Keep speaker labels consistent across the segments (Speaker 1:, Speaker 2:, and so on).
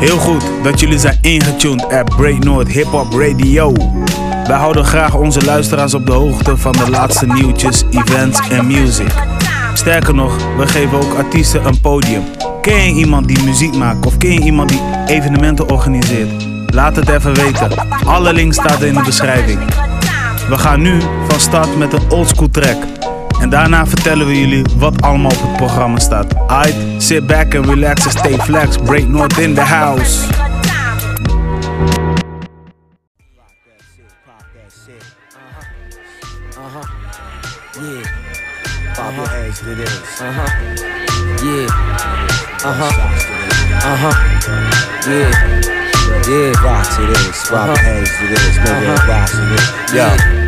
Speaker 1: Heel goed dat jullie zijn ingetuned at Break North Hip Hop Radio. Wij houden graag onze luisteraars op de hoogte van de laatste nieuwtjes, events en music. Sterker nog, we geven ook artiesten een podium. Ken je iemand die muziek maakt of ken je iemand die evenementen organiseert? Laat het even weten. Alle links staan in de beschrijving. We gaan nu van start met een oldschool track. En daarna vertellen we jullie wat allemaal op het programma staat. Aight, sit back and relax and stay flex. Break North in the house.
Speaker 2: Uh-huh. Yeah, huh. Yeah, uh-huh. yeah,
Speaker 3: rock
Speaker 2: uh-huh.
Speaker 3: hands it is, nigga,
Speaker 2: uh-huh.
Speaker 3: rocks it is.
Speaker 2: Yeah.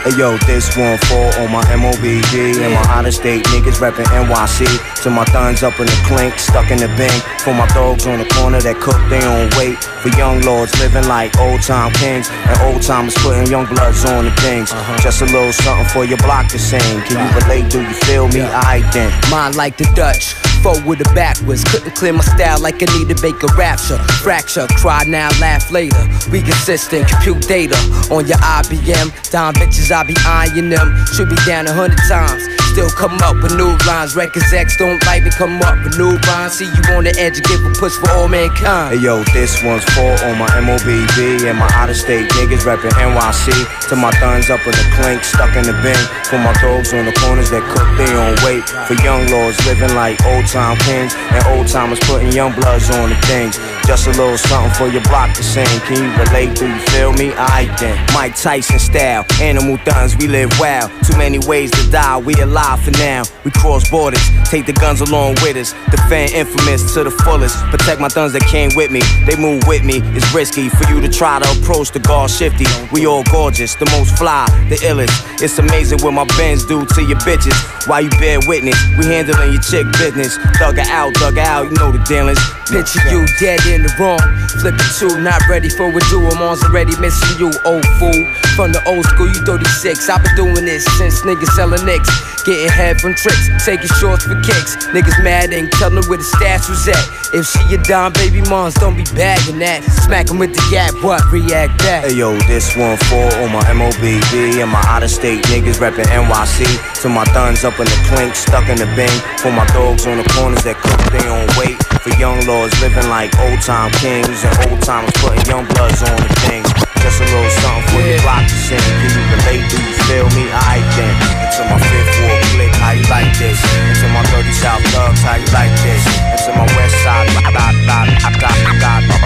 Speaker 3: Hey yo, this one for all my MOBG and my out of state niggas reppin' NYC. To my thuns up in the clink, stuck in the bank. For my dogs on the corner that cook their own weight. For young lords living like old time kings. And old timers putting young bloods on the things. Uh-huh. Just a little something for your block to sing. Can you relate? Do you feel me? I then.
Speaker 2: Mine like the Dutch. Forward or backwards. Couldn't clear my style like I need to make a rapture. Fracture, cry now, laugh later. We consistent, compute data on your IBM. Down bitches, I be eyeing them. Should be down a hundred times. Still come up with new lines. Records X don't like me, come up with new rhymes. See you on the edge give a push for all mankind.
Speaker 3: Hey yo, this one's for all my MOBB and my out of state niggas reppin' NYC. To my thuns up in the clink, stuck in the bin. For my dogs on the corners that cook their own wait. For young lords living like old time kings. And old timers putting young bloods on the things. Just a little something for your block to sing. Can you relate? Do you feel me? I then. Mike Tyson style, animal thuns, we live wild. Too many ways to die, we alive for now. We cross borders, take the guns along with us. Defend infamous to the fullest. Protect my thuns that came with me. They move with me. It's risky for you to try to approach the guard shifty. We all gorgeous, the most fly, the illest. It's amazing what my bands do to your bitches. Why you bear witness? We handling your chick business. Thug her out, thug her out, you know the dealings.
Speaker 2: Picture you dead in the wrong. Flip it two, not ready for a duel. Mom's already missing you, old fool. From the old school, you 36. I've been doing this since niggas selling nicks. Getting head from tricks, taking shorts for kicks. Niggas mad, ain't telling where the stash was at. If she a dime, baby moms, don't be bagging that. Smack 'em with the gap, what? React back.
Speaker 3: Hey yo, this one for all my MOBB and my out of state niggas reppin' NYC. To my thuns up in the clink, stuck in the bin. For my dogs on the corners that cook their own weight. For young lords living like old time kings and old timers putting young bloods on the things. Just a little something for your block to sing. Can you relate? Do you feel me? I then. Into my fifth wall click, how you like this? Into my 30 South thugs, how you like this? Into my west side, dot, dot, dot, dot, dot,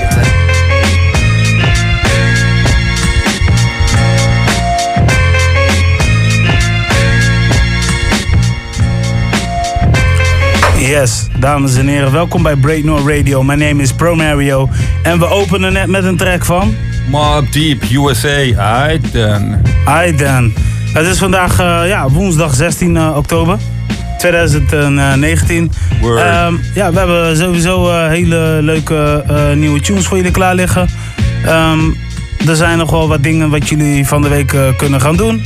Speaker 3: niggas. let's
Speaker 1: Yes, dames en heren, welkom bij Break North Radio. Mijn name is Pro Mario. En we openen net met een track van
Speaker 4: Mob Deep, USA. Aight dan.
Speaker 1: Het is vandaag eh, ja, woensdag 16 eh, oktober 2019.
Speaker 4: Word.
Speaker 1: Ehm, ja, we hebben sowieso eh, hele leuke nieuwe tunes voor jullie klaar liggen. Ehm, er zijn nog wel wat dingen wat jullie van de week kunnen gaan doen.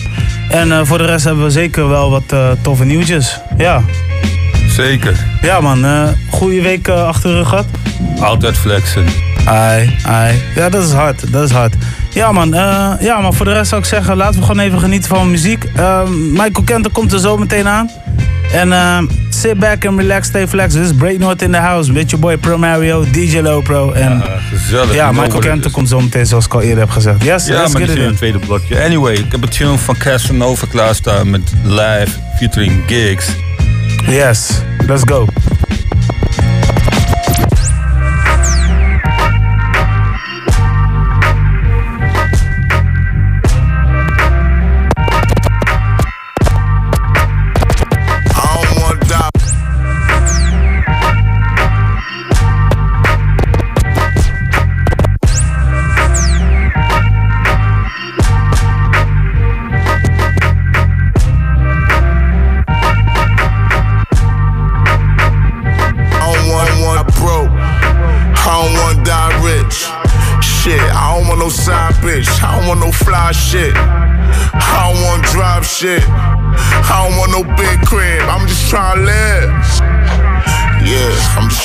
Speaker 1: En voor de rest hebben we zeker wel wat toffe nieuwtjes. Ja,
Speaker 4: Zeker.
Speaker 1: ja man, eh goede week eh, achter de rug gehad.
Speaker 4: Altijd flexen.
Speaker 1: Ai, ai. Ja, dat is hard. Dat is hard. Ja, man. eh, ja, maar voor de rest zou ik zeggen, laten we gewoon even genieten van muziek. Michael Kenter komt er zo meteen aan. En sit back and relax, stay flex. This is Break North in the house. With your boy Pro Mario, DJ Lopro. En
Speaker 4: Ja, gezellig.
Speaker 1: ja, Michael Kenter komt zo meteen, zoals ik al eerder heb gezegd. Yes,
Speaker 4: Ja,
Speaker 1: let's
Speaker 4: maar
Speaker 1: get it
Speaker 4: is in het tweede blokje. Anyway, ik heb een tune van Casanova klaarstaan met live featuring gigs.
Speaker 1: Yes, let's go.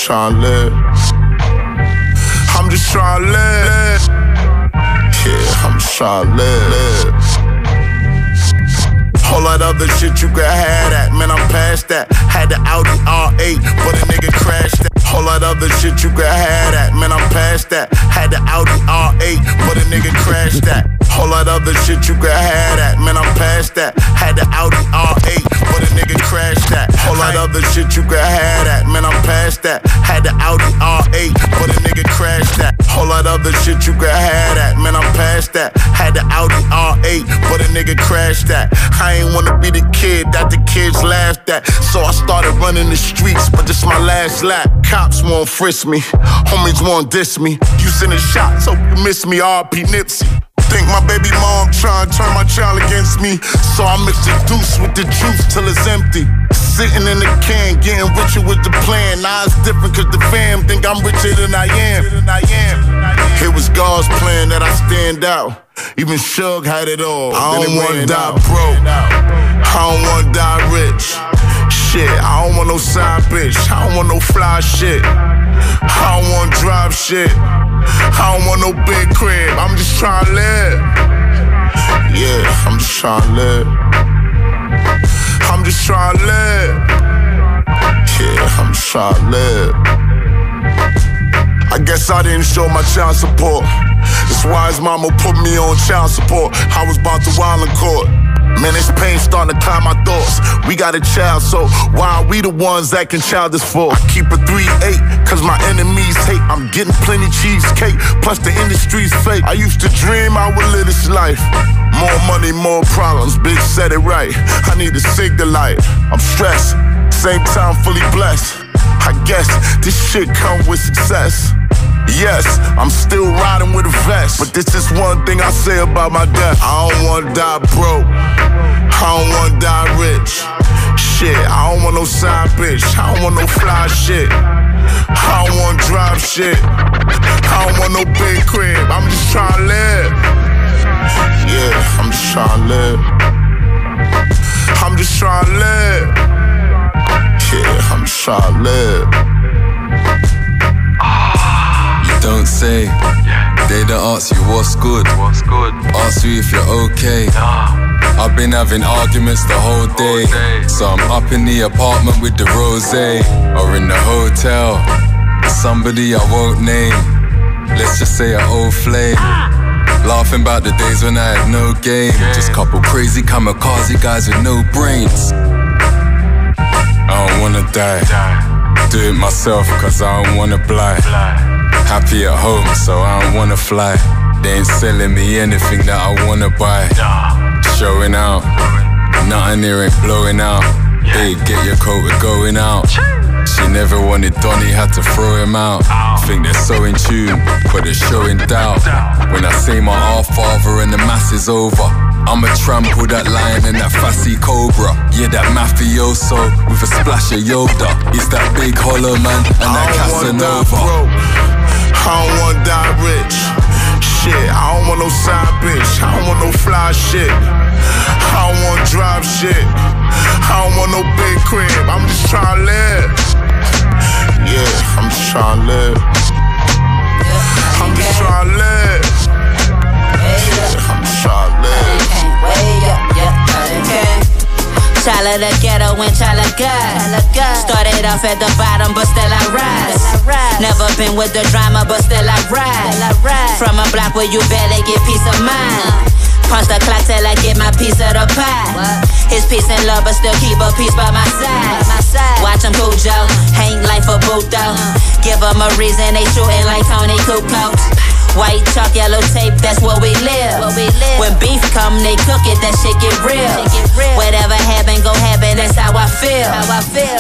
Speaker 5: Trying to live. I'm just trying to live. Yeah, I'm just trying to live. Whole lot other shit you could have that, man, I'm past that. Had the Audi R8, but a nigga crashed that. Whole lot other shit you could have that, man, I'm past that. Had the Audi R8, but a nigga crashed that. Whole lot other shit you could have that. Man, I'm past that. Had the Audi R8, but a nigga crashed that. Whole lot other shit you could have that. Man, I'm past that. Had the Audi R8, but a nigga crashed that. Whole lot other shit you could have that. Man, I'm past that. Had the Audi R8, but a nigga crashed that. I ain't wanna be the kid that the kids laughed at. So I started running the streets, but this my last lap. Cops won't frisk me, homies won't diss me. You sending shots, hope you miss me. RP Nipsey. Think my baby mom trying to turn my child against me. So I mix the deuce with the juice till it's empty. Sitting in the can, getting richer with the plan. Now it's different cause the fam think I'm richer than I am. It was God's plan that I stand out. Even Shug had it all. I don't wanna die broke. I don't wanna die rich. Shit, I don't want no side bitch. I don't want no fly shit. I don't wanna drive shit. I don't want no big crib. I'm just trying to live. Yeah, I'm just trying to live. I'm just trying to live. Yeah, I'm just trying to live. I guess I didn't show my child support. That's why his mama put me on child support. I was about to wild in court. Man, this pain starting to climb my thoughts. We got a child, so why are we the ones that can child this for? I keep a 3-8, cause my enemies hate. I'm getting plenty cheesecake, plus the industry's fake. I used to dream I would live this life. More money, more problems, big said it right. I need to sig the light. I'm stressed, same time fully blessed. I guess this shit come with success. Yes, I'm still riding with a vest. But this is one thing I say about my death. I don't wanna die broke. I don't wanna die rich. Shit, I don't want no side bitch. I don't want no fly shit. I don't wanna drive shit. I don't want no big crib. I'm just trying to live. Yeah, I'm just trying to live. I'm just trying to live. Yeah, I'm just trying to live.
Speaker 6: Don't ask you what's good.
Speaker 7: What's good?
Speaker 6: Ask you if you're okay. Nah. I've been having arguments the whole day. So I'm up in the apartment with the rose or in the hotel. Somebody I won't name. Let's just say an old flame. Laughing about the days when I had no game. Just couple crazy kamikaze guys with no brains. I don't wanna die. Do it myself cause I don't wanna blight. Happy at home, so I don't wanna fly. They ain't selling me anything that I wanna buy. Showing out, nothing here ain't blowing out. Hey, get your coat, we're going out. She never wanted Donny, had to throw him out. Think they're so in tune, but they're showing doubt. When I say my half father and the mass is over, I'ma trample that lion and that fussy cobra. Yeah, that mafioso with a splash of Yoda. It's that big hollow man and that
Speaker 5: I don't wanna
Speaker 6: Casanova.
Speaker 5: I don't wanna die rich. Shit, I don't want no side bitch. I don't want no fly shit. I don't wanna drive shit. I don't want no big crib. I'm just trying to live. Yeah, I'm just trying to live. I'm just trying to live. Yeah, I'm just trying to live.
Speaker 8: Way up, yeah. Child of the ghetto and child of God. Started off at the bottom, but still I rise. Never been with the drama, but still I ride. From a block where you barely get peace of mind. Punch the clock till I get my piece of the pie. His peace and love, but still keep a piece by my side. Watch him Cujo, ain't life a boot though. Uh-huh. Give him a reason, they shooting like Tony Kukoc. White chalk, yellow tape, that's what we live. When beef come, they cook it, that shit get real. Whatever happen, go happen, that's how I feel.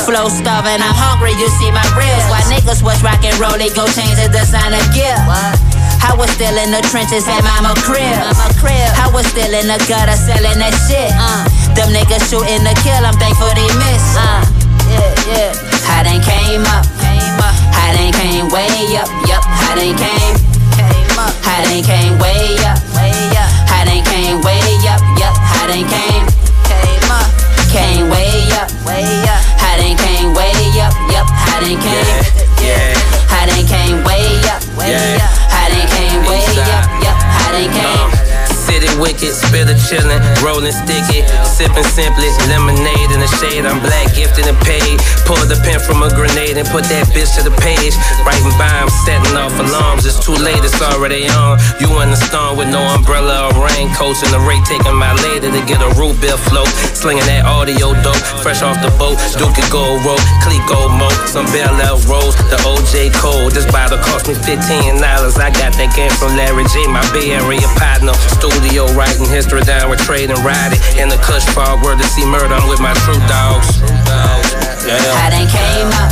Speaker 8: Flow starving, I'm hungry, you see my ribs. Why niggas was rock and roll, they go change the designer gear. I was still in the trenches at mama crib. I was still in the gutter selling that shit. Them niggas shooting to kill, I'm thankful they miss. Uh, yeah, yeah. I done came up. I done came way up. Yup, I done came. How came way up. How they came way up. Yup, how they came. Came way up. Came way up. Yup, came. Came way up. Came way up. Yup, came.
Speaker 3: Yeah,
Speaker 9: chillin', rollin' sticky, sippin' simply. Lemonade in the shade, I'm black, gifted and paid. Pull the pen from a grenade and put that bitch to the page. Writing bombs, setting off alarms. It's too late, it's already on. You in the storm with no umbrella or raincoats. In the rate, taking my lady to get a root beer float. Slinging that audio dope, fresh off the boat. Duke it gold rope, click gold mo. Some Bell L Rose, the OJ Cole. This bottle cost me $15. I got that game from Larry J, my Bay Area partner. Studio writing history down with trade and riding. In the Kush fog, word to see murder. I'm with my true dogs.
Speaker 8: Yeah. How they came up,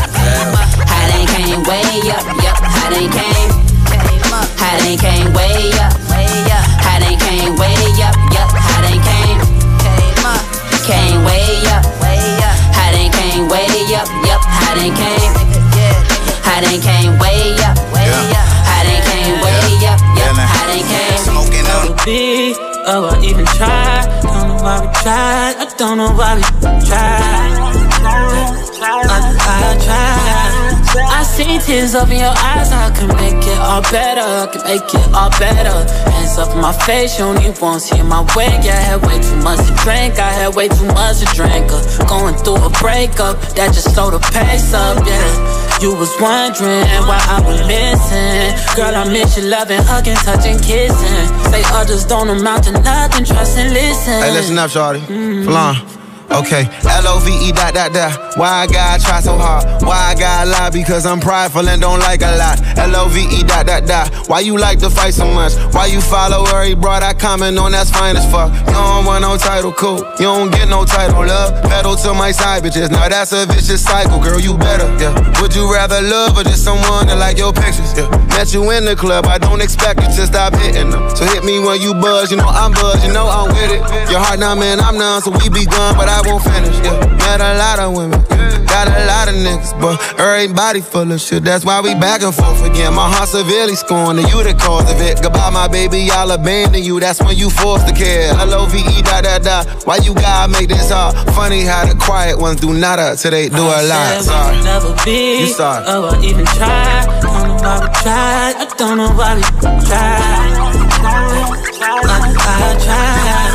Speaker 8: how they came way up, yup, how they came, how they came way up, how they came way up, yup, how they came, came up Cane way up, how they came way up, yup, how they came, how they came way up, how they came way up,
Speaker 10: oh, I even tried. Don't know why we tried. I don't know why we tried. I, I tried. I see tears up in your eyes. I can make it all better. I can make it all better. Hands up in my face, you only won't see my way. Yeah, I had way too much to drink. I had way too much to drink. Uh, going through a breakup that just slowed the pace up. Yeah, you was wondering why I was missing. Girl, I miss you loving, hugging, touching, kissing. Say others don't amount to nothing. Trust and listen.
Speaker 11: Hey, listen up, shorty. Mm-hmm. Flan. Okay, L-O-V-E dot dot dot. Why I gotta try so hard? Why I gotta lie? Because I'm prideful and don't like a lot. L-O-V-E dot dot dot. Why you like to fight so much? Why you follow where he brought I comment on that's fine as fuck. You don't want no title, cool. You don't get no title, love. Pedal to my side bitches. Now that's a vicious cycle, girl. You better, yeah. Would you rather love or just someone that like your pictures? Yeah. Met you in the club, I don't expect you to stop hitting them. So hit me when you buzz, you know I'm buzz, you know I'm with it. Your heart numb man, I'm numb, so we be gone, but I I won't finish. Yeah, met a lot of women, got a lot of niggas, but everybody full of shit. That's why we back and forth again. My heart severely scorned, and you the cause of it. Goodbye, my baby, I'll abandon you. That's when you forced to care. L O V E da da da. Why you gotta make this hard? Funny how the quiet ones do nada till they do a lot. Sorry.
Speaker 10: Never be.
Speaker 11: You sorry.
Speaker 10: Oh, I even tried. Don't know why we tried. I don't know why we tried. I, I tried.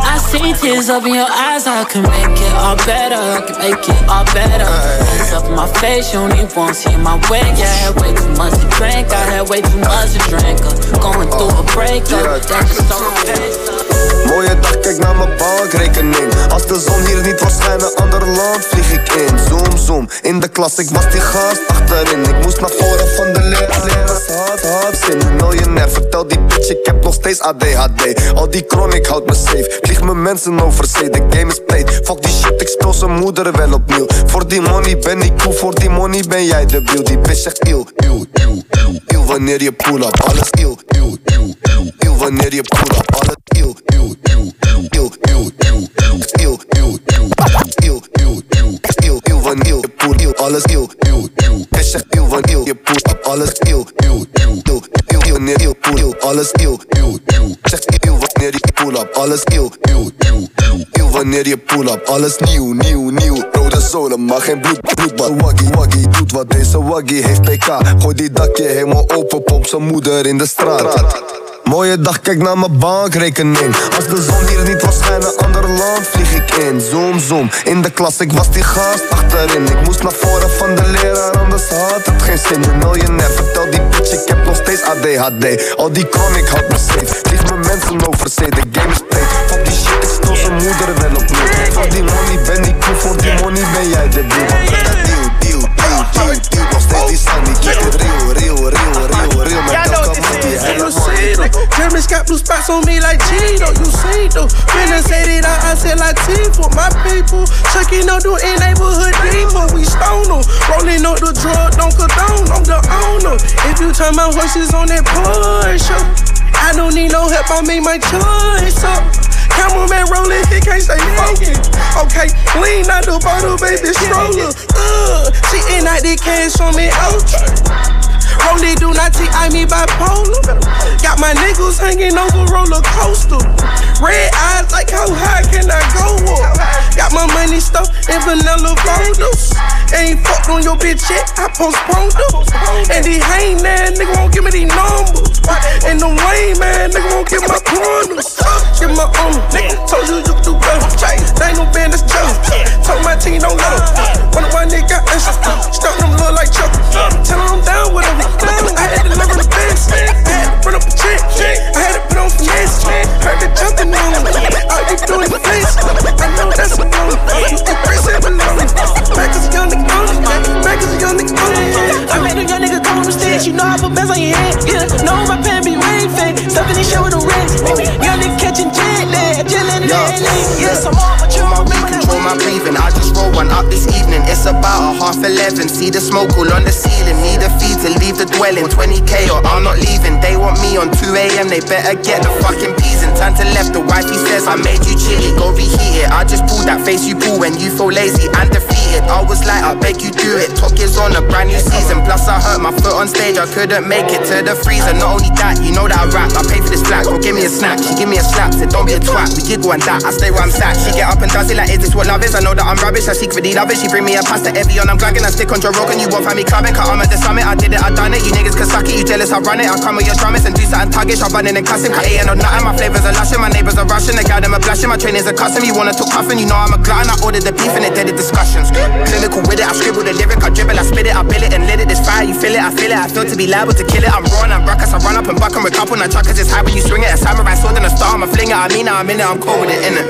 Speaker 10: I see tears up in your eyes, I can make it all better. I can make it all better. Hands up in my face, you only won't see my way. Yeah, I had way too much to drink, I had way too much to drink. Uh, going through a breakup, that just don't
Speaker 12: Mooie dag, kijk naar mijn bankrekening. Als de zon hier niet was schijnen, ander land vlieg ik in. Zoom, zoom, in de klas, ik was die gast achterin. Ik moest naar voren van de leraar, leraar had, had zin. Miljonair, vertel die bitch, ik heb nog steeds ADHD Al die chronic houdt me safe, vlieg mijn mensen over zee De game is played, fuck die shit, ik speel zijn moeder wel opnieuw. Voor die money ben ik cool, voor die money ben jij de debiel. Die bitch zegt ill, ill, ill, ill, Wanneer je pull up, alles ill, ill, ill, ill wanneer je poel op alle eeuw, eeuw, eeuw, eeuw, eeuw, eeuw, eeuw, eeuw, eeuw, eeuw, eeuw, eeuw, eeuw, eeuw, eeuw, van eeuw, je poel, eeuw, alles eeuw, eeuw, eeuw, ik zeg eeuw van eeuw, je poel op alles eeuw, eeuw, eeuw, eeuw, eeuw, ill, wanneer ill, poel ill, alles ill, ill, ill. Zegt ill wanneer je poel op alles ill, ill, ill, ill, ill, wanneer je poel op alles nieuw, nieuw, nieuw. Rode zolen, maar geen bloed, bloedbad. Waggy, waggy, doet wat deze waggy heeft PK. Gooi die dakje helemaal open, pomp zijn moeder in de straat. Mooie dag, kijk naar mijn bankrekening. Als de zon hier niet was schijnen, ander land vlieg ik in. Zoom, zoom, in de klas, ik was die gast achterin. Ik moest naar voren van de leraar, anders had het geen zin. Je miljonair, vertel die bitch, ik heb nog steeds ADHD. Al die chronic had me safe. Vlieg mijn mensen over de game is played. Fuck die shit, ik stel zijn moeder wel opnieuw. Voor die money ben ik cool, voor die money ben jij de deal. Want dat deal, deal, deal, deal, deal. Nog steeds die sunny, keep it real, real, real, real, real. Die helemaal
Speaker 13: Jeremy's got blue spots on me like Cheeto, you see though. Finna say that I, I said like for my people. Chucking up the neighborhood demon, we stone them. Rolling up the drug, don't condone, I'm the owner. If you turn my horses on that Porsche, I don't need no help, I made my choice up. Cameraman rolling, he can't stay focused. Okay, lean out the bottle, baby, stroller. Uh, she in out the cash on me, okay. Rollie do not see I me bipolar. My niggas hanging over roller coaster. Red eyes like how high can I go up? Got my money stuffed in vanilla folders. Ain't fucked on your bitch yet, I postponed them. And these hang man, nigga won't give me these numbers. And the Wayne man, nigga won't give my corners. Give my own, nigga. Told you you could do better. They ain't no band that's jealous. Told my team don't let. One of my niggas got extra. Stuck them look like Chuck. Tell them I'm down with them. I had to deliver the best. I had run up a check. I had to put on some finesse. Heard the jumping on. All you doing is face. I know that's a no. You still pressing below. Back as a young nigga on it. Back as a young nigga on it.
Speaker 10: I made a young nigga come on the stage. You know I put bands on your head. Yeah, know my pen be rain fake. Stuffing this shit with the rings. Young nigga catching jet lag. Chillin' in LA. Yes, I'm on, but you don't remember that.
Speaker 14: Control my breathing. I just roll one up this evening. It's about a half eleven. See the smoke all on the ceiling. Need a fee to leave the dwelling. 20k or I'm not leaving. They want me on 2 a.m. They better get the fucking peas and turn to left. The wifey says I made you chilly. Go reheat it. I just pull that face you pull when you feel lazy and defeated. I was like, I beg you do it. Talk is on a brand new season. Plus I hurt my foot on stage. I couldn't make it to the freezer. Not only that, you know that I rap. I pay for this flat. Go give me a snack. She give me a slap. Said don't be a twat. We giggle and that. I stay where I'm sat. She get up and does it like, is this what love is? I know that I'm rubbish. I secretly love it. She bring me a pasta Evian. I'm glagging. I stick on Joe Rogan. You won't find me clubbing. Cause I'm at the summit. I did it. I done it. You niggas can suck it. You jealous? I run it. I come with your drummers and do something tuggish. I run in and cuss him. Cause ain't no nothing. My flavors lushing. My neighbors are rushing. The guy them are blushing. My trainers are cussing. You wanna talk cuffing? You know I'm a glutton. I ordered the beef and it did the discussions. Clinical with it. I scribble the lyric. I dribble. I spit it. I bill it and lit it. This fire. You feel it. I feel it. I feel to be liable to kill it. I'm raw and I'm ruckus. I run up and buck and recover. And I truck cause it's high when you swing it. A samurai sword and a star. I'm a fling it. I mean it. I'm in it. I'm cool with it. In it.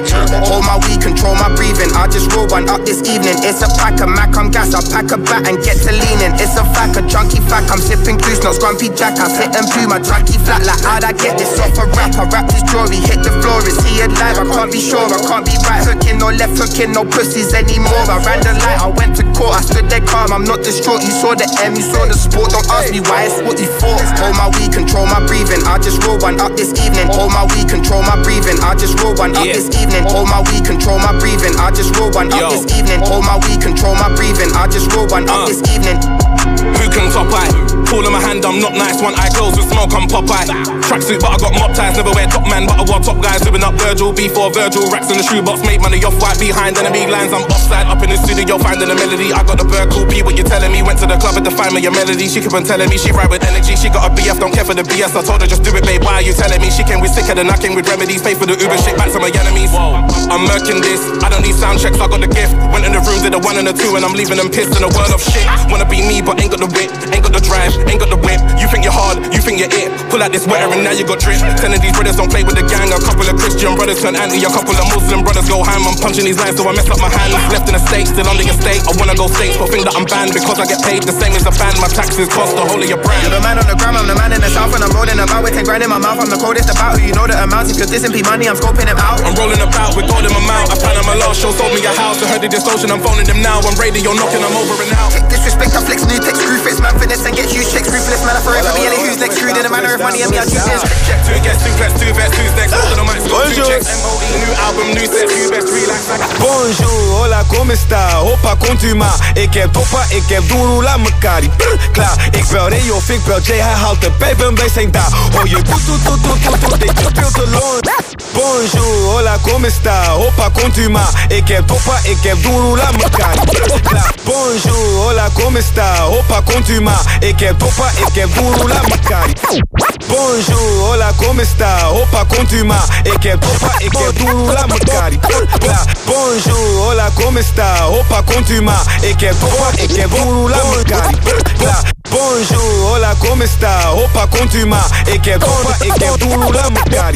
Speaker 14: Hold my weed. Control my breathing. I just roll one up this evening. It's a pack of Mac. I'm gas. I pack a bat and get to leaning. It's a fact. A junkie fact. I'm sipping goose. Not scrumpy jack. I sit and blew my junkie flat. Like how'd I get this off a rap? I rap this jewelry. Hit the floor. Is he alive? I can't be sure. I can't be right hooking or left hooking. No pussies anymore. I ran the light. I went to court. I stood there calm. I'm not distraught. You saw the M. You saw the sport. Don't ask me why. It's what you thought. Hold my weed. Control my breathing. I just roll one up this evening. Hold my weed. Control my breathing. I just roll one up this evening. Hold my weed. Control my breathing. I just roll one up this evening. Hold my weed. Control my breathing. I just roll one up uh. this evening.
Speaker 15: Who can top eye? Tool in my hand, I'm not nice. One eye closed with smoke, I'm Popeye. Tracksuit, but I got mob ties. Never wear top man, but I wore top guys. Living up Virgil, before Virgil. Racks in the shoebox, make money off white behind enemy lines. I'm offside, up in the studio, finding a melody. I got the bird cool P, what you telling me? Went to the club and defined me a melody. She keep on telling me she ride with energy. She got a BF, don't care for the BS. I told her just do it, babe. Why are you telling me? She came with sicker than I came with remedies. Pay for the Uber, shit back to my enemies. I'm murking this. I don't need sound checks, I got the gift. Went in the room, did a one and a two, and I'm leaving them pissed in a world of shit. Wanna be me, but ain't got the wit, ain't got the drive, ain't got the whip. You think you're hard, you think you're it. Pull out this sweater and now you got drip. Telling these brothers don't play with the gang. A couple of Christian brothers turn anti, a couple of Muslim brothers go ham. I'm punching these lines, so I mess up my hands. Left in a state, still on the state. I wanna go states, but think that I'm banned because I get paid the same as a band. My taxes cost the whole of your brand.
Speaker 14: You're the man on the gram, I'm the man in the south, and I'm rolling about with 10 grand in my mouth. I'm the coldest about who you know the amounts. If you're dissing P money, I'm scoping him out.
Speaker 15: I'm rolling about with gold in my mouth. I plan on my last show, sold me a house. I heard the distortion, I'm phoning them now. I'm radio knocking, I'm over and out.
Speaker 14: Disrespect, I flex new tech, screw fits, man this and get huge checks. Ruthless man, I forever be any who's next. Screwed in a manner of money, and me, I choose this.
Speaker 15: Check two guests, two vets, two vets, who's next? Album, best, relax.
Speaker 16: Bonjour, hola, come sta? Hoppa, komt u maar. Ik heb toppa, ik heb die brr, klaar. Ik bel Ray of ik bel Jay, hij haalt de pijp en wij zijn daar. Hoor je toet, toet, dit is veel te lang. Bonjour, hola, como está? Opa, contuma Ik e heb topa, e ik heb doeroela, mekaar Bonjour, hola, como está? Opa, contuma Ik e heb topa, ik heb doeroela, mekaar Bonjour, hola, como está? Opa, contuma Ik heb topa, ik heb doeroela, mekaar Bonjour, hola, como está? Opa, contuma Ik heb topa, ik heb doeroela, mekaar Bonjour, hola, como está? Opa, contuma Ik heb topa, ik heb doeroela, mekaar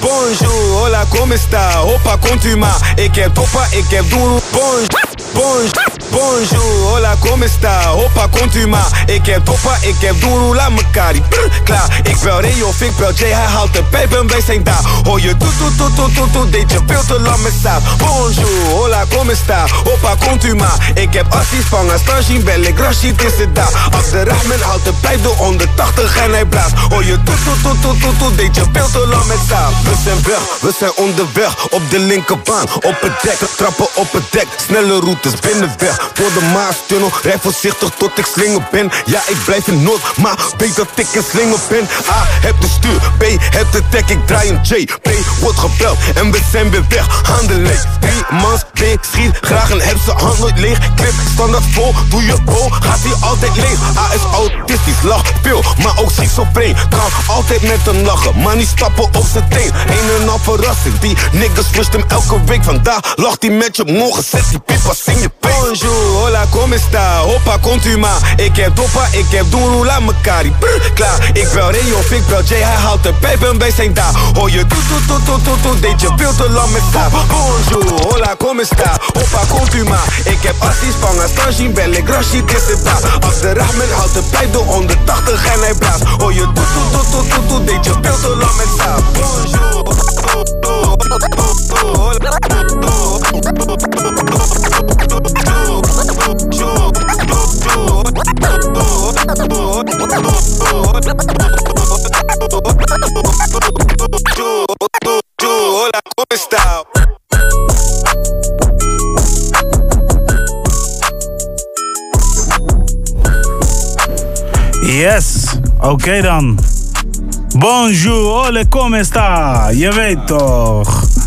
Speaker 16: Bonjour Bonjour, hola, como está? Opa, contuma. E que topa, e que duro. Bonjour, bonjour. Bonjour, hola, come sta? Hoppa, komt u maar. Ik heb toppa, ik heb doeroe, laat mekaar die brr, klaar. Ik bel Ray of ik bel Jay, hij haalt de pijp en wij zijn daar. Hoor je toet, toet, toet, toet, toet, toet, deed je veel te lang met saap. Bonjour, hola, come sta? Hoppa, komt u maar. Ik heb assies van Astashin, bel ik Rashid, is het daar. Abderrahman haalt de pijp door 180 en hij blaast. Hoor je toet, toet, toet, toet, toet, toet, deed je veel te lang met saap. We zijn weg, we zijn onderweg, op de linkerbaan. Op het dek, trappen op het dek, snelle routes binnenweg. Door de Maastunnel. Rij voorzichtig tot ik slinger ben. Ja, ik blijf in Noord, maar weet dat ik een slinger ben. A, heb de stuur. B, heb de tech, ik draai een J. B, wordt gebeld en we zijn weer weg. Handen leeg. Drie mans, B, schiet graag en heb ze hand nooit leeg. Clip, standaard vol, doe je bol, gaat hij altijd leeg. A is autistisch, lacht veel, maar ook schizofreen. Kan altijd met hem lachen, maar niet stappen op zijn teen. Een en al verrassing, die niggas flusht hem elke week. Vandaag lacht hij met je, morgen zet die pipas in je peet. Hola, como esta? Hoppa, komt u maar. Ik heb doppa, ik heb doeroe, laat mekari. Brr, klaar, ik bel Rio, ik bel Jay, hij haalt de pijp en wij zijn daar. Hoor je toet, toet, toet, toet, toet, toet, deed je veel te lang met sta. Bonjour, hola, como esta? Hoppa, komt u maar. Ik heb assis, panga, stajin, bel ik, Rashid is het daar. Abderrahman haalt de pijp door 180 en hij blaast. Hoor je toet, toet, toet, toet, toet, toet, deed je veel te lang met sta. Bonjour. Hola.
Speaker 1: Yes, oké dan. Bonjour, ole, come sta? Je weet toch.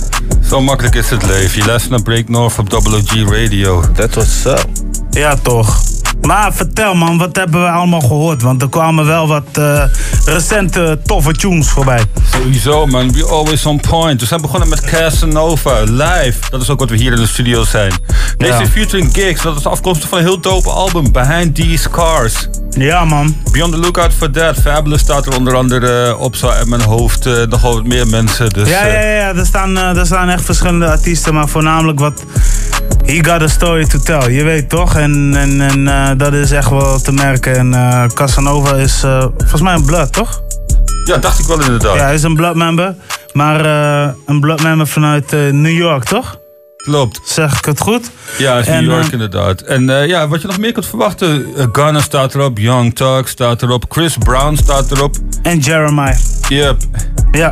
Speaker 4: Zo makkelijk is het leven. Je luistert naar Break North op WG Radio.
Speaker 3: That was up.
Speaker 1: Ja, toch. Maar vertel man, wat hebben we allemaal gehoord? Want er kwamen wel wat eh, recente toffe tunes voorbij.
Speaker 4: Sowieso man, we always on point. We zijn begonnen met Casanova, live. Dat is ook wat we hier in de studio zijn. Deze
Speaker 1: Ja.
Speaker 4: featuring gigs, dat is afkomstig van een heel dope album, Behind These Cars.
Speaker 1: Ja man.
Speaker 4: Be on the lookout for that. Fabulous staat er onder andere op zo uit mijn hoofd. eh, nogal wat meer mensen. Dus,
Speaker 1: ja,
Speaker 4: eh,
Speaker 1: ja, ja, er staan, eh, er staan echt verschillende artiesten, maar voornamelijk wat. He got a story to tell, je weet toch? En, en, en eh, dat is echt wel te merken. En eh, Casanova is eh, volgens mij een blood, toch?
Speaker 4: Ja, dacht ik wel inderdaad.
Speaker 1: Ja, hij is een blood member. Maar een blood member vanuit New York, toch?
Speaker 4: Klopt.
Speaker 1: Zeg ik het goed?
Speaker 4: Ja, is
Speaker 1: En,
Speaker 4: New York inderdaad. En ja, wat je nog meer kunt verwachten. Uh, Ghana staat erop, Young Thug staat erop, Chris Brown staat erop.
Speaker 1: En Jeremiah.
Speaker 4: Yep.
Speaker 1: Ja.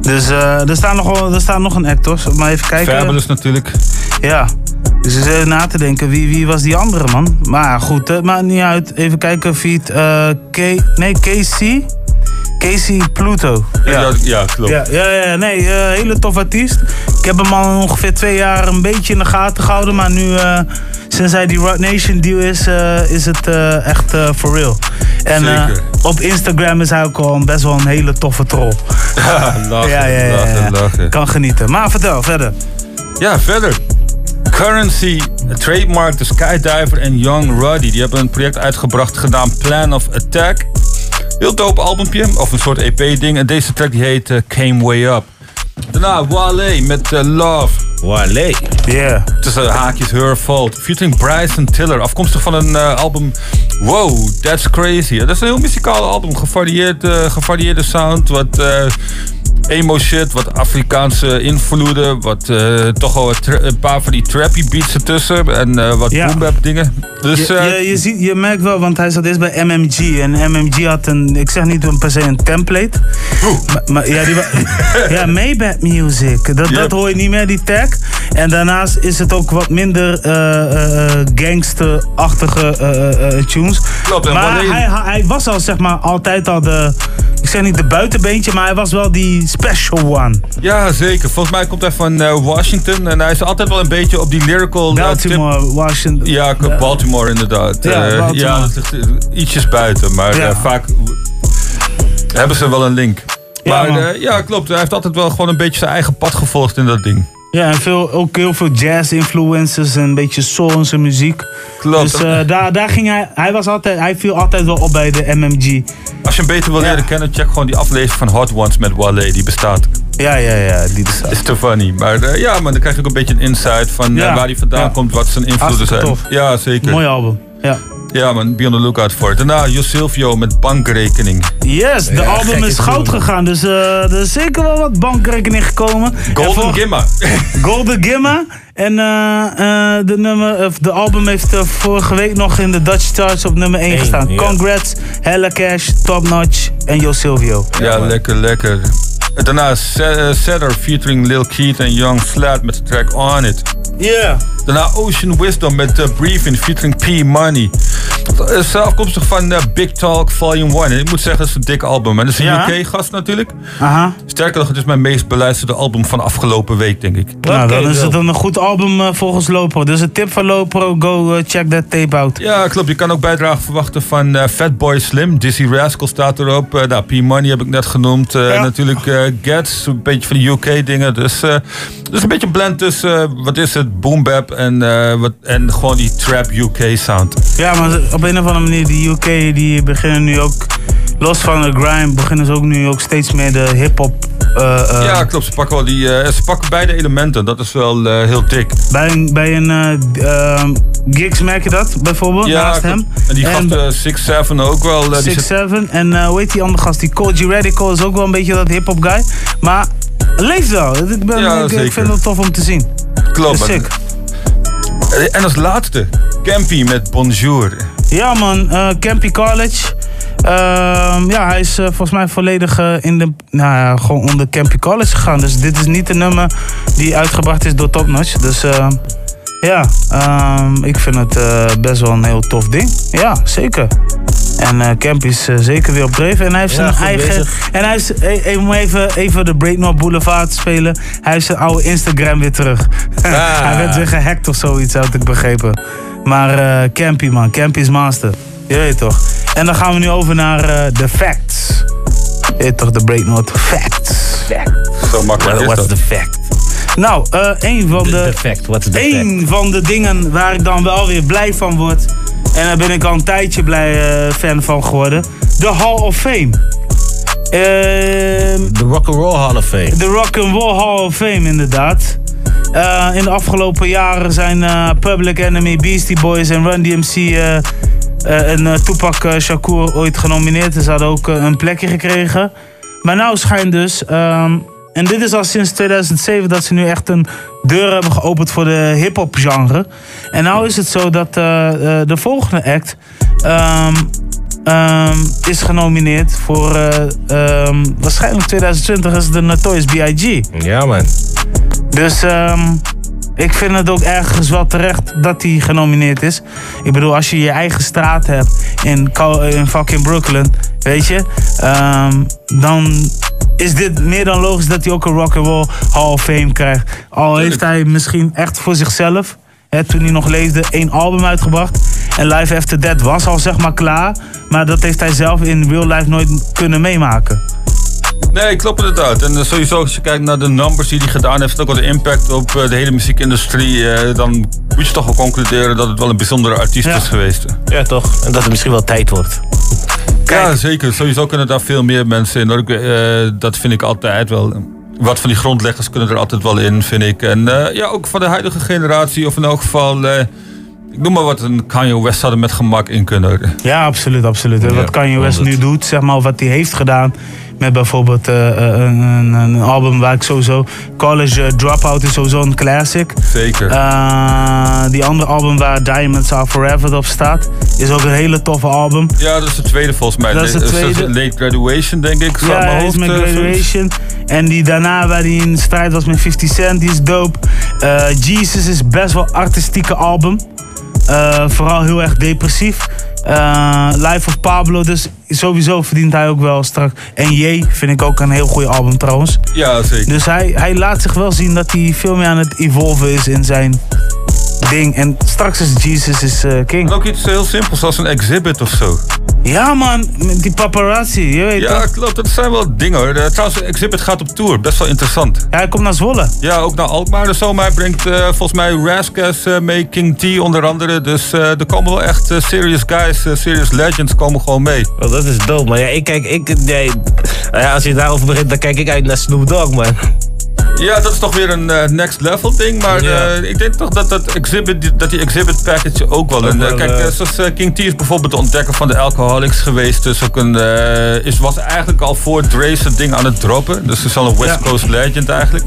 Speaker 1: Dus er, staat nog, er staat nog een act, hoor. Maar even kijken.
Speaker 4: Fabulous natuurlijk.
Speaker 1: Ja. Dus even na te denken, wie, wie was die andere man? Maar goed, het maakt niet uit. Even kijken, feed. eh K nee, Casey. Casey Pluto.
Speaker 4: Ja, ja, klopt.
Speaker 1: Ja, ja, ja nee, eh, hele tof artiest. Ik heb hem al ongeveer twee jaar een beetje in de gaten gehouden. Maar nu, eh, sinds hij die Rock Nation deal is, eh, is het eh, echt eh, for real. En eh,
Speaker 4: Zeker.
Speaker 1: op Instagram is hij ook al best wel een hele toffe troll.
Speaker 4: Ja, lachen,
Speaker 1: ja, ja, ja,
Speaker 4: lachen, lachen.
Speaker 1: Kan genieten. Maar vertel, verder.
Speaker 4: Ja, verder. Currency, Trademark, The Skydiver en Young Ruddy. Die hebben een project uitgebracht gedaan Plan of Attack. Heel dope albumpje, of een soort EP-ding. En deze track die heet eh, Came Way Up. Daarna Wale met eh, Love.
Speaker 3: Wale.
Speaker 1: Yeah.
Speaker 4: Tussen haakjes Her Fault. Featuring Bryson Tiller. Afkomstig van een eh, album Wow, That's Crazy. Dat is een heel muzikaal album. Gevarieerd, gevarieerde sound. Wat eh, emo shit. Wat Afrikaanse invloeden. Wat eh, toch tra- een paar van die trappy beats ertussen. En eh, wat
Speaker 1: Ja.
Speaker 4: boom dingen. Dus
Speaker 1: je,
Speaker 4: eh,
Speaker 1: je, je, ziet, je merkt wel, want hij zat eerst bij MMG. En MMG had een, ik zeg niet een per se een template. Maar, maar ja, die, ja, Maybach Music. Dat, dat hoor je niet meer, die tag. En daarnaast is het ook wat minder gangsterachtige tunes.
Speaker 4: Klopt, en
Speaker 1: maar hij, hij was al zeg maar altijd al de, ik zeg niet de buitenbeentje, maar hij was wel die special one.
Speaker 4: ja, zeker. Volgens mij komt hij van eh, Washington. En hij is altijd wel een beetje op die lyrical... eh,
Speaker 1: Baltimore, Washington.
Speaker 4: Ja, Baltimore inderdaad.
Speaker 1: Ja,
Speaker 4: Eh,
Speaker 1: Baltimore.
Speaker 4: ja ietsjes buiten, maar
Speaker 1: Ja.
Speaker 4: vaak hebben ze wel een link. Maar ja, klopt. Hij heeft altijd wel gewoon een beetje zijn eigen pad gevolgd in dat ding.
Speaker 1: Ja, en veel, ook heel veel jazz-influences en een beetje soul in zijn muziek.
Speaker 4: Klopt.
Speaker 1: Dus eh, daar, daar ging hij, hij, was altijd, hij viel altijd wel op bij de MMG.
Speaker 4: Als je hem beter wil leren kennen, check gewoon die aflevering van Hot Ones met Wale. Die bestaat.
Speaker 1: Ja, ja, ja, die bestaat.
Speaker 4: Is te funny. Maar eh, ja, maar dan krijg je ook een beetje een insight van eh, waar hij vandaan
Speaker 1: Ja.
Speaker 4: komt, wat zijn invloeden zijn.
Speaker 1: tof.
Speaker 4: Ja, zeker.
Speaker 1: Mooi album. Ja.
Speaker 4: Ja man, be on the lookout voor. Daarna Jo Silvio met bankrekening.
Speaker 1: Yes, de
Speaker 4: Ja,
Speaker 1: album is goud gegaan. Dus eh, er is zeker wel wat bankrekening gekomen.
Speaker 4: Golden
Speaker 1: En voor-
Speaker 4: Gimma.
Speaker 1: Golden Gimma. En eh, eh, de, nummer, of de album heeft vorige week nog in de Dutch Charts op nummer 1
Speaker 3: Eén,
Speaker 1: gestaan. Congrats, Hella Cash, Top Notch en Jo Silvio.
Speaker 4: Ja, lekker, lekker. Daarna Se- eh, Setter featuring Lil Keith en Young Slat met de track On It. Yeah. Daarna Ocean Wisdom met uh, Briefing featuring P Money. Dat is afkomstig van uh, Big Talk Volume 1. En ik moet zeggen, dat is een dik album. En dat is een
Speaker 1: Ja?
Speaker 4: UK-gast natuurlijk.
Speaker 1: Aha.
Speaker 4: Sterker nog, het is mijn meest beluisterde album van afgelopen week, denk ik.
Speaker 1: Nou, dan is het een goed album eh, volgens Lopro. Dus een tip van Lopro, go eh, check that tape out.
Speaker 4: Ja, klopt. Je kan ook bijdrage verwachten van eh, Fatboy Slim. Dizzy Rascal staat erop. Eh nou, P-Money heb ik net genoemd. Eh, Natuurlijk eh Gats, een beetje van de UK-dingen. Dus, eh dus een beetje een blend tussen, eh, wat is het, boom bap en, eh, wat, en gewoon die trap UK-sound.
Speaker 1: Ja, maar op een of andere manier, die UK die beginnen nu ook, los van de grime, beginnen ze ook nu ook steeds meer de hip-hop. Eh, eh,
Speaker 4: ja, klopt. Ze pakken, wel die, eh, ze pakken beide elementen. Dat is wel heel dik.
Speaker 1: Bij een, bij een eh, ehm, gigs merk je dat bijvoorbeeld,
Speaker 4: Ja,
Speaker 1: naast
Speaker 4: klopt.
Speaker 1: hem.
Speaker 4: En die gast eh, 6-7 ook wel. zit-
Speaker 1: 6-7 en hoe heet die andere gast? Die G Radical is ook wel een beetje dat hip-hop guy. Maar leeft wel. Ik, ben,
Speaker 4: Ja,
Speaker 1: ik, vind het tof om te zien.
Speaker 4: Klopt. Eh, En als laatste, Campy met Bonjour.
Speaker 1: Ja man, Campy College. Ehm, ja, hij is eh, volgens mij volledig eh, in de, nou ja, gewoon onder Campy College gegaan. Dus dit is niet een nummer die uitgebracht is door Top Notch. Dus eh, ja, ehm, ik vind het best wel een heel tof ding. Ja, zeker. En Campy is zeker weer op dreef. En hij heeft
Speaker 17: Ja,
Speaker 1: zijn eigen.
Speaker 17: bezig.
Speaker 1: En hij is, even, even, even de Breaknorth Boulevard spelen. Hij heeft zijn oude Instagram weer terug. hij werd weer gehackt of zoiets, had ik begrepen. Maar Campy, man. Campy is master. Je weet toch. En dan gaan we nu over naar eh, de facts. Je weet toch, de Breaknorth facts.
Speaker 4: Zo makkelijk is
Speaker 1: What's the fact? Nou, eh een van de,
Speaker 17: fact, what's the
Speaker 1: een van de dingen waar ik dan wel weer blij van word. En daar ben ik al een tijdje blij eh, fan van geworden. De Hall of Fame. Ehm,
Speaker 17: De Rock'n'Roll Hall of Fame.
Speaker 1: de Rock'n'Roll Hall of Fame, inderdaad. Eh, in de afgelopen jaren zijn eh, Public Enemy, Beastie Boys en Run DMC en eh, Tupac eh, Shakur ooit genomineerd. Ze hadden ook eh, een plekje gekregen. Maar nou schijnt dus, ehm, en dit is al sinds 2007 dat ze nu echt een deur hebben geopend voor de hip-hop genre. En nou is het zo dat eh, eh, de volgende act ehm, ehm, is genomineerd voor eh, ehm, waarschijnlijk 2020 is het de Notorious B.I.G.
Speaker 17: Ja, man.
Speaker 1: Dus ehm, ik vind het ook ergens wel terecht dat hij genomineerd is. Ik bedoel, als je je eigen straat hebt in, fucking Brooklyn, weet je, ehm, dan is dit meer dan logisch dat hij ook een Rock'n'Roll Hall of Fame krijgt. Al heeft hij misschien echt voor zichzelf, hè, toen hij nog leefde, één album uitgebracht. En Live After That was al zeg maar klaar, maar dat heeft hij zelf in real life nooit kunnen meemaken.
Speaker 4: Nee, klopt inderdaad. En eh, sowieso als je kijkt naar de numbers die hij gedaan heeft... en ook wel de impact op eh, de hele muziekindustrie... eh, dan moet je toch wel concluderen dat het wel een bijzondere artiest is geweest.
Speaker 17: Ja, toch? En dat het misschien wel tijd wordt.
Speaker 4: Ja, zeker. Sowieso kunnen daar veel meer mensen in. hoor. Dat vind ik altijd wel. Wat van die grondleggers kunnen er altijd wel in, vind ik. En ja, ook van de huidige generatie, of in elk geval... noem maar wat, een Kanye West zou er met gemak in kunnen.
Speaker 1: Ja, absoluut, absoluut.
Speaker 4: Ja,
Speaker 1: wat Kanye West
Speaker 4: 100.
Speaker 1: nu doet, zeg maar, wat hij heeft gedaan met bijvoorbeeld eh, eh, een, een, een album waar ik sowieso... College eh, Dropout is sowieso een classic.
Speaker 4: Zeker.
Speaker 1: Die andere album waar Diamonds Are Forever op staat, is ook een hele toffe album.
Speaker 4: Ja, dat is de tweede volgens mij.
Speaker 1: Dat is de tweede.
Speaker 4: Late Graduation, denk ik.
Speaker 1: Ja, hij is met. Graduation. En die daarna waar hij in strijd was met 50 Cent, die is dope. Jesus is best wel artistieke album. Eh, vooral heel erg depressief. Eh, Life of Pablo, dus sowieso verdient hij ook wel straks. En J vind ik ook een heel goede album trouwens.
Speaker 4: Ja, zeker.
Speaker 1: Dus hij, hij laat zich wel zien dat hij veel meer aan het evolven is in zijn ding. En straks is Jesus is eh, king.
Speaker 4: En ook iets heel simpels als een exhibit of zo.
Speaker 1: Ja man, die paparazzi, je weet
Speaker 4: Ja,
Speaker 1: toch?
Speaker 4: klopt. Dat zijn wel dingen hoor. Eh, Trouwens, Exhibit gaat op tour. Best wel interessant.
Speaker 1: Ja, hij komt naar Zwolle.
Speaker 4: Ja, ook naar Alkmaar. Dus zomaar hij brengt eh, volgens mij Raskes eh, mee, King T onder andere. Dus eh, er komen wel echt serious guys, serious legends komen gewoon mee.
Speaker 17: Oh, dat is dope, maar ja, ik kijk, ik, nee, nou ja, als je daarover begint, dan kijk ik uit naar Snoop Dogg, man.
Speaker 4: Ja, dat is toch weer een eh, next level ding. Maar eh, ik denk toch dat, dat, exhibit, dat die exhibit package ook wel. Een, eh, kijk, zoals King T is bijvoorbeeld de ontdekker van de Alcoholics geweest. Dus ook een, is, was eigenlijk al voor Dre zijn ding aan het droppen. Dus is al een West
Speaker 1: Ja.
Speaker 4: Coast legend eigenlijk.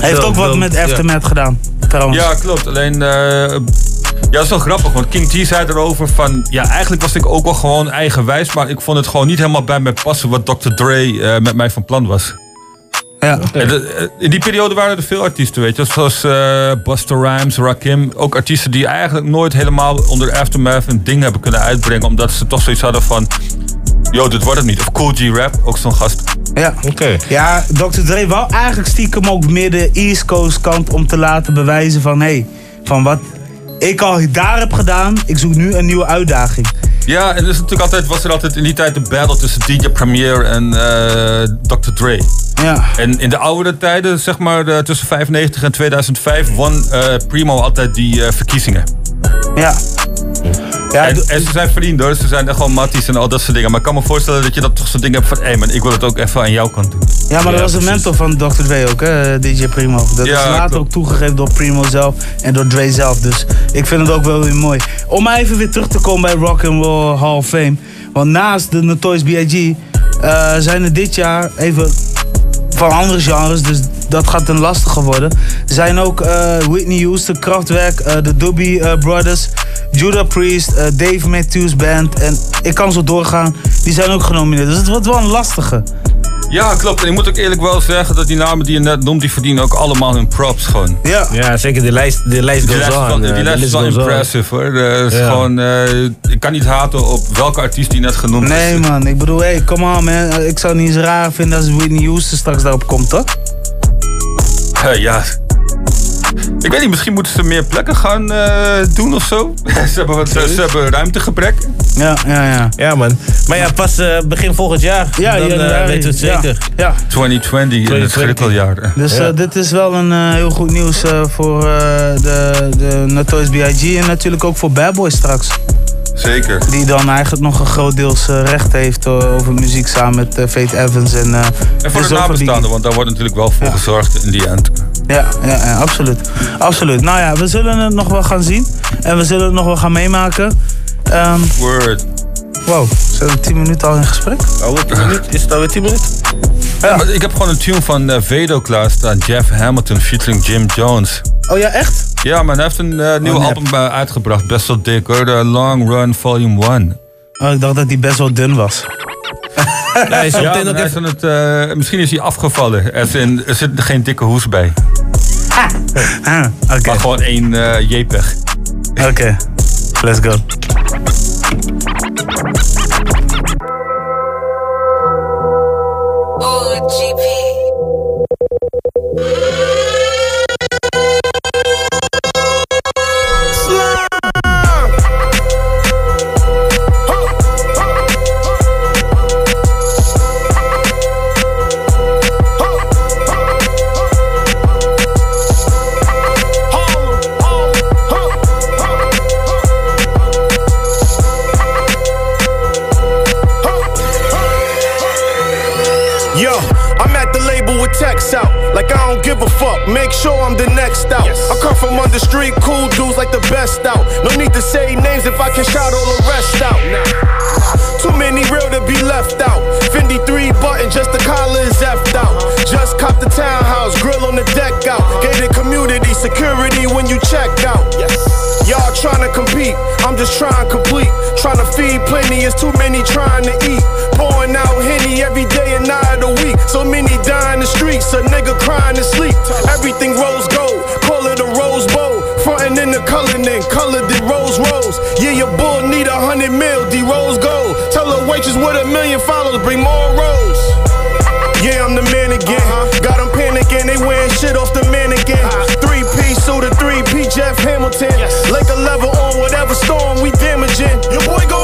Speaker 1: Hij heeft ook wat met. Aftermath gedaan, trouwens.
Speaker 4: Ja, klopt. Alleen, eh, ja, dat is wel grappig. Want King T zei erover van... Ja, eigenlijk was ik ook wel gewoon eigenwijs. Maar ik vond het gewoon niet helemaal bij mij passen... wat Dr. Dre eh, met mij van plan was.
Speaker 1: Ja.
Speaker 4: En de- in die periode waren er veel artiesten, weet je. Zoals eh Buster Rhymes, Rakim. Ook artiesten die eigenlijk nooit helemaal onder Aftermath een ding hebben kunnen uitbrengen. Omdat ze toch zoiets hadden van... Yo, dit wordt het niet. Of Cool G Rap, ook zo'n gast.
Speaker 1: Ja.
Speaker 17: Oké.
Speaker 1: Ja, Dr. Dre wou eigenlijk stiekem ook meer de East Coast kant om te laten bewijzen van... hé, hey, van wat ik al daar heb gedaan, ik zoek nu een nieuwe uitdaging.
Speaker 4: Ja, en is natuurlijk altijd, was er altijd in die tijd de battle tussen DJ Premier en eh, Dr. Dre.
Speaker 1: Ja.
Speaker 4: En in de oudere tijden, zeg maar eh, tussen 95 en 2005, won eh, Primo altijd die verkiezingen.
Speaker 1: Ja. Ja,
Speaker 4: en, en ze zijn vrienden hoor, ze zijn echt gewoon matties en al dat soort dingen. Maar ik kan me voorstellen dat je dat toch zo'n ding hebt van, hé man, ik wil het ook even aan jouw kant doen.
Speaker 1: Ja, maar dat was een mentor van Dr. Dre ook, hè, DJ Primo. Dat
Speaker 4: Ja,
Speaker 1: is later
Speaker 4: klopt.
Speaker 1: ook toegegeven door Primo zelf en door Dre zelf. Dus ik vind het ook wel weer mooi. Om maar even weer terug te komen bij Rock and Roll Hall of Fame. Want naast de Notorious B.I.G. eh, zijn er dit jaar even van andere genres, dus dat gaat een lastige worden. Er zijn ook eh, Whitney Houston, Kraftwerk, eh, de Doobie eh, Brothers, Judah Priest, Dave Matthews Band en ik kan zo doorgaan. Die zijn ook genomineerd, dus het wordt wel een lastige.
Speaker 4: Ja, klopt. En ik moet ook eerlijk wel zeggen dat die namen die je net noemt, die verdienen ook allemaal hun props gewoon.
Speaker 1: Ja,
Speaker 17: ja zeker. De lijst, de lijst
Speaker 4: Die
Speaker 17: goes
Speaker 4: lijst, is
Speaker 17: on.
Speaker 4: wel-
Speaker 17: eh,
Speaker 4: die lijst is wel
Speaker 17: on.
Speaker 4: impressive hoor. Is
Speaker 17: Ja.
Speaker 4: gewoon, eh, ik kan niet haten op welke artiest die net genoemd
Speaker 1: Nee
Speaker 4: is.
Speaker 1: man, ik bedoel, hey, come on man. Ik zou het niet eens raar vinden als Whitney Houston straks daarop komt, toch?
Speaker 4: Eh, ja. Ik weet niet, misschien moeten ze meer plekken gaan eh, doen of zo. ze, hebben wat, ze hebben ruimtegebrek.
Speaker 1: Ja, ja, ja.
Speaker 17: Ja man. Maar ja, pas eh, begin volgend jaar.
Speaker 1: Ja,
Speaker 17: dan eh, weten we het zeker.
Speaker 1: Ja.
Speaker 4: 2020, in het schrikkeljaar.
Speaker 1: Dus
Speaker 17: Ja.
Speaker 1: dit is wel een eh, heel goed nieuws eh, voor eh, de, de Notorious B.I.G. en natuurlijk ook voor Bad Boy straks.
Speaker 4: Zeker.
Speaker 1: Die dan eigenlijk nog een groot deels eh, recht heeft over muziek samen met Fate Evans. En, eh,
Speaker 4: En voor de nabestaanden, want daar wordt natuurlijk wel voor gezorgd in die end.
Speaker 1: Ja, ja, ja, absoluut. absoluut. Nou ja, we zullen het nog wel gaan zien. En we zullen het nog wel gaan meemaken. Ehm,
Speaker 4: Word.
Speaker 1: wow, zijn we 10 minuten al in gesprek?
Speaker 17: Alweer 10 minuten? Is het alweer 10 minuten?
Speaker 4: Ja. ik heb gewoon een tune van eh, Vedo klaarstaan. Jeff Hamilton featuring Jim Jones.
Speaker 1: Oh ja, echt?
Speaker 4: Ja, maar hij heeft een eh, nieuw
Speaker 1: Oh,
Speaker 4: album eh, uitgebracht. Best wel dik hoor. De Long Run Volume 1.
Speaker 1: Oh, ik dacht dat hij best wel dun was.
Speaker 17: Nee, zo meteen even...
Speaker 4: het, eh, misschien is hij afgevallen. Er, zit- er zit geen dikke hoes bij.
Speaker 1: Ah, oké.
Speaker 4: Maar gewoon één eh JPEG.
Speaker 1: Oké, let's go.
Speaker 18: Like I don't give a fuck. Make sure I'm the next out. I come from under street, cool dudes like the best out. No need to say names if I can shout all the rest out. Too many real to be left out. Fendi 3 button, just the collar is effed out. Just cop the townhouse, grill on the deck out. Gated community security when you check out. Y'all tryna compete, I'm just trying to complete. Tryna feed plenty, it's too many trying to eat. Streets, a nigga crying to sleep. Everything rose gold, call it a rose bowl. Frontin' in the coloring in, colored in rose rose. Yeah, your bull need a hundred mil, D rose gold. Tell a waitress with a million followers, bring more rolls. Yeah, I'm the man again. Uh-huh. Got them panicking, they wearing shit off the mannequin. Uh-huh. Three piece suit, a three P Jeff Hamilton. Lake a level on whatever storm we damaging. Your boy going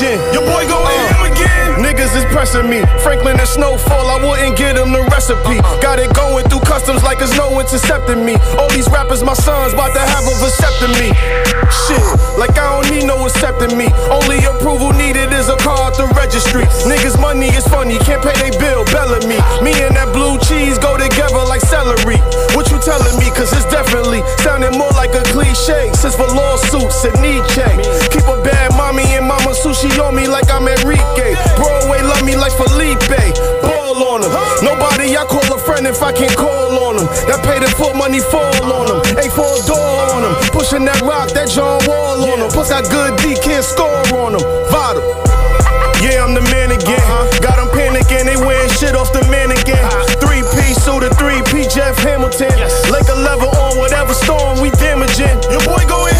Speaker 18: Your boy go uh. in. Niggas is pressing me. Franklin and Snowfall, I wouldn't get them the recipe. Uh-uh. Got it going through customs like there's no intercepting me. All these rappers, my sons, about to have a vasectomy. Shit, like I don't need no accepting me. Only approval needed is a car at the registry. Niggas' money is funny, can't pay they bill, Bellamy. Me Me and that blue cheese go together like celery. What you telling me? Cause it's definitely sounding more like a cliche. Since for lawsuits and Nietzsche. Keep a bad mommy and mama sushi on me like I'm Enrique. Broadway love me like Felipe. Ball on him. Nobody I call a friend if I can't call on them. That pay the full money fall on. Ain't for a door on them. Pushing that rock, that John Wall on them. Plus got good D, can't score on them. Vital. Yeah, I'm the man again. Got them panicking, they wearing shit off the man again. Three P suit, a three P Jeff Hamilton. Like a level on whatever storm we damaging. Your boy going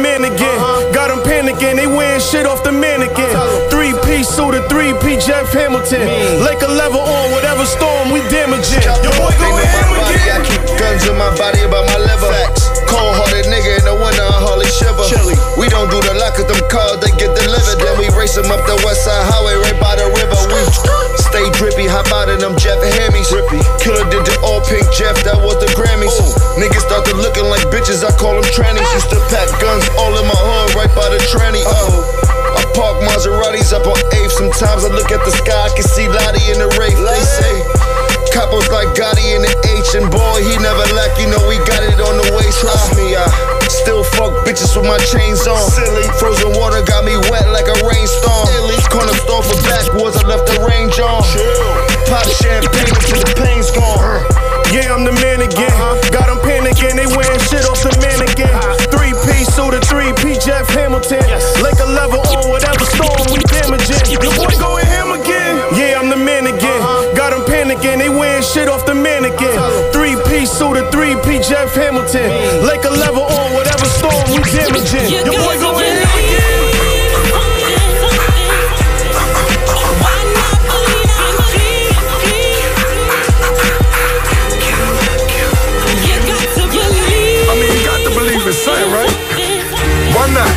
Speaker 18: man again. Uh-huh. Got them panicking, they wearing shit off the mannequin. Three piece suit, a three P Jeff Hamilton. Like a level on whatever storm we damaging. Your boy going ham again.
Speaker 12: I keep guns in my body about my liver. Cold hearted nigga in the winter, I hardly shiver. We don't do the lock of them cars, they get delivered. Then we race them up the west side highway right by the river. We stay drippy, hop out of them Jeff Hammies. Killer did the all pink Jeff, that was the Grammys. Niggas started looking like bitches, I call them trannies. Ah. Used to pack guns all in my hood, right by the tranny. Oh. I park Maseratis up on 8th. Sometimes I look at the sky, I can see Lottie in the Wraith. They say, Coppers like Gotti in the H, and boy, he never lack. You know, we got it on the waist. Trust ah. me, I still fuck bitches with my chains on. Silly. Frozen water got me wet like a rainstorm. Silly. Corner store for backwoods, I left the range on. Chill. Pop champagne until the pain's gone. Uh-huh.
Speaker 18: Yeah, I'm the man again. Uh-huh. Got them panicking, they wearing shit off the mannequin. Uh-huh. Three P suit, a three P Jeff Hamilton. Like a level on whatever storm we damaging. Your boy going ham again. Yeah, I'm the man again. Them panicking, they wearing shit off the mannequin. Three P suit, a three P Jeff Hamilton. Like a level on whatever storm we damaging. Your boy going ham again.
Speaker 19: I mean, you got to believe in something, right? Why not?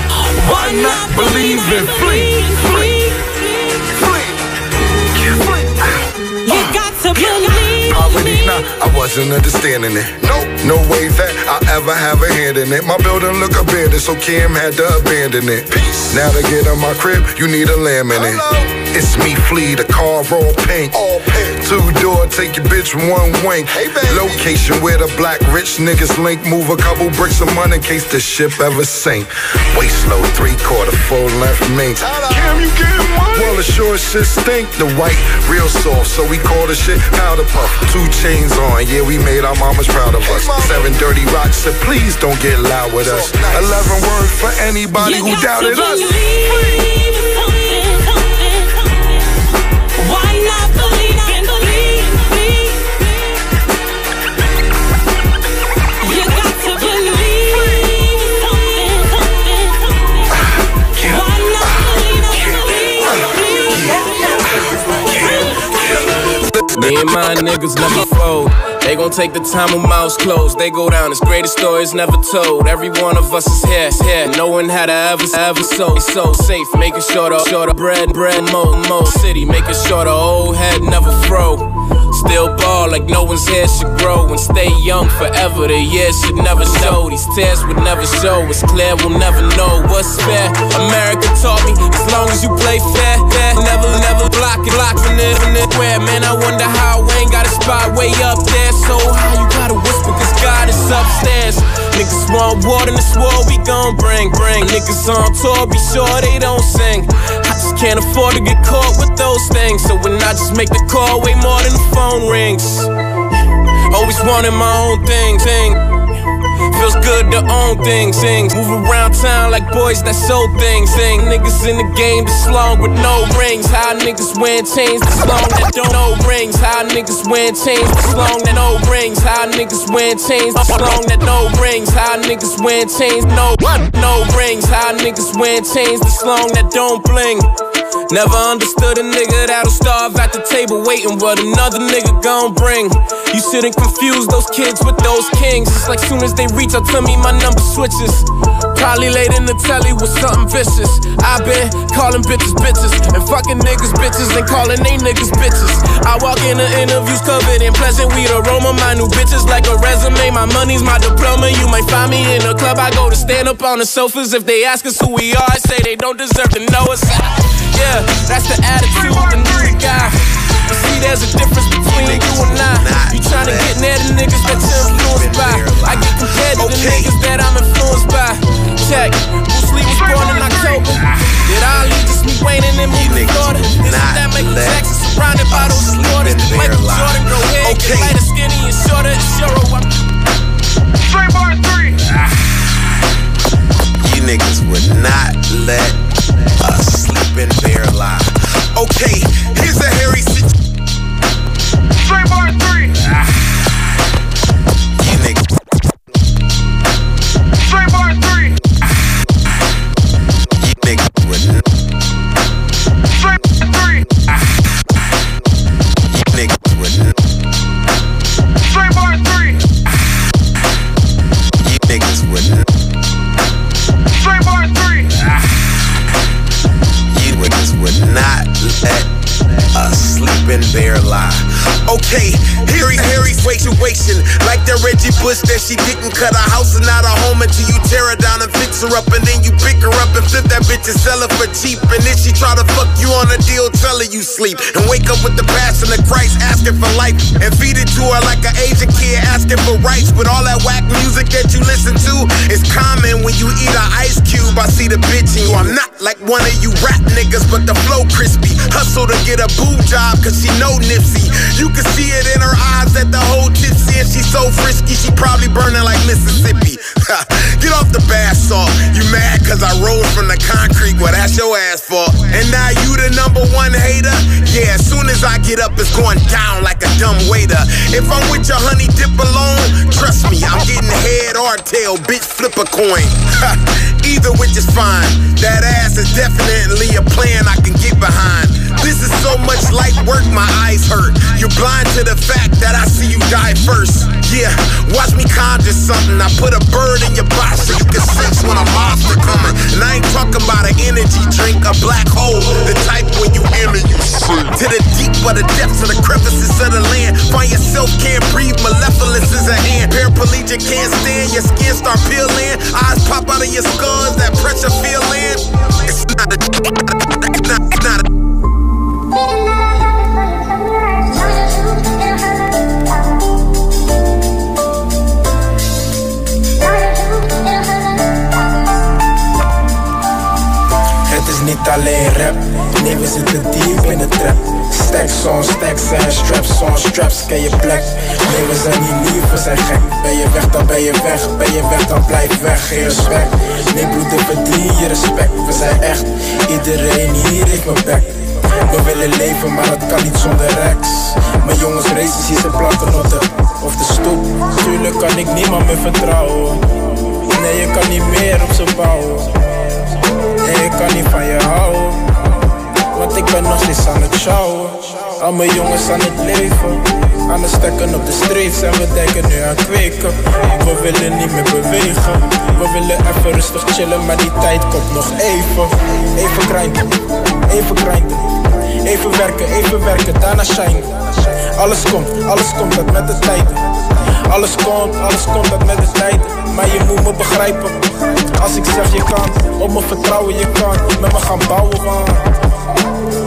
Speaker 19: Why not believe in flee? Flee. Wasn't understanding it. Nope, no way that I ever have a hand in it. My building look abandoned, so Kim had to abandon it. Peace. Now to get in my crib, you need a laminate. It's me, Flea, the car all pink. All pink. Two door, take your bitch one wink. Location where the black rich niggas link. Move a couple bricks of money in case the ship ever sink. Waist low, three quarter, full length mink. Kim, you getting money? Short shit stink. The white, real soft, so we call the shit powder puff. Two chains on, yeah, we made our mamas proud of us. Seven dirty rocks, said please don't get loud with us. Eleven words for anybody who doubted us.
Speaker 20: Why
Speaker 7: Me and my niggas never fold. They gon' take the time with mouths closed. They go down as greatest stories never told. Every one of us is here, here. No one had to ever, ever so, so safe. Making sure the, sure the bread, bread, mo, mo city. Making sure the old head never fro. Still ball like no one's hair should grow and stay young forever. The years should never show. These tears would never show. It's clear we'll never know what's fair. America taught me as long as you play fair. Never, never block it, block in it, it. Where man, I wonder how Wayne got a spot way up there. So high you gotta whisper, cause God is upstairs. Niggas want water in this war, we gon' bring, bring. Niggas on tour, be sure they don't sing. I just can't afford to get caught with those things. So when I just make the call, way more than the phone rings. Always wanting my own thing, thing. Feels good to own things, things. Move around town like boys that sold things, thing. Niggas in the game this long with no rings. How niggas wearing chains this long that don't no rings. How niggas wearing chains this long that no rings. How niggas wearing chains this long that no rings. How niggas wearing chains no no rings. How niggas wearing chains this long that don't bling. Never understood a nigga that'll starve at the table waiting what another nigga gon' bring. You shouldn't confuse those kids with those kings. It's like soon as they reach out to me, my number switches. Probably late in the telly with something vicious. i been calling bitches bitches and fucking niggas bitches and calling they niggas bitches. I walk into interviews covered in pleasant weed aroma. My new bitches like a resume. My money's my diploma. You might find me in a club. I go to stand up on the sofas. If they ask us who we are, I say they don't deserve to know us. Yeah, that's the attitude, the new guy. You see, there's a difference between you and I. You get near the niggas that you influenced by. I get compared to the niggas that I'm influenced by. Check, Bruce Lee was born in October. Did Ali just be Wayne and then move? Isn't that Michael Jackson surrounded by those supporters? Did Michael Jordan grow hair,
Speaker 5: okay. get lighter, skinny, and
Speaker 7: shorter? Sure, I'm...
Speaker 5: Niggas would not let a sleeping bear lie. Okay, here's a hairy situation. Straight three. You. Straight three. Straight three. Straight three. You niggas. Straight bar three. Ah witness would not let a sleeping bear lie. Okay, hairy, hairy situation. Like that Reggie Bush that she didn't cut a house and not a home until you tear her down and fix her up. And then you pick her up and flip that bitch and sell her for cheap. And then she try to fuck you on a deal, tell her you sleep. And wake up with the passion of Christ asking for life. And feed it to her like an Asian kid asking for rights. But all that whack music that you listen to is common when you eat an ice cube. I see the bitch in you. I'm not like one of you rap niggas but the flow crispy. Hustle to get a boob job, cause she know Nipsey. You can see it in her eyes that the whole tipsy and she so frisky, she probably burning like Mississippi. Get off the bath salt. You mad cause I rose from the concrete? Well, that's your ass fault. And now you the number one hater? Yeah, as soon as I get up, it's going down like a dumb waiter. If I'm with your honey dip alone, trust me, I'm getting head or tail. Bitch, flip a coin. Either which is fine. That ass is definitely a plan I can get behind. This is so much light work, my eyes hurt. You're blind to the fact that I see you die first. Yeah, watch me conjure something. I put a bird in your box so you can sense when a monster coming. And I ain't talking about an energy drink, a black hole. The type when you enter, you sink. To the deep of the depths of the crevices of the land. Find yourself, can't breathe, malevolence is a hand. Paraplegic can't stand, your skin start peeling. Eyes pop out of your skulls, that pressure feeling. It's not a,
Speaker 21: Het is niet alleen rap, nee we zitten diep in de trap Stacks on stacks en straps on straps, ken je plek Nee we zijn niet lief, we zijn gek Ben je weg dan ben je weg, ben je weg dan blijf weg Geen respect, nee bloed en verdien je respect We zijn echt, iedereen hier heeft mijn bek we willen leven, maar dat kan niet zonder Rex. Mijn jongens racen, zie ze plankennotten of de stoep. Tuurlijk kan ik niemand meer vertrouwen. Nee, je kan niet meer op ze bouwen. Nee, ik kan niet van je houden. Ik ben nog steeds aan het sjouwen. Al mijn jongens aan het leven. Aan het stekken op de streets en we denken nu aan kweken. We willen niet meer bewegen. We willen even rustig chillen, maar die tijd komt nog even. Even grinden, even grinden. Even werken, even werken, daarna shine. Alles komt, alles komt dat met de tijd. Alles komt, alles komt dat met de tijd. Maar je moet me begrijpen. Als ik zeg je kan, op me vertrouwen, je kan met me gaan bouwen. Want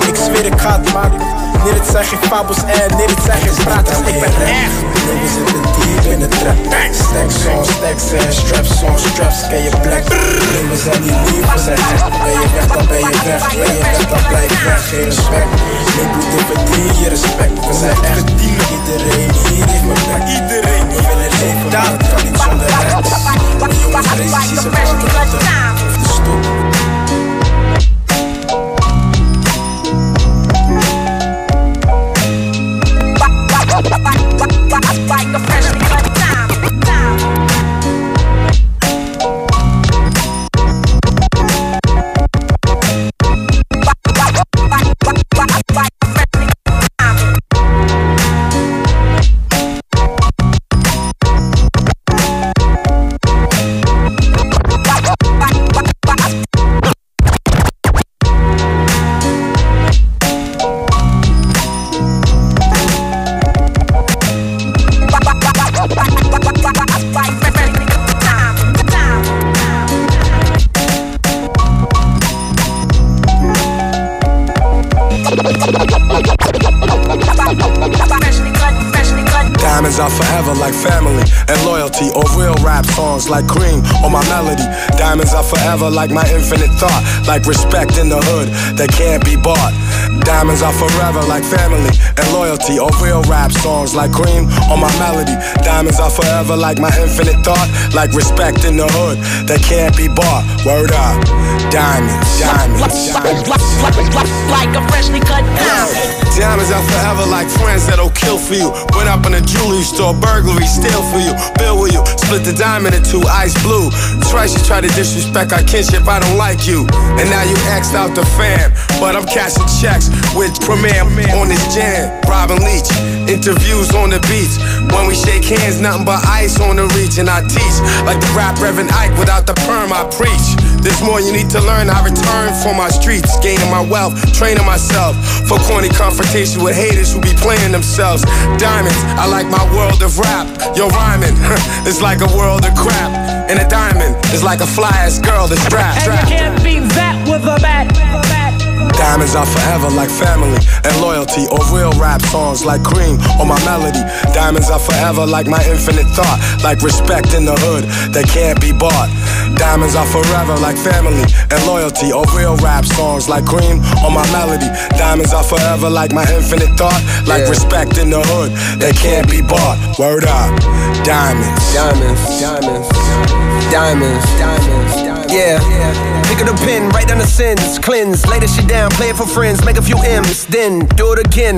Speaker 21: ik zweer, ik ga het maken. Nee, dit zijn geen fabels en nee, dit zijn geen praters. Ik ben echt. Nee, we zitten diep in de trap. Stacks on stacks en straps on straps. Ken je plek? Nee, we zijn niet lief, we zijn gek. Ben je weg, dan ben je weg. Ben je weg, dan blijf weg. Geen respect. Nee, bloed, ik verdien je respect. We zijn echt diep. Iedereen hier heeft mijn plek. Iedereen die willen leven, maar dat kan niet zonder rechts. Jongens, of de stoep.
Speaker 22: Like,
Speaker 23: like, like a freshman. Like cream or my melody. Diamonds are forever like my infinite thought, like respect in the hood that can't be bought. Diamonds are forever like family and loyalty or real rap songs like cream on my melody. Diamonds are forever like my infinite thought, like respect in the hood that can't be bought. Word up. Diamonds, diamonds, diamonds.
Speaker 22: Like a freshly cut diamond.
Speaker 23: Diamonds are forever like friends that'll kill for you. Went up in a jewelry store, burglary, steal for you. Bill with you, split the diamond in two, ice blue. Twice you try to disrespect our kinship, I don't like you. And now you axed out the fam. But I'm cashing checks with Premier on this jam. Robin Leach, interviews on the beach. When we shake hands, nothing but ice on the reach. And I teach like the rap Reverend Ike without the perm I preach. There's more you need to learn. I return for my streets, gaining my wealth, training myself for corny confrontation with haters who be playing themselves. Diamonds, I like my world of rap. Yo, rhyming, it's like a world of crap. And a diamond is like a fly ass girl that's strapped.
Speaker 24: And you can't beat that with a bat.
Speaker 23: Diamonds are forever like family and loyalty, or real rap songs like cream or my melody. Diamonds are forever like my infinite thought, like respect in the hood that can't be bought. Diamonds are forever like family and loyalty, or real rap songs like cream or my melody. Diamonds are forever like my infinite thought, like respect in the hood that can't be bought. Word up, diamonds,
Speaker 25: diamonds, diamonds, diamonds, diamonds. Yeah. Pick up the pen, write down the sins, cleanse, lay the shit down, play it for friends, make a few M's, then do it again.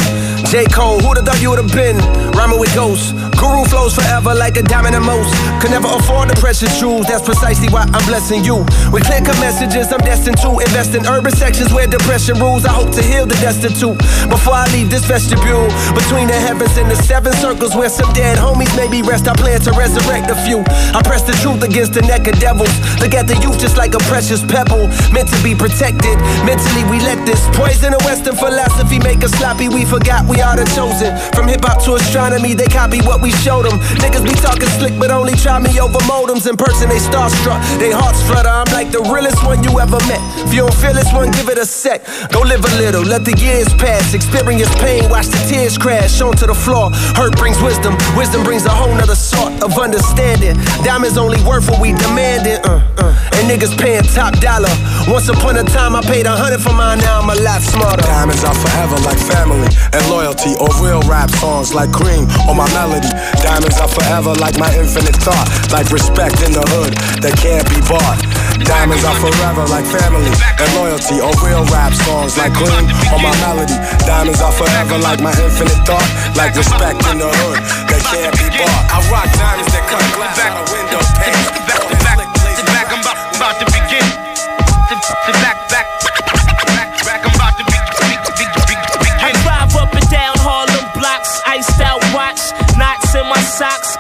Speaker 25: J. Cole, who'da thought you would've been? Rhyming with ghosts. Guru flows forever like a diamond in most. Could never afford the precious jewels, that's precisely why I'm blessing you. With clear cut messages, I'm destined to invest in urban sections where depression rules. I hope to heal the destitute before I leave this vestibule. Between the heavens and the seven circles where some dead homies maybe rest, I plan to resurrect a few. I press the truth against the neck of devils. Look at the youth just like a precious pebble, meant to be protected. Mentally, we let this poison of Western philosophy make us sloppy. We forgot we are the chosen. From hip hop to astronomy, they copy what we showed them. Niggas be talking slick, but only try me over modems. In person, they starstruck, they hearts flutter. I'm like the realest one you ever met. If you don't feel this one, give it a sec. Go live a little, let the years pass. Experience pain, watch the tears crash onto the floor. Hurt brings wisdom, wisdom brings a whole nother sort of understanding. Diamonds only worth what we demanded. Uh, uh. And niggas paying top dollar. Once upon a time, I paid a hundred for mine, now I'm a lot smarter.
Speaker 23: Diamonds are forever like family and loyalty, or real rap songs like cream or my melody. Diamonds are forever like my infinite thought, like respect in the hood that can't be bought. Diamonds are forever like family and loyalty, or real rap songs like cream or my melody. Diamonds are forever like my infinite thought, like respect in the hood that can't be bought. I rock diamonds that cut glass out of window panes.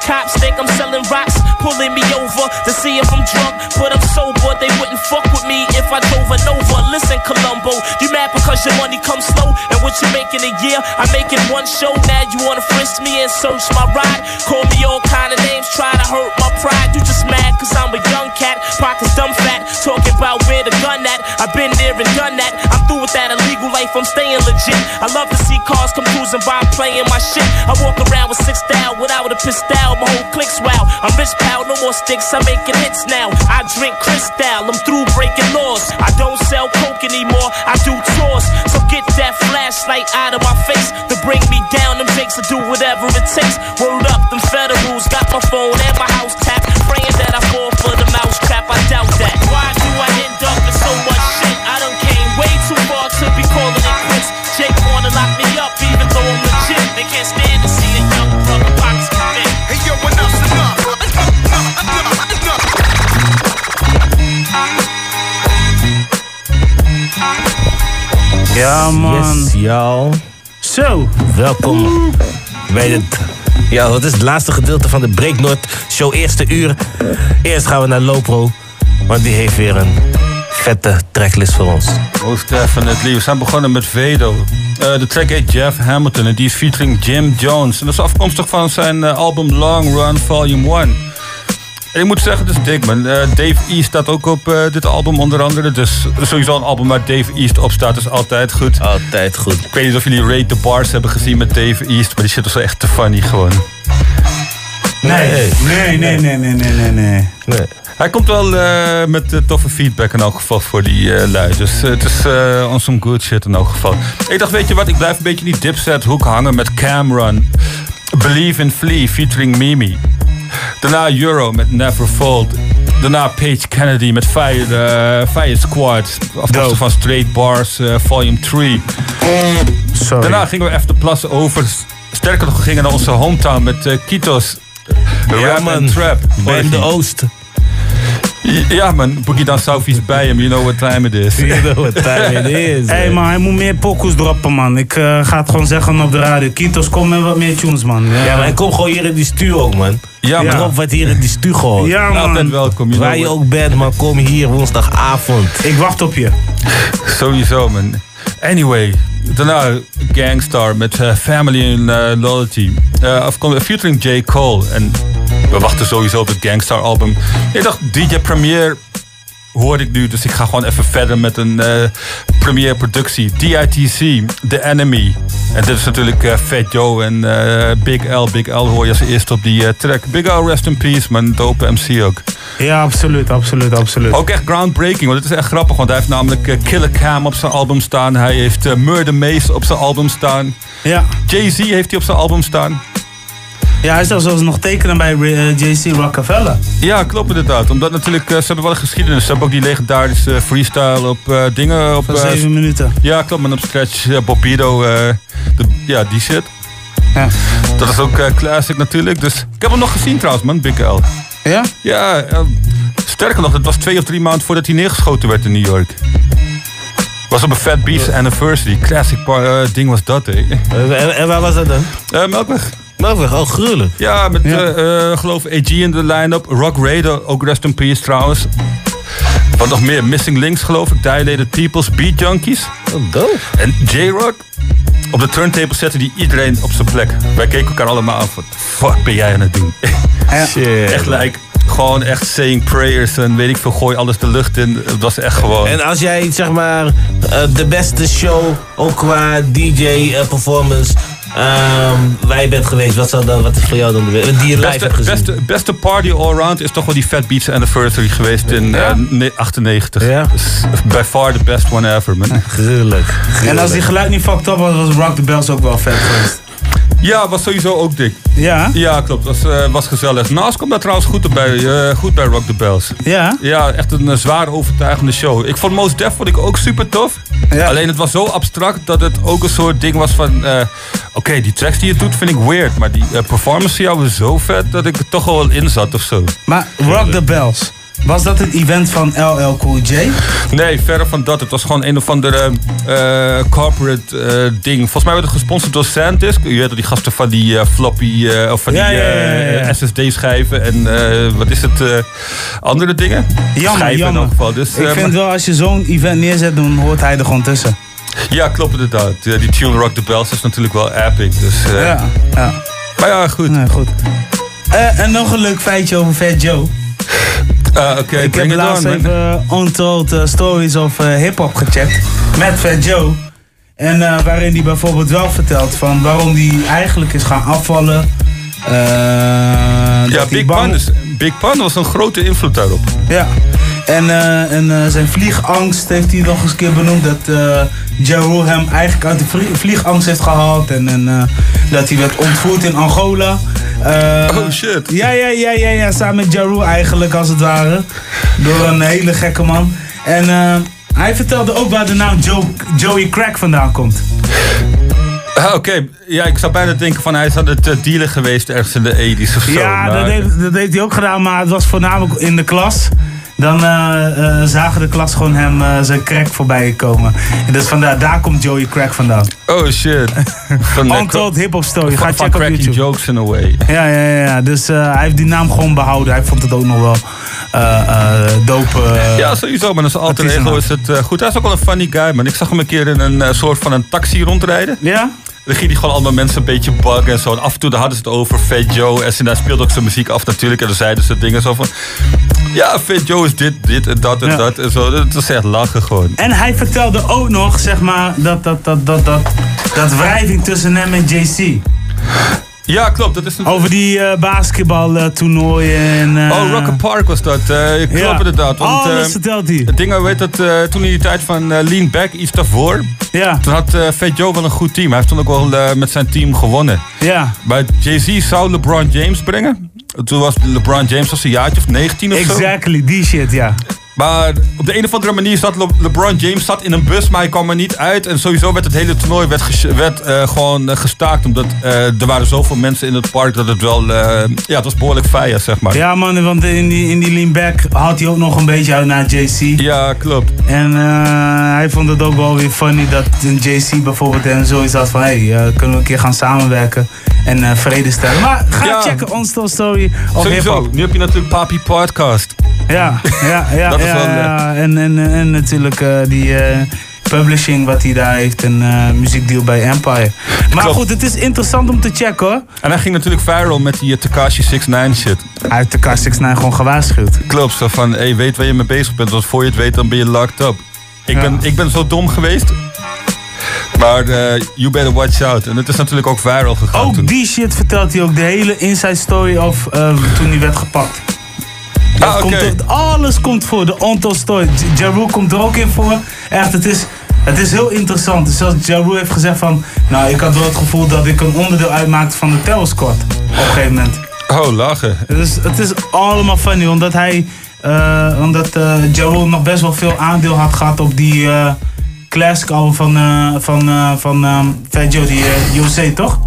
Speaker 24: Cops think I'm selling rocks, pulling me over to see if I'm drunk, but I'm sober. They wouldn't fuck with me if I drove an over. Listen, Columbo, you mad because your money comes slow, and what you make in a year, I make in one show. Now you wanna frisk me and search my ride? Call me all kind of names, try to hurt my pride. You just mad cause I'm a young cat, pockets dumb fat, talking about where the gun at. Been there and done that. I'm through with that illegal life, I'm staying legit. I love to see cars come cruising by, playing my shit. I walk around with six style without a pistol, my whole clique's wow. I'm rich pal, no more sticks, I'm making hits now. I drink crystal, I'm through breaking laws. I don't sell coke anymore, I do tours. So get that flashlight out of my face to bring me down. Them jakes to do whatever it takes. Word up, them federals
Speaker 1: Ja, man.
Speaker 17: Yes.
Speaker 1: Zo.
Speaker 17: Welkom bij het... Ja, dat is het laatste gedeelte van de Breaknoord Show eerste uur. Eerst gaan we naar Lopro, want die heeft weer een vette tracklist voor ons.
Speaker 4: Most definitely. We zijn begonnen met Vedo. Eh, de track heet Jeff Hamilton en die is featuring Jim Jones. En dat is afkomstig van zijn eh, album Long Run Volume 1. En ik moet zeggen, het is dik man. Eh, Dave East staat ook op eh, dit album onder andere. Dus sowieso een album waar Dave East op staat is altijd goed.
Speaker 17: Altijd goed.
Speaker 4: Ik weet niet of jullie Rate the Bars hebben gezien met Dave East. Maar die shit was wel echt te funny gewoon.
Speaker 1: Nee, nee, nee, nee, nee, nee, nee. nee.
Speaker 4: Hij komt wel eh, met eh, toffe feedback in elk geval voor die eh lui. Dus het is eh, on some good shit in elk geval. Ik dacht, weet je wat, ik blijf een beetje in die dipset hoek hangen met Cameron. Believe in Flea featuring Mimi. Daarna Euro met Never Fold. Daarna Paige Kennedy met Fire, eh, Fire Squad. Afkomstig van Straight Bars eh, Volume 3.
Speaker 1: Sorry.
Speaker 4: Daarna gingen we even de plassen over. Sterker nog, we gingen naar onze hometown met eh, Kitos.
Speaker 17: Ja,
Speaker 4: Rap
Speaker 17: man.
Speaker 4: Trap.
Speaker 17: Bij de Oost.
Speaker 4: Ja man, Boogie Down Southeast bij hem, you know what time it is.
Speaker 17: You know what time it is.
Speaker 1: Hé hey, man, hij moet meer pokus droppen man. Ik eh, ga het gewoon zeggen op de radio. Kitos, kom met wat meer tunes man.
Speaker 17: Ja, maar hij komt gewoon hier in die stuur ook, man.
Speaker 4: Ja,
Speaker 17: man.
Speaker 1: man.
Speaker 17: Drop wat hier in die stuur gewoon.
Speaker 1: Ja, man.
Speaker 4: Altijd welkom. you
Speaker 17: Waar
Speaker 4: know
Speaker 17: je ook bent, man, kom hier woensdagavond.
Speaker 1: Ik wacht op je.
Speaker 4: Sowieso, man. Anyway, daarna Gangstar met eh, Family and eh, Loyalty. Eh afkomstig featuring J. Cole. En we wachten sowieso op het Gangstar album. Ik dacht, DJ Premier hoorde ik nu. Dus ik ga gewoon even verder met een eh premiere productie. DITC, The Enemy. En dit is natuurlijk eh, Fat Joe en eh, Big L. Big L hoor je als eerste op die track. Big L, rest in peace, man. Dope MC ook.
Speaker 1: Ja, absoluut, absoluut, absoluut.
Speaker 4: Ook echt groundbreaking, want het is echt grappig. Want hij heeft namelijk Killer Cam op zijn album staan. Hij heeft Murder Mace op zijn album staan.
Speaker 1: Ja.
Speaker 4: Jay-Z heeft hij op zijn album staan.
Speaker 1: Ja, hij zou zelfs nog tekenen bij eh, JC Rockefeller.
Speaker 4: Ja, klopt inderdaad. Omdat natuurlijk, eh, ze hebben wel een geschiedenis. Ze hebben ook die legendarische freestyle op eh, dingen. Op,
Speaker 1: Van zeven minuten.
Speaker 4: Ja, klopt. Maar op Scratch, uh, Bobido, de- ja, die shit.
Speaker 1: Ja.
Speaker 4: Dat is ook classic natuurlijk. Dus ik heb hem nog gezien trouwens, man, Big L.
Speaker 1: Ja?
Speaker 4: Ja, sterker nog, het was twee of drie maanden voordat hij neergeschoten werd in New York. Was op een Fat Beast Anniversary. Classic ding was dat, hè.
Speaker 17: En, en waar was dat dan?
Speaker 4: Melkweg.
Speaker 17: Melkweg, oh gruwelijk.
Speaker 4: Ja, met eh, eh, geloof AG in de line-up. Rock Raider, ook rest in peace trouwens. Wat nog meer? Missing Links geloof ik. Dilated Peoples, Beat Junkies.
Speaker 17: Oh, dope.
Speaker 4: En J-Rock. Op de turntable zette die iedereen op zijn plek. Wij keken elkaar allemaal aan van... Fuck ben jij aan het doen?
Speaker 17: Shit.
Speaker 4: echt like... Gewoon echt saying prayers en weet ik veel. Gooi alles de lucht in. Het was echt gewoon...
Speaker 17: En als jij zeg maar eh, de beste show, ook qua DJ-performance, wij bent geweest, wat, zou dan, wat is voor jou dan de die je live
Speaker 4: beste,
Speaker 17: hebt gezien?
Speaker 4: beste, beste party allround is toch wel die Fat Beats Anniversary geweest in eh, ne- 98.
Speaker 17: Ja.
Speaker 4: By far the best one ever, man.
Speaker 17: Gruwelijk.
Speaker 1: En als die geluid niet fucked up was, was Rock the Bells ook wel vet geweest.
Speaker 4: Ja, was sowieso ook dik.
Speaker 1: Ja?
Speaker 4: Ja, klopt. Was, eh, was gezellig. Naast komt daar trouwens goed, bij, eh, goed bij Rock the Bells.
Speaker 1: Ja?
Speaker 4: Ja, echt een eh, zwaar overtuigende show. Ik vond Most Def vond ik ook super tof. Alleen het was zo abstract dat het ook een soort ding was van... Oké, die tracks die je doet vind ik weird. Maar die performance van jou was zo vet dat ik er toch wel in zat of zo.
Speaker 1: Maar Rock the Bells, was dat het event van LL Cool J?
Speaker 4: Nee, verre van dat. Het was gewoon een of andere eh, corporate eh, ding. Volgens mij werd het gesponsord door SanDisk. Je weet dat die gasten van die eh, floppy of van
Speaker 1: Ja,
Speaker 4: die
Speaker 1: ja, ja.
Speaker 4: SSD-schijven en wat is het? andere dingen?
Speaker 1: Jammer,
Speaker 4: Schijven in
Speaker 1: jammer.
Speaker 4: elk geval. Dus,
Speaker 1: ik
Speaker 4: eh,
Speaker 1: vind wel, als je zo'n event neerzet, dan hoort hij er gewoon tussen.
Speaker 4: Ja, klopt inderdaad. Die tune Rock the Bells is natuurlijk wel epic. Dus,
Speaker 1: Ja, ja.
Speaker 4: Maar ja, goed.
Speaker 1: Nee, goed. En nog een leuk feitje over Fat Joe.
Speaker 4: Ah, Oké,
Speaker 1: ik heb laatst
Speaker 4: on,
Speaker 1: even uh, Untold uh, Stories of uh, Hip-Hop gecheckt. Met Fat Joe. En waarin hij bijvoorbeeld wel vertelt van waarom hij eigenlijk is gaan afvallen. Uh,
Speaker 4: Ja, Big is, Big was een grote invloed daarop.
Speaker 1: Ja. En, eh, en eh, zijn vliegangst heeft hij nog eens een keer benoemd. Dat eh Rule hem eigenlijk uit de vlie- vliegangst heeft gehaald. En, en eh, dat hij werd ontvoerd in Angola. oh
Speaker 4: shit.
Speaker 1: Ja, ja, ja, ja, ja. Samen met Ja Rule eigenlijk als het ware. Door een hele gekke man. En eh, hij vertelde ook waar de naam Joe, Joey Crack vandaan komt.
Speaker 4: Ah, Oké, ja, ik zou bijna denken van hij is aan het eh, dealen geweest ergens in de 80s of zo.
Speaker 1: Ja,
Speaker 4: maar-
Speaker 1: dat heeft, dat heeft hij ook gedaan, maar het was voornamelijk in de klas. Dan eh, eh, zagen de klas gewoon hem zijn crack voorbij komen. En dus vandaar, daar komt Joey Crack vandaan.
Speaker 4: Oh shit.
Speaker 1: Untold Hip Hop Story, ga checken op
Speaker 4: cracking
Speaker 1: YouTube.
Speaker 4: jokes in a way.
Speaker 1: Ja, ja, ja, ja. Dus hij heeft die naam gewoon behouden. Hij vond het ook nog wel dope.
Speaker 4: Ja, sowieso, maar als alter ego is het goed. Hij is ook wel een funny guy, man. Ik zag hem een keer in een soort van een taxi rondrijden.
Speaker 1: Ja?
Speaker 4: Dan ging hij gewoon allemaal mensen een beetje buggen en zo. En af en toe dan hadden ze het over Fat Joe. En hij speelde ook zijn muziek af natuurlijk. En dan zeiden ze dingen zo van... Ja, Fat Joe is dit, dit en dat en
Speaker 1: Ja.
Speaker 4: dat en zo. Dat was echt lachen gewoon.
Speaker 1: En hij vertelde ook nog, zeg maar, dat, dat, dat, dat, dat, dat wrijving tussen hem en JC.
Speaker 4: Ja, klopt. Dat is een...
Speaker 1: Over die eh basketbaltoernooien en... eh,
Speaker 4: Oh, Rocket Park was dat. eh klopt
Speaker 1: Ja.
Speaker 4: inderdaad. Want, eh,
Speaker 1: vertelt hij.
Speaker 4: Het ding, weet dat, eh, toen in die tijd van eh, Lean Back, iets daarvoor.
Speaker 1: Ja.
Speaker 4: Toen had eh Fat Joe wel een goed team. Hij heeft toen ook wel eh, met zijn team gewonnen.
Speaker 1: Ja.
Speaker 4: Maar Jay-Z zou LeBron James brengen. Toen was LeBron James als een jaartje of 19 of zo.
Speaker 1: Exactly, die shit, ja.
Speaker 4: Maar op de een of andere manier zat Le- LeBron James zat in een bus, maar hij kwam er niet uit. En sowieso werd het hele toernooi werd, eh, gewoon eh, gestaakt. Omdat eh, er waren zoveel mensen in het park dat het wel... ja, het was behoorlijk fire, zeg maar.
Speaker 1: Ja man, want in die, in die lean back houdt hij ook nog een beetje uit naar JC.
Speaker 4: Ja, klopt.
Speaker 1: En hij vond het ook wel weer funny dat een JC bijvoorbeeld hem zoiets had van... Hey, eh, kunnen we een keer gaan samenwerken en vrede stellen. Maar ga
Speaker 4: Ja.
Speaker 1: checken On Story of
Speaker 4: Sowieso. Nu heb je natuurlijk Papi Podcast.
Speaker 1: Ja, ja, ja.
Speaker 4: Dat
Speaker 1: ja. En, en, en natuurlijk eh, die eh, publishing wat hij daar heeft. En eh muziekdeal bij Empire. Maar
Speaker 4: Klopt.
Speaker 1: goed, het is interessant om te checken hoor.
Speaker 4: En hij ging natuurlijk viral met die uh, Takashi 69 shit.
Speaker 1: Hij heeft de K69 gewoon gewaarschuwd.
Speaker 4: Klopt, zo van, hey, weet waar je mee bezig bent. Want voor je het weet, dan ben je locked up. Ik,
Speaker 1: Ja.
Speaker 4: ben, ik ben zo dom geweest. Maar you better watch out. En het is natuurlijk ook viral gegaan toen.
Speaker 1: Ook die shit vertelt hij ook. De hele inside story of toen hij werd gepakt.
Speaker 4: Ah,
Speaker 1: komt er- alles komt voor. De Onto story. J- Ja Rule komt er ook in voor. Echt, het is, het is heel interessant. Dus zoals Ja Rule heeft gezegd van... Nou, ik had wel het gevoel dat ik een onderdeel uitmaakte van de Terror Squad. Op een gegeven moment.
Speaker 4: Oh, lachen.
Speaker 1: Het is, het is allemaal funny, omdat hij, eh omdat eh Ja Rule nog best wel veel aandeel had gehad op die eh, classic album van, eh van, van ehm, Fat Joe, die eh José, toch?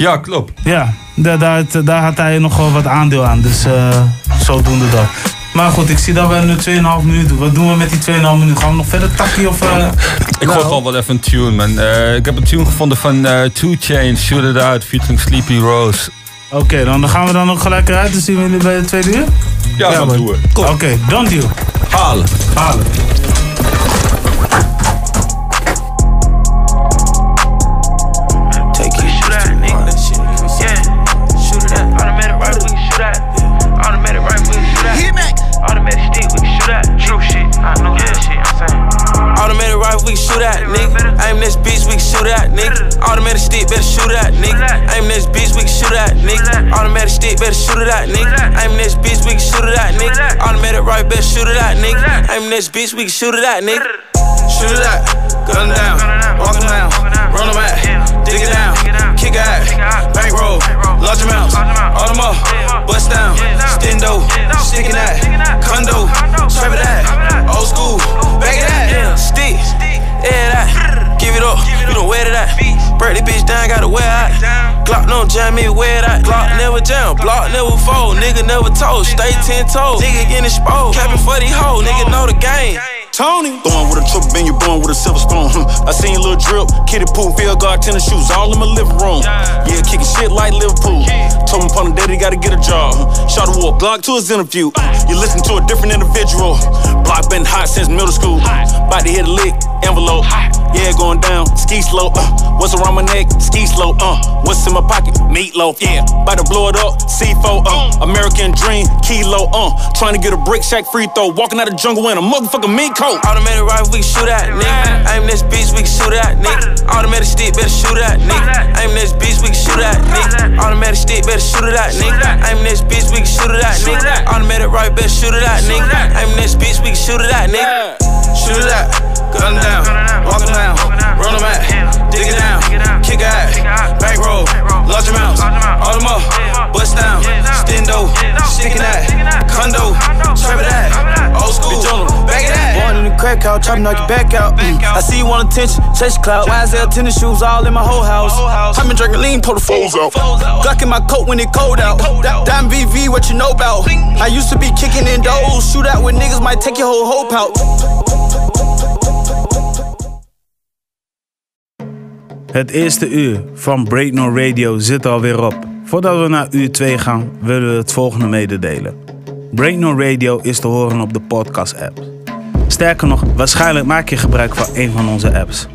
Speaker 4: Ja, klopt.
Speaker 1: Ja, daar, daar, daar had hij nog wel wat aandeel aan, dus eh zodoende dat. Maar goed, ik zie dat we nu 2,5 minuten doen. Wat doen we met die 2,5 minuten? Gaan we nog verder takkie of... eh?
Speaker 4: Ik gooi gewoon wel even een tune, man. Eh, ik heb een tune gevonden van eh Two Chainz, Shoot It Out, featuring Sleepy Rose.
Speaker 1: Oké, dan gaan we dan ook gelijk eruit. Dan zien we jullie bij de tweede uur?
Speaker 4: Ja, dan
Speaker 1: man.
Speaker 4: doen we.
Speaker 1: Oké, don't deal.
Speaker 17: Halen.
Speaker 1: Halen.
Speaker 24: Better shoot at, nigga. Aim this bitch, we can shoot at, nigga. Automatic stick, better shoot it at, nigga. Aim this bitch, we can shoot it at, nigga. Automatic right, better shoot it at, nigga. Aim this bitch, we can shoot it at, nigga. Shoot it at, gun down, walk him down, run him at, dig it down, kick it out, bankroll, large amounts, all them up, bust down, stendo, sticking that, condo, strap it at, old school, back it at, stick, yeah that, it up, you don't wear it at, break the bitch down, gotta wear out, Glock no jam me, wear that, Glock never jam, block never fold, nigga never told, stay ten toes, nigga getting exposed, capping for these hoes, nigga know the game.
Speaker 26: Tony. Throwing with a triple bin, you born with a silver spoon. I seen a little drip, kitty pool, field guard, tennis shoes, all in my living room. Yeah, kicking shit like Liverpool. Told him upon the daddy, gotta get a job. Shot a war, block to his interview. You listen to a different individual. Block been hot since middle school. About to hit a lick, envelope. Yeah, going down, ski slow. Uh, what's around my neck? Ski slow. Uh, what's in my pocket? Meatloaf. Yeah, about to blow it up. C4. Uh, American dream, kilo. Uh, trying to get a brick shack free throw. Walking out the jungle in a motherfucking mink coat.
Speaker 24: Automatic rifle, we can shoot at, nigga. Aim this bitch, we can shoot at, nigga. Automatic stick, better shoot at, nigga. Aim this bitch, we can shoot at, nigga. Automatic stick, better shoot it at, nigga. Aim this bitch, we can shoot it at, nigga. Automatic rifle, better shoot it at, nigga. Aim this bitch, we can shoot it at, nigga. Shoot it at, gun down, walk down, run him at, dig it down, kick out, bankroll, large amounts, all them up, bust down, stendo, sticking that, condo, strap it at, old school, back it at.
Speaker 27: Crack house, chopping knock your back out. Mm. I see you want attention, chase clout. YSL tennis shoes all in my whole house. i been drinking lean, pull the foes out. Glock in my coat when it cold out. Diamond VV, what you know about? I used to be kicking in doors, shoot out with niggas might take your whole hope out.
Speaker 1: Het eerste uur van Breakno Radio zit alweer op. Voordat we naar uur 2 gaan, willen we het volgende mededelen. Breakno Radio is te horen op de podcast-app. Sterker nog, waarschijnlijk maak je gebruik van een van onze apps.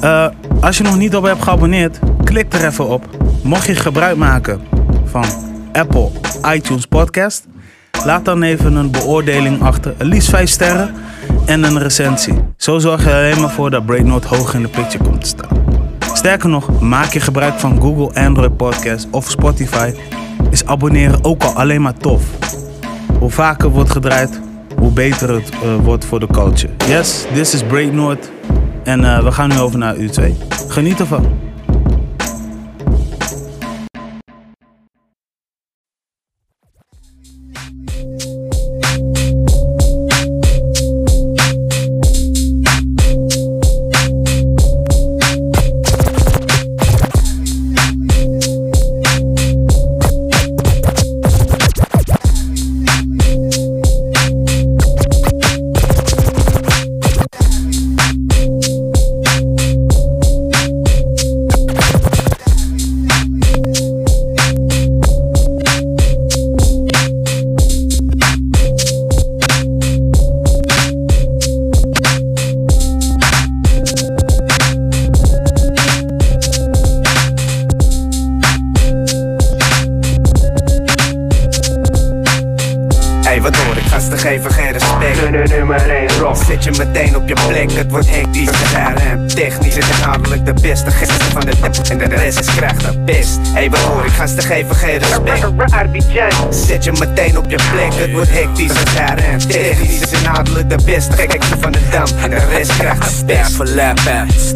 Speaker 1: Eh, als je nog niet op hebt geabonneerd, klik er even op. Mocht je gebruik maken van Apple iTunes Podcast, laat dan even een beoordeling achter, liefst 5 sterren en een recensie. Zo zorg je er alleen maar voor dat Breaknote hoog in de picture komt te staan. Sterker nog, maak je gebruik van Google Android Podcast of Spotify, is abonneren ook al alleen maar tof. Hoe vaker wordt gedraaid, hoe beter het eh, wordt voor de culture. Yes, this is Break North. En eh, we gaan nu over naar u 2. Geniet ervan.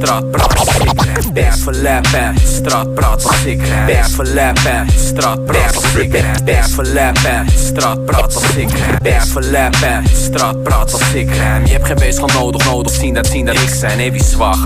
Speaker 3: Lappen, straat praat als ik rap. Bert voor lappen, als ik rap. Bert voor lappen, als ik. Bert voor lappen, straat praat als ik rap. Bert voor lappen, als ik rap.
Speaker 9: Je hebt geen weegschaal nodig, nodig zien dat, zien dat ik zijn. Wie zwaar.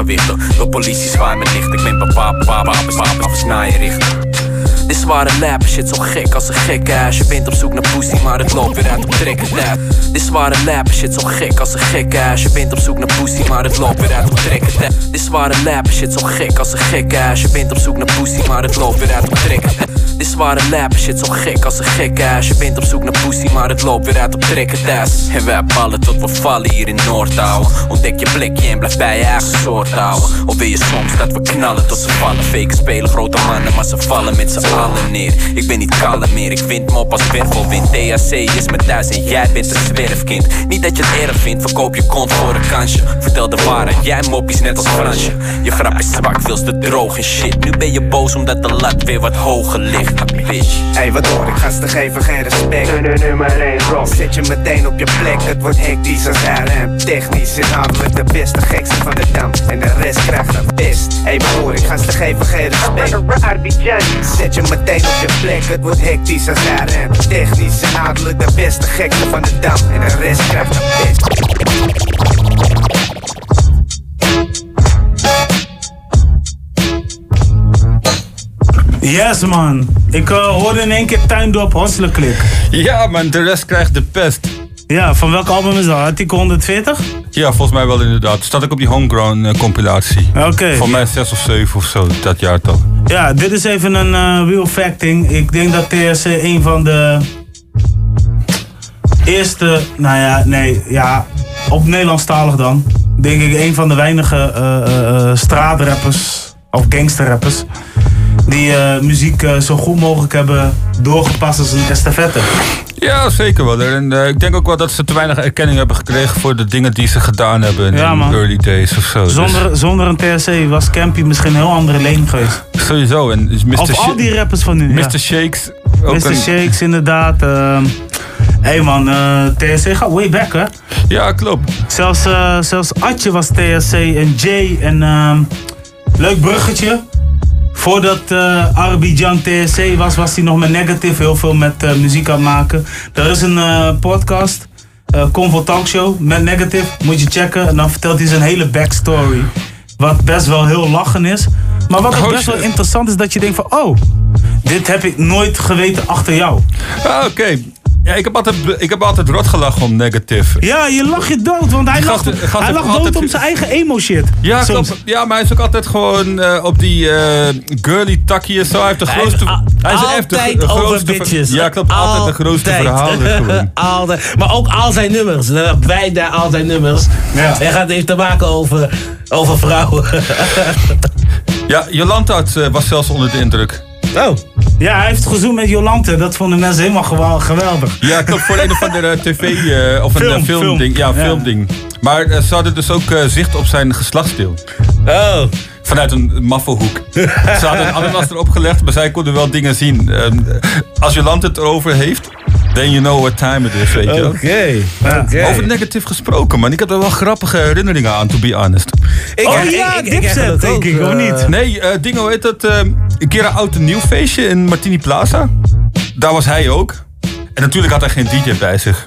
Speaker 9: De politie zwaar met licht. Ik ben papa, papa, papa, papa, richten. Dit zware lap shit zo gek als een gekke ass. Je bent op zoek naar pussy, maar het loopt weer uit op trekken. Dat Dit zware lap shit zo gek als een gekke ass. Je bent op zoek naar pussy, maar het loopt weer uit op trekken. Dat Dit zware lap shit zo gek als een gekke ass. Je bent op zoek naar pussy, maar het loopt weer uit op trekken Dit zware lap shit zo gek als een gekke ass. Je bent op zoek naar pussy, maar het loopt weer uit op trekken dat En wij ballen tot we vallen hier in Noordouwen. Ontdek je plekje en blijf bij je eigen soort houden. Of wil je soms dat we knallen tot ze vallen? Fake spelen grote mannen, maar ze vallen met z'n allen neer. Ik ben niet kalm meer, ik vind me op als wervelwind THC is mijn thuis en jij bent een zwerfkind. Niet dat je het erg vindt, verkoop je kont voor een kansje. Vertel de waarheid, jij moppies net als Fransje. Je grap is zwak, veel te droog en shit. Nu ben je boos omdat de lat weer wat hoger ligt, bitch
Speaker 3: Hey, wat hoor ik? Gasten geven geen respect. Nummer 1 rock. Zet je meteen op je plek, het wordt hectisch als RM. Technisch inhoudelijk de beste gekste van de dam. En de rest krijgt de best. Hey, wat hoor ik? Gasten geven geen respect. Zet je meteen op je plek, het wordt hectisch als RM. Technisch inhoudelijk de beste gekste van de dam. En de rest krijgt de best.
Speaker 1: Yes man, ik eh, hoorde in één keer Tuindorp Hosselklik.
Speaker 4: Ja man, de rest krijgt de pest.
Speaker 1: Ja, van welk album is dat? Artikel 140?
Speaker 4: Ja, volgens mij wel inderdaad. Staat ook op die Homegrown eh, compilatie.
Speaker 1: Oké.
Speaker 4: Voor mij 6 of 7 of zo, dat jaar toch.
Speaker 1: Ja, dit is even een eh, real facting. Ik denk dat TSC een van de eerste, nou ja, nee, ja, op Nederlandstalig dan. Denk ik een van de weinige straatrappers of gangsterrappers die eh, muziek eh, zo goed mogelijk hebben doorgepast als een estafette.
Speaker 4: Ja, zeker wel. En eh, ik denk ook wel dat ze te weinig erkenning hebben gekregen voor de dingen die ze gedaan hebben in
Speaker 1: Ja,
Speaker 4: de
Speaker 1: man.
Speaker 4: early days of zo. Dus
Speaker 1: Zonder, zonder een TSC was Campy misschien een heel andere leen geweest.
Speaker 4: sowieso. En Mr.
Speaker 1: Of al die rappers van nu.
Speaker 4: Mr.
Speaker 1: ja.
Speaker 4: Shakes. Ook
Speaker 1: Mr.
Speaker 4: een-
Speaker 1: Shakes, inderdaad. Hé hey man, eh, TSC gaat way back hè?
Speaker 4: Ja, klopt.
Speaker 1: Zelfs, eh, zelfs Atje was TSC en Jay en ehm, leuk bruggetje. Voordat uh, Arbidjan TSC was, was hij nog met Negative heel veel met eh, muziek aan het maken. Er is een eh, podcast, eh Convo Talk Show met Negative, moet je checken. En dan vertelt hij zijn hele backstory. Wat best wel heel lachen is. Maar wat ook
Speaker 4: Oh,
Speaker 1: best wel interessant is, dat je denkt van... Oh, dit heb ik nooit geweten achter jou.
Speaker 4: Ah, oké. Ja, ik heb, altijd, ik heb altijd rot gelachen om negative.
Speaker 1: Ja, je lag je dood, want hij
Speaker 4: gast- gast
Speaker 1: hij lag dood
Speaker 4: altijd-
Speaker 1: om zijn eigen emo shit.
Speaker 4: Ja, klopt. ja, maar hij is ook altijd gewoon eh, op die eh, girly takkie en zo. Hij heeft de grootste... hij is echt de,
Speaker 17: altijd
Speaker 4: de grootste...
Speaker 17: bitches.
Speaker 4: Ja, klopt. Altijd de grootste
Speaker 17: Altijd.
Speaker 4: verhalen gewoon.
Speaker 17: Altijd. Maar ook al zijn nummers. Wij daar al zijn nummers.
Speaker 1: Ja.
Speaker 17: Hij gaat heeft te maken over, over vrouwen.
Speaker 4: Ja, Jolanta eh, was zelfs onder de indruk.
Speaker 17: Oh.
Speaker 1: Ja, hij heeft gezoend met Jolante. Dat vonden mensen helemaal geweldig.
Speaker 4: Ja, klopt. Voor een of andere tv eh, of een
Speaker 1: Film,
Speaker 4: eh, filmding.
Speaker 1: film.
Speaker 4: Ja,
Speaker 1: Ja.
Speaker 4: filmding. Maar eh, ze hadden dus ook eh, zicht op zijn geslachtsdeel.
Speaker 17: Oh.
Speaker 4: Vanuit een maffelhoek. Ze hadden een ananas erop gelegd, maar zij konden wel dingen zien. Ehm, als Jolante het erover heeft, then you know what time it is, weet je.
Speaker 17: Oké. Oké.
Speaker 4: Over negatief gesproken, man. Ik heb er wel grappige herinneringen aan, to be honest.
Speaker 17: Ik-
Speaker 1: oh
Speaker 17: ik-
Speaker 1: ja,
Speaker 17: ik-
Speaker 1: Dipset denk ik, of
Speaker 17: eh,
Speaker 1: niet?
Speaker 4: Nee, eh ding, hoe heet dat? eh, een keer een oud en nieuw feestje in Martini Plaza. Daar was hij ook. En natuurlijk had hij geen DJ bij zich.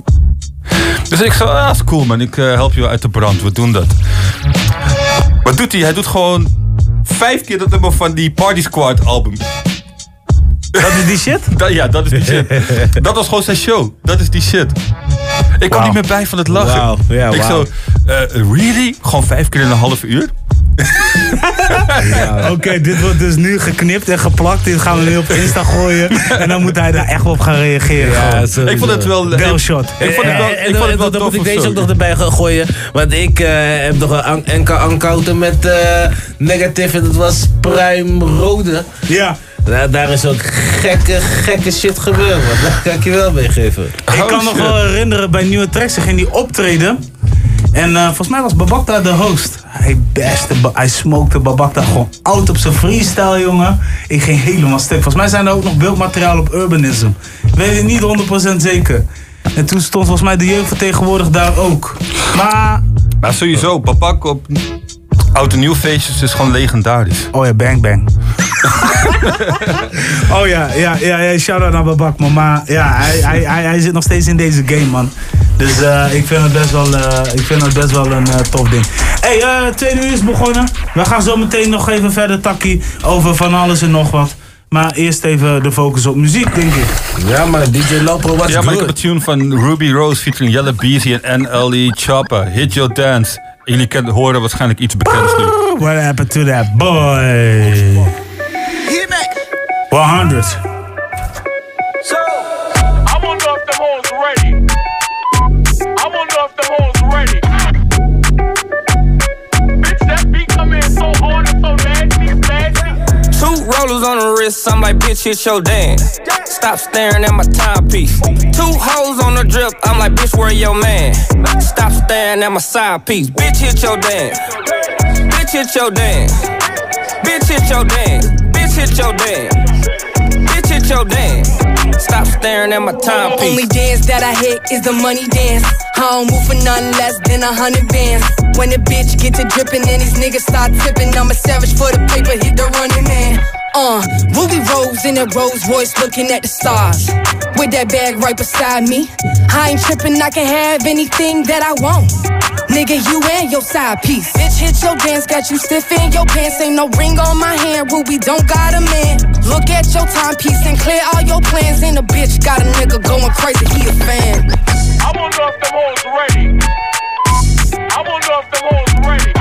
Speaker 4: Dus ik zei, ah, is cool man, ik help je uit de brand, we doen dat. Wat doet hij? Hij doet gewoon vijf keer dat nummer van die Party Squad album.
Speaker 1: Dat is die shit?
Speaker 4: Dat, ja, dat is die shit. Dat was gewoon zijn show. Dat is die shit. Ik kwam niet meer bij van het lachen.
Speaker 17: Wauw, ja,
Speaker 4: ik zo, eh, really? Gewoon vijf keer in een half uur?
Speaker 1: Oké, dit wordt dus nu geknipt en geplakt. Dit gaan we nu op Insta gooien. En dan moet hij daar echt op gaan reageren. gewoon.
Speaker 4: Ik vond het wel...
Speaker 1: Bell shot.
Speaker 4: Ik vond het wel,
Speaker 17: En-
Speaker 4: ik vond het
Speaker 17: dan-
Speaker 4: wel
Speaker 17: dan moet ik deze ook nog erbij gaan gooien. Want ik eh, heb nog een enkele encounter met eh negative en dat was pruimrode.
Speaker 1: Ja.
Speaker 28: Nou, daar is ook gekke, gekke shit gebeurd, man. Dat kan ik je wel meegeven.
Speaker 1: Ik kan nog wel herinneren bij Nieuwe Tracks, ze ging die optreden. En eh, volgens mij was Babakta de host. Hij beste, hij smokte Babakta gewoon oud op zijn freestyle, jongen. Ik ging helemaal stuk. Volgens mij zijn er ook nog beeldmateriaal op Urbanism. Ik weet het niet 100% zeker. En toen stond volgens mij de jeugdvertegenwoordiger daar ook. Maar...
Speaker 4: Maar sowieso, Papak op oud en nieuw feestjes is gewoon legendarisch.
Speaker 1: Oh ja, bang bang. Oh ja, ja, ja, ja shout-out naar Babak, man. Maar ja, hij, hij, hij, hij zit nog steeds in deze game, man. Dus eh, ik, vind het best wel, eh, ik vind het best wel een eh, tof ding. hey, eh tweede uur is begonnen. We gaan zo meteen nog even verder takkie over van alles en nog wat. Maar eerst even de focus op muziek, denk ik.
Speaker 28: Ja, maar DJ Lopro was
Speaker 4: Ja, maar ik heb een tune van Ruby Rose featuring Yella Beezy en NLE Choppa. Hit Your Dance. Jullie kennen, horen waarschijnlijk iets bekends nu.
Speaker 1: What happened to that boy? 100.
Speaker 29: Rollers on the wrist, I'm like, bitch, hit your dance. Stop staring at my timepiece. Two hoes on the drip, I'm like, bitch, where your man? Stop staring at my side piece. Bitch, hit your dance. Bitch, hit your dance. Bitch, hit your dance. Bitch, hit your dance. Bitch, hit your dance. Stop staring at my timepiece.
Speaker 30: Only dance that I hit is the money dance. I don't move for nothing less than a hundred bands. When the bitch get to dripping and these niggas start tipping, I'm a savage for the paper, hit the running man. Uh, Ruby Rose in a Rolls Royce looking at the stars. With that bag right beside me. I ain't tripping, I can have anything that I want. Nigga, you and your side piece. Bitch, hit your dance, got you stiff in your pants. Ain't no ring on my hand, Ruby don't got a man. Look at your timepiece and clear all your plans. And a bitch got a nigga going crazy, he a fan.
Speaker 15: I wonder if the hoes ready. I wonder if the hoes ready.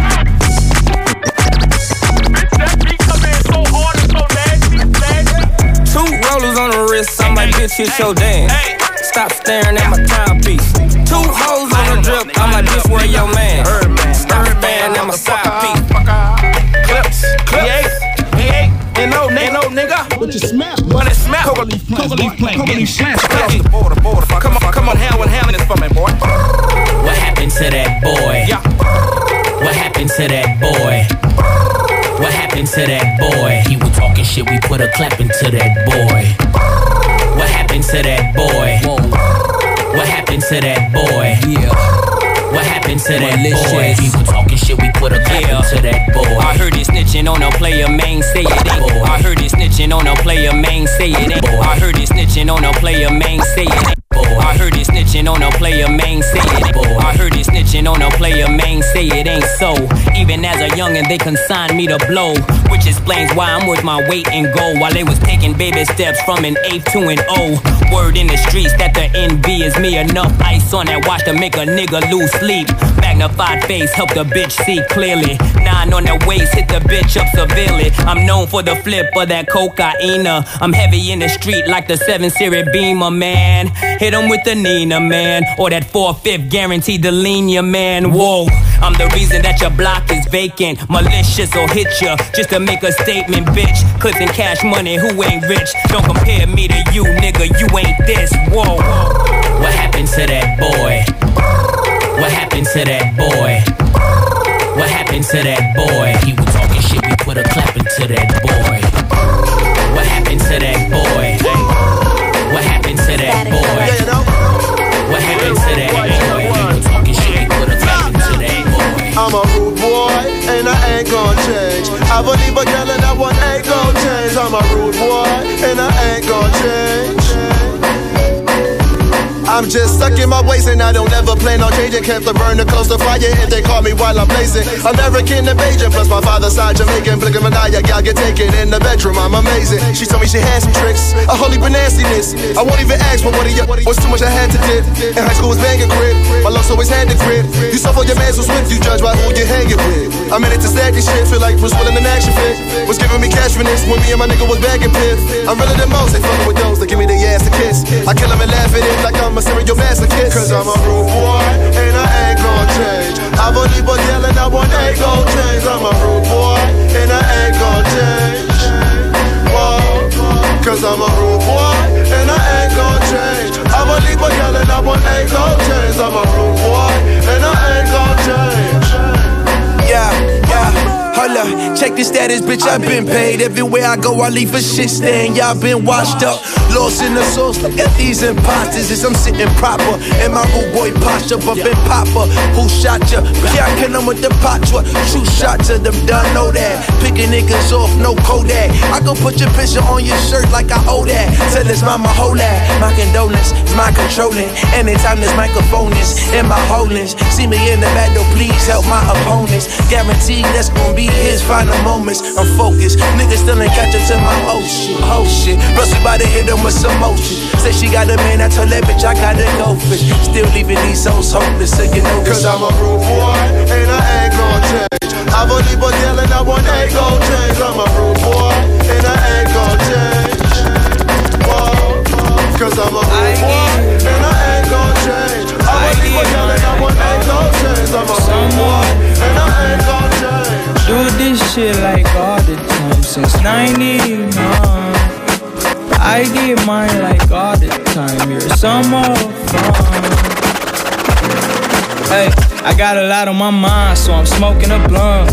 Speaker 15: Bitch,
Speaker 29: hit your dance. Stop staring at my timepiece. Two hoes on the drip, I'm like, bitch, where your man? Stop staring at my side piece.
Speaker 15: Clips, clips. He ain't, ain't no nigga, no nigga. What you smell? What it smell? Coca leaf plant, Coca leaf plant, getting slashed across the border, border. Come on, come on, hand one hand this for me, boy.
Speaker 31: What happened to that boy?
Speaker 15: Yeah.
Speaker 31: What happened to that boy? What happened to that boy? He was talking shit, we put a clap into that boy. What happened to that boy? What happened to that boy? Yeah. What happened to that boy? He was talking shit, we put a clap into that boy.
Speaker 29: I heard it snitching on a player, main say it ain't. I heard it snitching on a player, main say it ain't. I heard it snitching on a player, main say it ain't. I heard it snitching on a player, main say it ain't. I heard it snitching on a player, main say it ain't so. Even as a youngin', they consigned me to blow, which explains why I'm worth my weight in gold. While they was taking baby steps from an eighth to an O. Word in the streets that the envy is me. Enough ice on that watch to make a nigga lose sleep. Magnified face help the bitch see clearly. Nine on the waist, hit the bitch up severely. I'm known for the flip of that cocaine. I'm heavy in the street like the 7 Series Beamer, man. Hit him with the Nina, man. Or that 4-5 guaranteed to lean ya, man. Whoa, I'm the reason that your block is vacant. Malicious will hit ya just to make a statement, bitch. Clips and cash money, who ain't rich? Don't compare me to you, nigga. You ain't this. Whoa.
Speaker 31: What happened to that boy? What happened to that boy? What happened to that boy? He was talking shit, we put a clap into that boy. What happened to that boy? What happened to that boy? What happened to that boy? He was talking shit, put a clap that boy.
Speaker 11: I'm a rude boy, and I ain't gon' change. I believe a girl and that one ain't gon' change. I'm a rude boy, and I ain't gon' change. I'm just stuck in my ways and I don't ever plan on changing. Kept the burner close to fire if they call me while I'm blazing. American Bajan, plus my father's side Jamaican. Of an eye, y'all get taken in the bedroom. I'm amazing. She told me she had some tricks, a holy nastiness. I won't even ask for what of you was too much I had to did. In high school was banging crib, my love always had the grip. You suffer your man was with you, judge by who you hanging with. I'm in it to stack this shit, feel like Bruce Willis in an action fit. Was giving me cash for this when me and my nigga was bagging piff. I'm realer than most, they fucking with those that give me the ass to kiss. I kill them and laugh at it like I'm a serial masochist. Cause I'm a rude boy, and I ain't gon' change. I believe but yelling, I want ain't gon' change. I'm a rude boy, and I ain't gon' change. Whoa.
Speaker 32: Cause I'm a rude boy, and I ain't gon' change. A leave a yelling, I want ain't gon' change. I'm a rude boy, and I ain't gon' change.
Speaker 24: Yeah, yeah. Hold up, check the status, bitch. i been paid. Everywhere I go, I leave a shit stain. Y'all been washed up, lost in the sauce. Look at these imposters as I'm sitting proper. In my rude boy posture, been popper. Who shot ya? Yeah, I kill them with the truck. True shot to them, done know that. Picking niggas off, no Kodak. I go put your picture on your shirt like I owe that. Tell his mama, hold that. My condolence is my controlling. Anytime this microphone is in my holdings. See me in the battle, please help my opponents. Guarantee that's gonna be his final moments. I'm focused. Niggas still ain't catch up to my whole shit, Whole shit. Plus we bout to hit them with some motion. Say she got a man, I told that bitch I gotta go fish. Still leaving these souls hopeless, so you know
Speaker 32: Cause I'm a rude boy, and I ain't gon' change. I believe a deal and I want ain't gon' change. I'm a rude boy, and I ain't gon' change. Whoa. Cause I'm a rude boy, and I ain't gon' change. I believe a deal and I want ain't gon' change. I'm a rude boy, and I ain't gon' change.
Speaker 30: Do this shit like all the time since 99. I get mine like all the time. You're some more fun. Hey, I got a lot on my mind, so I'm smoking a blunt.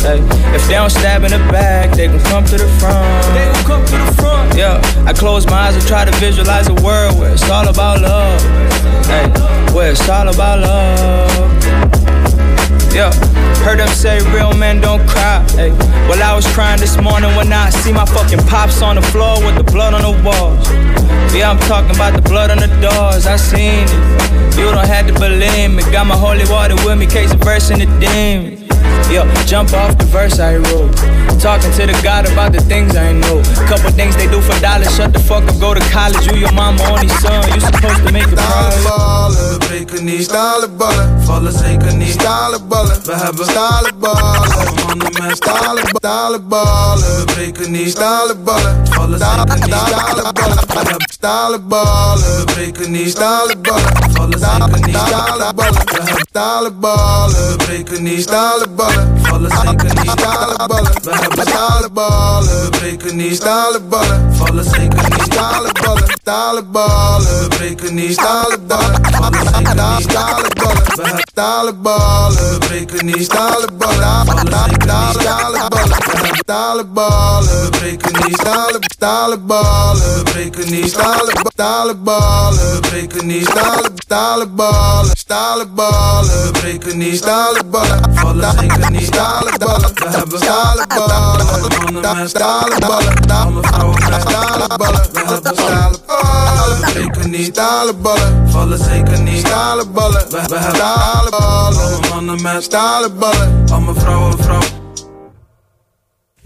Speaker 30: Hey, if they don't stab in the back, they gon' come to the front. They gon' come to the front. Yeah, I close my eyes and try to visualize a world where it's all about love. Hey, where it's all about love. Yeah, heard them say real men don't cry. Hey, well I was crying this morning when I see my fucking pops on the floor with the blood on the walls. Yeah, I'm talking about the blood on the doors. I seen it. You don't have to believe me. Got my holy water with me, case of verse in the demon. Yeah, jump off the verse I wrote. Talking to the God about the things I know. Couple things they do for dollars. Shut the fuck up, go to college. You your mama only son. You supposed to make a
Speaker 32: ballen, breken niet. Stalen ballen, vallen zeker niet. Stalen ballen, we hebben stalen ballen. Mannen met stalen, stalen ballen, breken niet. Stalen ballen, vallen zeker niet. Stalen ballen, we hebben stalen ballen, breken niet. Stalen ballen, vallen zeker niet. Stalen ballen, we hebben stalen ballen, breken niet. Stalen ballen, vallen zeker niet. Stalen ballen, we hebben stalen ballen, breken niet. Stalen ballen, vallen zeker niet. Stalen ballen, stalen ballen, breken niet. Stalen ballen, vallen zeker niet. Stalen ballen, we stalen ballen, breken niet. Stalen ballen. Stalen ballen, we hebben stalen ballen, breken niet. Stalen, stalen ballen, breken niet. Stalen, stalen ballen, breken niet. Stalen, stalen ballen, stalen ballen, breken niet. Stalen ballen, vallen zeker niet. Stalen ballen, we hebben stalen ballen, met stalen ballen, stalen ballen, stalen ballen, breken niet. Stalen ballen, vallen zeker niet. Stalen ballen, we hebben stalen ballen, alle mannen met stalen ballen, al mijn vrouwen vrouwen.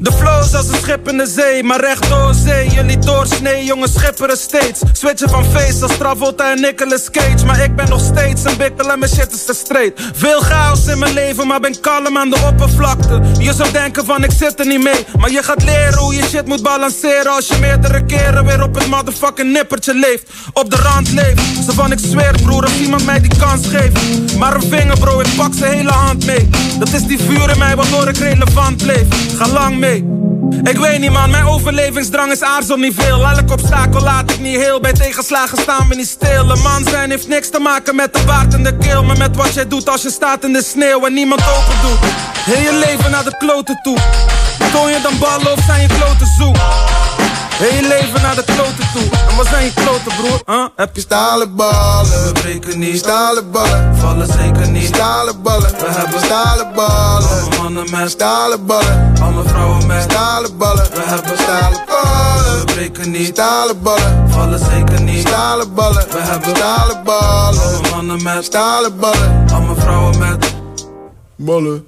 Speaker 33: De flow is als een schip in de zee, maar recht door zee. Jullie doorsnee, jongens schipperen steeds. Switchen van face als Travolta en Nicolas Cage. Maar ik ben nog steeds een bikkel en mijn shit is te straight. Veel chaos in mijn leven, maar ben kalm aan de oppervlakte. Je zou denken van ik zit er niet mee. Maar je gaat leren hoe je shit moet balanceren. Als je meerdere keren weer op het motherfucking nippertje leeft. Op de rand leeft. Zo van ik zweer broer, als iemand mij die kans geeft. Maar een vinger bro, ik pak zijn hele hand mee. Dat is die vuur in mij waardoor ik relevant bleef. Ga lang mee. Ik weet niet man, mijn overlevingsdrang is aarzel niet veel Elk obstakel laat ik niet heel, bij tegenslagen staan we niet stil Een man zijn heeft niks te maken met de baard en de keel Maar met wat jij doet als je staat in de sneeuw en niemand open doet Heel je leven naar de kloten toe Toon je dan ballen of zijn je kloten zoek? Heel leven naar de kloten toe En wat zijn je kloten broer? Huh? Heb je
Speaker 32: Stalen ballen, breken niet. Stalen ballen, vallen zeker niet. Stalen ballen, we hebben stalen ballen. Alle mannen met stalen ballen, alle vrouwen met stalen ballen. We hebben stalen ballen, breken niet. Stalen ballen, vallen zeker niet. Stalen ballen, we hebben stalen ballen. Alle mannen met stalen ballen, alle vrouwen met ballen.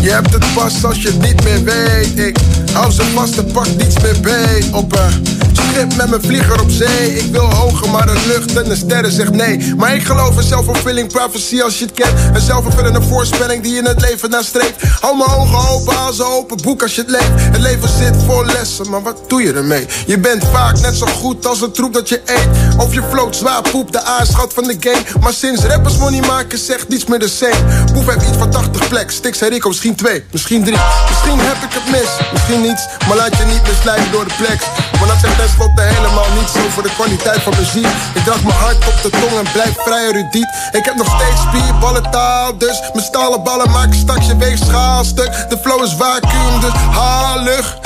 Speaker 34: Je hebt het pas als je het niet meer weet. Ik hou ze vast en pak niets meer beet. Op een schip met mijn vlieger op zee. Ik wil hoger, maar de lucht en de sterren zegt nee. Maar ik geloof in zelfvervulling prophecy als je het kent. Een zelfvervullende voorspelling die in het leven nastreeft. Hou mijn ogen open, haal ze open, boek als je het leeft. Het leven zit vol lessen, maar wat doe je ermee? Je bent vaak net zo goed als een troep dat je eet. Of je floot zwaar poep, de aarschat van de game. Maar sinds rappers money maken, zegt niets meer de same. Boef heeft iets van 80 plek, Stix en Rico misschien twee, misschien drie. Misschien heb ik het mis, misschien niets. Maar laat je niet misleiden door de flex. Maar dat zegt
Speaker 32: tenslotte helemaal niet zo voor de kwaliteit van muziek. Ik draag mijn hart op de tong en blijf vrij erudiet. Ik heb nog steeds spierballen taal, dus mijn stalen ballen maken straks je weegschaal stuk. De flow is vacuüm, dus halig.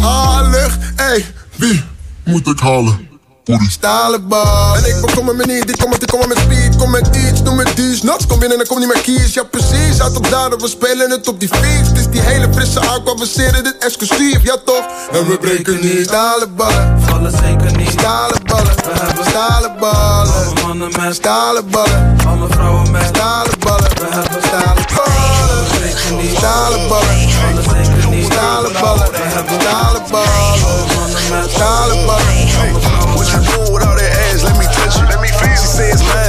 Speaker 32: Halig, ey, wie moet ik halen? Stalen bal. En ik bekom met manier, die komt, die komen met speed. Kom met iets, doe met die Nuts, kom binnen en kom niet meer kies. Ja, precies, uit op daden, we spelen het op die fiets. Het is die hele frisse aqua, we zeren dit exclusief, ja toch? En we breken niet. Stalen ballen, vallen zeker niet. Stalen ballen, we hebben stalen ballen. Alle mannen met stalen ballen. Alle vrouwen met stalen ballen. We hebben stalen ballen. Breken niet. Stalen ballen, vallen zeker niet. Stalen ballen, we hebben stalen ballen. Alle mannen met stalen ballen.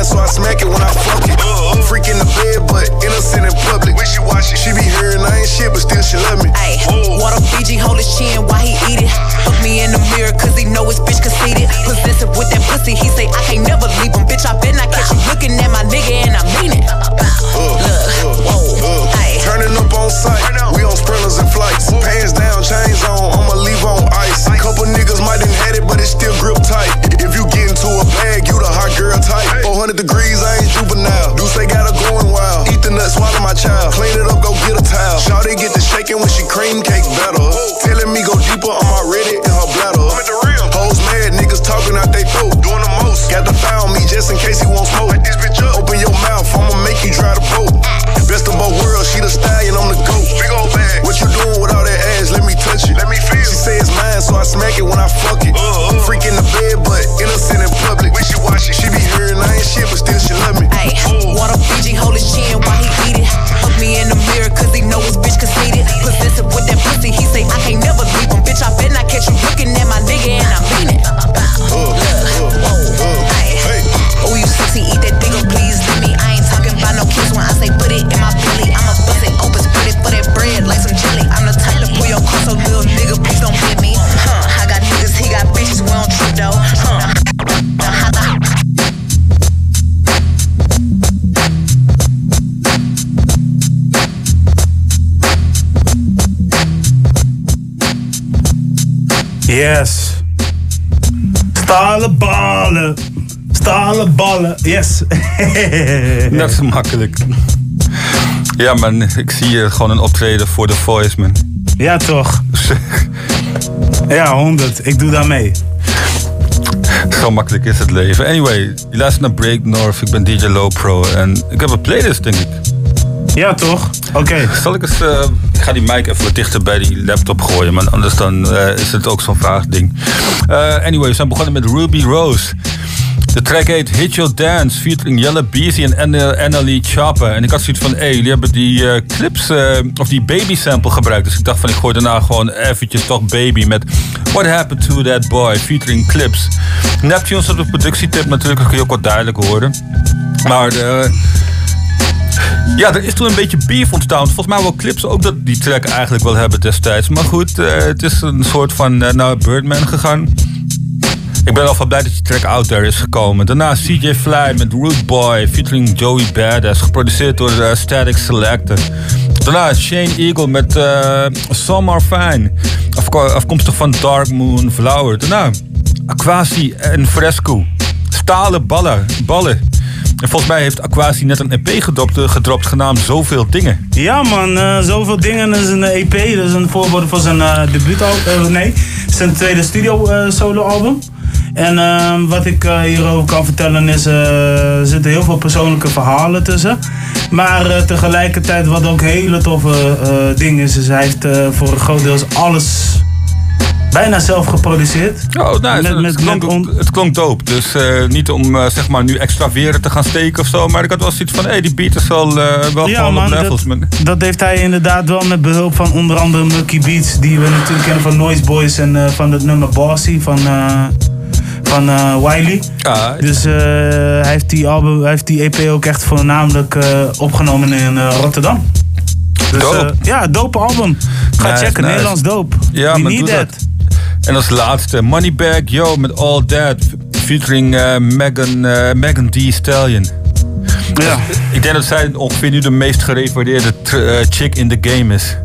Speaker 19: So I smack it when I fuck it. Uh-huh. Freak in the bed, but innocent in public. When she watch it, she be hearing I ain't shit, but still she love me.
Speaker 14: Ayy, water Fiji hold his chin while he eat it. Look me in the mirror, cause he know his bitch conceited. Possessive with that pussy, he say, I can't never leave him. Bitch, I bet not catch you looking at my nigga, and I mean it. Uh, uh, Look, whoa, uh, ayy.
Speaker 19: Turning up on sight, we on sprinters and flights. Pants down, chains on, I'ma leave on ice. Couple niggas might done had it, but it's still grip tight. If you get into a bag, you the hot girl type. 400 degrees, I ain't juvenile. Do they got her going wild. Eat the nut, swallow my child. Clean it up, go get a towel. Shawty get the shaking when she cream cake better. Telling me go deeper, I'm already in her bladder. I'm at the rim. Hoes mad, niggas talking out they throat. Doing the most. Got the file me just in case he won't smoke. This bitch up. Open your mouth, I'ma make you dry the boat. Best of both worlds, she the stallion, I'm the goat. Big old bag. What you doing with all that ass? Let me touch it. Let me feel. Say it's mine, so I smack it when I fuck it. Freak in the bed, but innocent in public. When she watch it, she be hearing I ain't shit, but still she love me.
Speaker 14: Ayy, water Fiji hold his chin while he eat it. Look me in the mirror, cause he know his bitch conceited. Possessive with that pussy, he say, I can't never leave him. Bitch, I bet not catch you looking at my nigga,
Speaker 1: Yes. Stalen ballen. Stalen ballen. Yes.
Speaker 4: Dat is makkelijk. Ja man, ik zie hier gewoon een optreden voor The Voice man.
Speaker 1: Ja toch. Ja, 100. Ik doe daar mee.
Speaker 4: Zo makkelijk is het leven. Anyway, je luistert naar Break North. Ik ben DJ Low Pro en ik heb een playlist denk ik.
Speaker 1: Ja toch? Oké.
Speaker 4: Zal ik eens... eh, ga die mic even dichter bij die laptop gooien, man. Anders dan eh, is het ook zo'n vaag ding. Eh, anyway, we zijn begonnen met Ruby Rose. De track heet Hit Your Dance, featuring Yellow Beezy en Annalie Chopper. En ik had zoiets van, hé, hey, jullie hebben die eh, clips, of die baby sample gebruikt. Dus ik dacht van, ik gooi daarna gewoon eventjes toch baby met What Happened to That Boy, featuring clips. Neptunes op de productietip natuurlijk, dat kun je ook wat duidelijk horen. Maar eh, ja, er is toen een beetje beef ontstaan. Volgens mij wel clips ook dat die track eigenlijk wel hebben destijds. Maar goed, eh, het is een soort van eh, naar Birdman gegaan. Ik ben wel van blij dat die track out there is gekomen. Daarna CJ Fly met Root Boy featuring Joey Badass. Geproduceerd door eh, Static Selector. Daarna Shane Eagle met Some Are Fine. Afko- afkomstig van Dark Moon Flower. Daarna Aquasi en Fresco. Stalen ballen. ballen. En volgens mij heeft Aquasi net een EP gedropt, eh, gedropt genaamd Zoveel Dingen.
Speaker 1: Ja man, eh, zoveel dingen. Is een EP. Dat is een voorbode van zijn eh debuutalbum. nee, zijn tweede studio solo album. En ehm, wat ik hierover kan vertellen is, er zitten heel veel persoonlijke verhalen tussen. Maar tegelijkertijd wat ook hele toffe ding is, is hij heeft voor een groot deel alles bijna zelf geproduceerd.
Speaker 4: Oh, nou,
Speaker 1: Met-
Speaker 4: het,
Speaker 1: met-
Speaker 4: klonk,
Speaker 1: met
Speaker 4: het klonk dope. Dus eh, niet om eh, zeg maar nu extra veren te gaan steken of zo. Maar ik had wel zoiets van, hé, hey, die beat is wel, eh, wel
Speaker 1: Ja,
Speaker 4: gewoon
Speaker 1: man,
Speaker 4: op levels.
Speaker 1: dat, dat heeft hij inderdaad wel met behulp van onder andere Mucky Beats, die we natuurlijk kennen van Noise Boys en van het nummer Bossy van, van Wiley. Dus hij, heeft die album, hij heeft die EP ook echt voornamelijk opgenomen in Rotterdam. Dus,
Speaker 4: Dope.
Speaker 1: ja, dope album. Ga
Speaker 4: Nice,
Speaker 1: checken,
Speaker 4: nice.
Speaker 1: Nederlands dope.
Speaker 4: Ja,
Speaker 1: We
Speaker 4: maar
Speaker 1: need
Speaker 4: doe
Speaker 1: that.
Speaker 4: dat. En als laatste, Moneybag Yo met All That. Featuring eh, Megan, eh, Megan D. Stallion.
Speaker 1: Ja.
Speaker 4: Ik denk dat zij ongeveer nu de meest gerefereerde tr- eh, chick in de game is.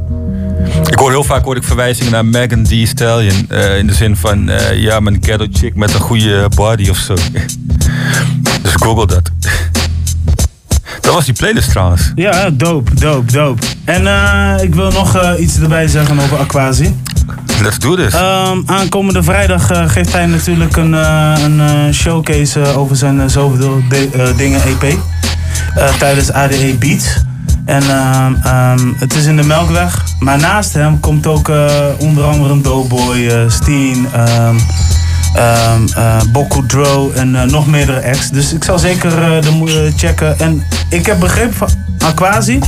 Speaker 4: Ik hoor heel vaak hoor ik verwijzingen naar Megan Thee Stallion. in de zin van, ja, mijn ghetto chick met een goede body of zo. dus google dat. Dat was die playlist trouwens.
Speaker 1: Ja, dope, dope, dope. En ik wil nog iets erbij zeggen over Aquasi.
Speaker 4: Let's do.
Speaker 1: Ehm, aankomende vrijdag eh, geeft hij natuurlijk een, eh, een eh, showcase over zijn zoveel dingen EP. tijdens ADE Beats. En ehm, ehm, het is in de Melkweg. Maar naast hem komt ook onder andere een Doughboy, Steen, eh, Boku Dro en nog meerdere acts. Dus ik zal zeker de mo- eh, checken. En ik heb begrepen van Aquasi,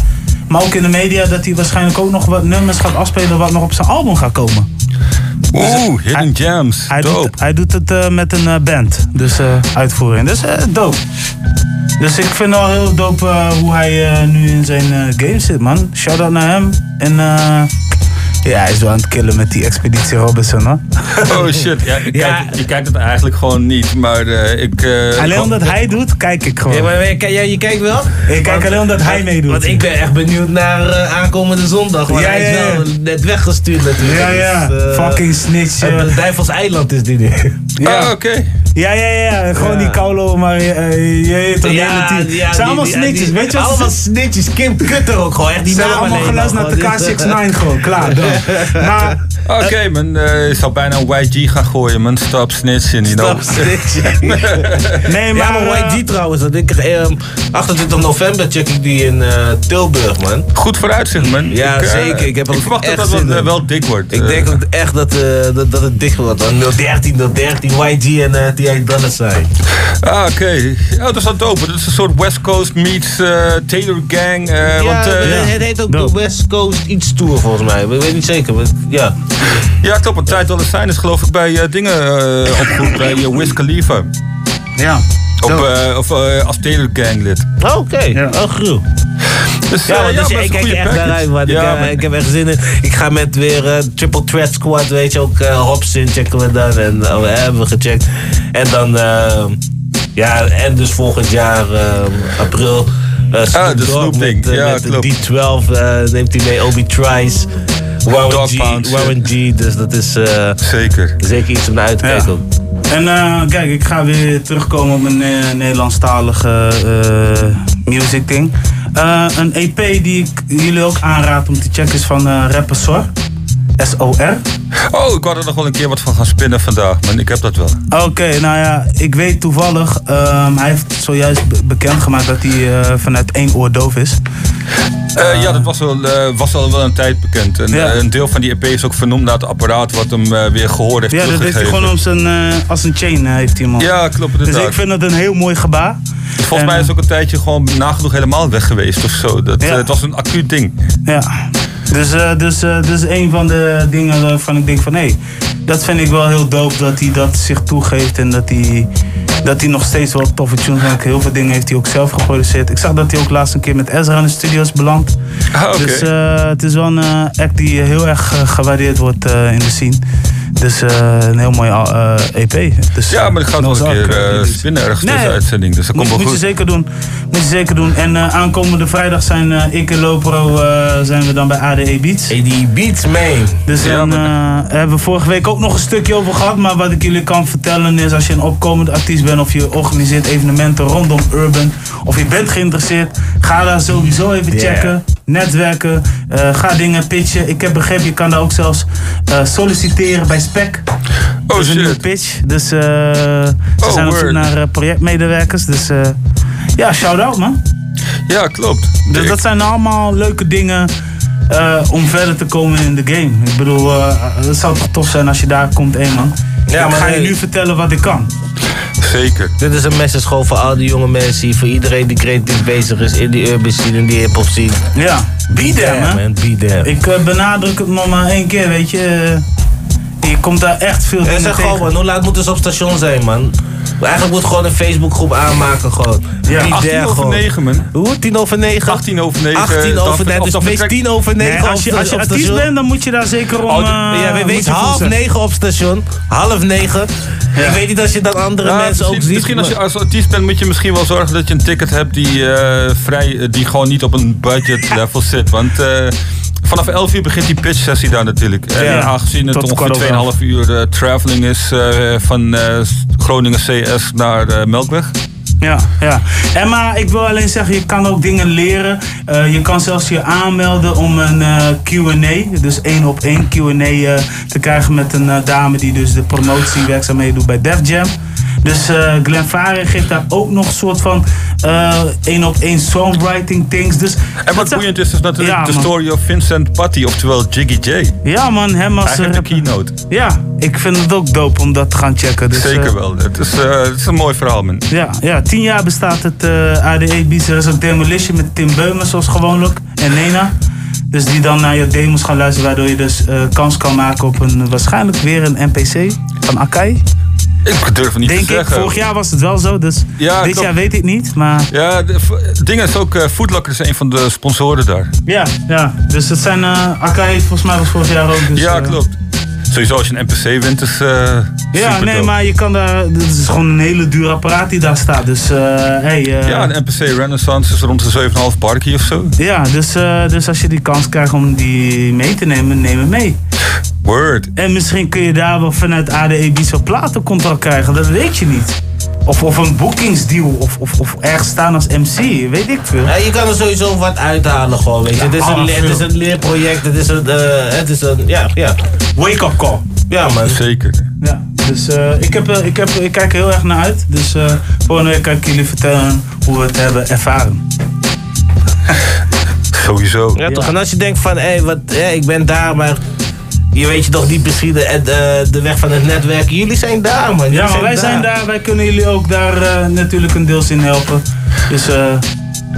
Speaker 1: maar ook in de media, dat hij waarschijnlijk ook nog wat nummers gaat afspelen wat nog op zijn album gaat komen.
Speaker 4: Oeh, Hidden Gems.
Speaker 1: Hij doet, hij doet het eh, met een eh, band, dus eh, uitvoering. Dus dope. Dus ik vind wel heel dope hoe hij nu in zijn game zit, man. Shout out naar hem. En eh, ja, hij is wel aan het killen met die Expeditie Robinson, hoor.
Speaker 4: Oh shit, ja, ik Kijk, je kijkt het eigenlijk gewoon niet, maar eh, ik... eh,
Speaker 1: Alleen
Speaker 4: ik-
Speaker 1: omdat hij doet, kijk ik gewoon.
Speaker 28: Ja, maar, maar, ja, je kijkt wel?
Speaker 1: Ik kijk alleen omdat hij meedoet.
Speaker 28: Want ik ben echt benieuwd naar eh, aankomende zondag. Want
Speaker 1: Ja,
Speaker 28: hij is
Speaker 1: ja, ja.
Speaker 28: wel net weggestuurd natuurlijk.
Speaker 1: Ja, ja.
Speaker 28: Dus,
Speaker 1: Fucking snitch.
Speaker 28: het. Duivels Eiland is die nu.
Speaker 1: Ja.
Speaker 4: Ah, oké.
Speaker 1: Ja, ja, ja. Gewoon die Kaulo, maar eh, je weet toch,
Speaker 28: Ja,
Speaker 1: hele team.
Speaker 28: ja,
Speaker 1: Zijn allemaal
Speaker 28: die-
Speaker 1: weet je wat
Speaker 28: allemaal snitches. Kim Kutter ook gewoon. Echt die
Speaker 1: hebben allemaal geluisterd naar de
Speaker 28: gewoon.
Speaker 1: K69 gewoon, klaar, dan. Maar
Speaker 4: Oké, man. eh, je zou bijna een YG gaan gooien, man. Stop snitching, you know.
Speaker 28: Stop snitching.
Speaker 1: Nee,
Speaker 28: Ja,
Speaker 1: maar,
Speaker 28: maar
Speaker 1: eh,
Speaker 28: YG trouwens. Dat ik, eh, 28 november check ik die in eh, Tilburg, man.
Speaker 4: Goed vooruitzicht, man.
Speaker 28: Ja,
Speaker 4: Ik, eh,
Speaker 28: zeker. Ik, heb
Speaker 4: ik verwacht dat
Speaker 28: echt
Speaker 4: dat wel, dik wordt.
Speaker 28: Ik
Speaker 4: Eh,
Speaker 28: denk ook echt dat, eh, dat, dat het dik wordt. man. 013, 013, YG en eh T.I. Dollar Sign.
Speaker 4: Ah, oké. Ja, dat is wel dope. Dat is een soort West Coast meets eh, Taylor Gang. eh,
Speaker 28: ja,
Speaker 4: want, eh,
Speaker 28: het, het heet ook de West Coast iets tour volgens mij. Ik weet niet zeker. maar ja.
Speaker 4: Ja, klopt. Een tijd Dollar Sign is geloof ik bij eh, dingen eh opgegroeid. bij uh, Wiz Khalifa.
Speaker 1: Ja.
Speaker 4: Op, eh, of eh, als Taylor Gang lid.
Speaker 28: Oh, Oké, oh groe.
Speaker 4: Dus,
Speaker 28: Ja, maar
Speaker 4: ja,
Speaker 28: dus
Speaker 4: maar dat is
Speaker 28: ik
Speaker 4: een
Speaker 28: kijk er echt
Speaker 4: package.
Speaker 28: naar uit, man.
Speaker 4: Ja,
Speaker 28: ik,
Speaker 4: man.
Speaker 28: ik heb echt zin in. Ik ga met weer Triple Threat Squad, weet je ook. eh Hobson checken we dan. En uh, we hebben gecheckt. En dan, eh, ja, en dus volgend jaar, eh, april. eh Snoop
Speaker 4: Ah, de Snoop ding.
Speaker 28: met,
Speaker 4: Ja,
Speaker 28: met de
Speaker 4: klopt.
Speaker 28: D12 eh, neemt hij mee. Obi Trice.
Speaker 4: Dog
Speaker 28: G,
Speaker 4: Pound,
Speaker 28: Warren G. Dus dat is eh,
Speaker 4: zeker.
Speaker 28: zeker iets om naar uit te kijken.
Speaker 1: En eh, kijk, ik ga weer terugkomen op mijn eh, Nederlandstalige eh music ding. Eh, een EP die ik jullie ook aanraad om te checken is van eh rapper Sor. S-O-R.
Speaker 4: Oh, ik wou er nog wel een keer wat van gaan spinnen vandaag, maar ik heb dat wel.
Speaker 1: Oké, nou ja, ik weet toevallig, ehm, hij heeft zojuist be- bekendgemaakt dat hij eh, vanuit één oor doof is.
Speaker 4: Eh, ja, dat was, wel, eh, was al wel een tijd bekend. En,
Speaker 1: Ja.
Speaker 4: een deel van die EP is ook vernoemd naar het apparaat wat hem weer gehoord heeft
Speaker 1: Ja, dat heeft hij gewoon om zijn, als een chain heeft hij hem al.
Speaker 4: Ja, klopt.
Speaker 1: Dus ik vind het een heel mooi gebaar.
Speaker 4: Volgens
Speaker 1: En,
Speaker 4: mij is het ook een tijdje gewoon nagenoeg helemaal weg geweest of zo. Dat,
Speaker 1: Ja.
Speaker 4: het was een acuut ding.
Speaker 1: Ja, dus, eh dus, eh, dus een van de dingen waarvan ik denk van hé, dat vind ik wel heel dope dat hij dat zich toegeeft en dat hij, dat hij nog steeds wel toffe tunes maakt. Heel veel dingen heeft hij ook zelf geproduceerd. Ik zag dat hij ook laatst een keer met Ezra in de studio is beland.
Speaker 4: Ah.
Speaker 1: Dus eh, het is wel een act die heel erg gewaardeerd wordt in de scene. Dus eh, een heel mooi eh, EP. Dus,
Speaker 4: Ja, maar ik ga het wel
Speaker 1: Noah's
Speaker 4: een keer
Speaker 1: eh,
Speaker 4: spinnen ergens
Speaker 1: Nee,
Speaker 4: deze uitzending. Dus dat
Speaker 1: moet,
Speaker 4: komt wel
Speaker 1: moet je
Speaker 4: goed.
Speaker 1: zeker doen. Moet je zeker doen. En eh, aankomende vrijdag zijn eh, ik en Lopro eh, zijn we dan bij ADE Beats.
Speaker 28: ADE Beats, man.
Speaker 1: Dus
Speaker 28: Ja,
Speaker 1: dan eh, hebben we vorige week ook nog een stukje over gehad. Maar wat ik jullie kan vertellen is als je een opkomend artiest bent of je organiseert evenementen rondom urban of je bent geïnteresseerd, ga daar sowieso even
Speaker 28: Yeah.
Speaker 1: checken. Netwerken, eh, ga dingen pitchen. Ik heb begrepen, je kan daar ook zelfs eh, solliciteren bij Spec.
Speaker 4: Oh
Speaker 1: dus een nieuwe
Speaker 4: shit.
Speaker 1: pitch. Dus eh, ze
Speaker 4: Oh,
Speaker 1: zijn op zoek naar eh, projectmedewerkers. Dus eh, ja, shout-out man.
Speaker 4: Ja, klopt.
Speaker 1: Dus
Speaker 4: Ik-
Speaker 1: dat zijn allemaal leuke dingen eh, om verder te komen in de game. Ik bedoel, eh, het zou toch tof zijn als je daar komt, één man.
Speaker 28: Ja,
Speaker 1: ik
Speaker 28: maar
Speaker 1: ga je nu vertellen wat ik kan.
Speaker 4: Zeker.
Speaker 28: Dit is een message gewoon voor al die jonge mensen, voor iedereen die creatief bezig is in die urban scene, in die hip-hop scene.
Speaker 1: Ja, be there,
Speaker 28: there,
Speaker 1: man.
Speaker 28: man. Be there.
Speaker 1: Ik benadruk het nog maar één keer, weet je. Je komt daar echt veel
Speaker 28: En
Speaker 1: dingen
Speaker 28: zeg gewoon,
Speaker 1: tegen.
Speaker 28: man, hoe laat moeten ze op station zijn, man? Eigenlijk moet gewoon een Facebookgroep aanmaken, gewoon.
Speaker 1: Ja,
Speaker 28: Be
Speaker 4: 18
Speaker 28: there,
Speaker 4: over
Speaker 28: gewoon.
Speaker 4: 9, man.
Speaker 28: Hoe? 10 over 9?
Speaker 4: 18 over 9.
Speaker 28: 18
Speaker 4: dan-
Speaker 28: over 9,
Speaker 4: of
Speaker 28: dus wees
Speaker 4: vertrekt-
Speaker 28: 10 over 9
Speaker 1: Nee,
Speaker 28: op,
Speaker 1: als je, als je artiest bent, dan moet je daar zeker om...
Speaker 4: Oh,
Speaker 1: eh,
Speaker 28: Ja, we
Speaker 1: je
Speaker 28: half
Speaker 1: voor zijn.
Speaker 28: 9 op station. Half 9. Ik weet niet als je dan andere
Speaker 4: Ja,
Speaker 28: mensen ook ziet.
Speaker 4: misschien als je als artiest bent, moet je misschien wel zorgen dat je een ticket hebt die, eh, vrij, die gewoon niet op een budget level zit. Want eh, vanaf 11 uur begint die pitch sessie daar natuurlijk. En
Speaker 1: Ja,
Speaker 4: aangezien het ongeveer
Speaker 1: over
Speaker 4: 2,5 uur eh, traveling is eh, van eh, Groningen CS naar eh, Melkweg.
Speaker 1: Ja, ja. En maar ik wil alleen zeggen, je kan ook dingen leren. Eh, je kan zelfs je aanmelden om een eh, Q&A, dus één op één Q&A eh, te krijgen met een eh, dame die dus de promotiewerkzaamheden doet bij Def Jam. Dus eh Glenn Varen geeft daar ook nog een soort van eh, één op één songwriting things. Dus
Speaker 4: En wat boeiend is, is natuurlijk
Speaker 1: Ja,
Speaker 4: de story of Vincent Patty, oftewel Jiggy J.
Speaker 1: Ja man, hem als...
Speaker 4: Hij
Speaker 1: eh,
Speaker 4: de keynote.
Speaker 1: Ja, ik vind het ook dope om dat te gaan checken. Dus,
Speaker 4: Zeker
Speaker 1: eh,
Speaker 4: wel. Het is, eh, het is een mooi verhaal, man.
Speaker 1: Ja, ja, tien jaar bestaat het eh ADE Beats. Er is ook Demolition met Tim Beumen zoals gewoonlijk. En Nena. Dus die dan naar je demos gaan luisteren. Waardoor je dus eh, kans kan maken op een waarschijnlijk weer een NPC van Akai.
Speaker 4: Ik durf het niet
Speaker 1: Denk
Speaker 4: te
Speaker 1: ik,
Speaker 4: zeggen.
Speaker 1: vorig jaar was het wel zo. Dus
Speaker 4: Ja,
Speaker 1: dit
Speaker 4: klopt.
Speaker 1: jaar weet ik niet. Maar
Speaker 4: Ja, v- ding is ook, eh Foodlocker is een van de sponsoren daar.
Speaker 1: ja, ja. Dus het zijn eh Akai, volgens mij was vorig jaar ook. Dus,
Speaker 4: ja,
Speaker 1: eh,
Speaker 4: klopt. Sowieso als je een NPC wint, is eh
Speaker 1: Ja, nee,
Speaker 4: dope.
Speaker 1: maar je kan daar. Het is gewoon een hele duur apparaat die daar staat. Dus, eh hey. eh,
Speaker 4: Ja, een NPC Renaissance is rond de 7,5 parkie of zo.
Speaker 1: Ja, dus, eh, dus als je die kans krijgt om die mee te nemen, neem hem mee.
Speaker 4: Word.
Speaker 1: En misschien kun je daar wel vanuit ADE Biso platencontract krijgen, dat weet je niet. Of, of een boekingsdeal, of, of, of ergens staan als MC, weet ik veel.
Speaker 28: Ja, je kan er sowieso wat uithalen gewoon, weet je.
Speaker 1: Ja,
Speaker 28: het, is een, het is een leerproject, het is een, eh, het is een, ja, ja.
Speaker 1: Wake-up call.
Speaker 28: Ja man.
Speaker 4: Zeker.
Speaker 1: Ja, dus eh, ik, heb, eh, ik, heb, ik kijk er heel erg naar uit. Dus eh volgende week kan ik jullie vertellen hoe we het hebben ervaren.
Speaker 4: Sowieso.
Speaker 28: Ja, toch? En als je denkt van, hé, wat, ja, ik ben daar, maar je weet je toch niet precies de, eh, de, de weg van het netwerk. Jullie zijn daar, man. Jullie
Speaker 1: Ja, maar wij zijn daar, wij kunnen jullie ook daar eh, natuurlijk een deels in helpen. Dus eh,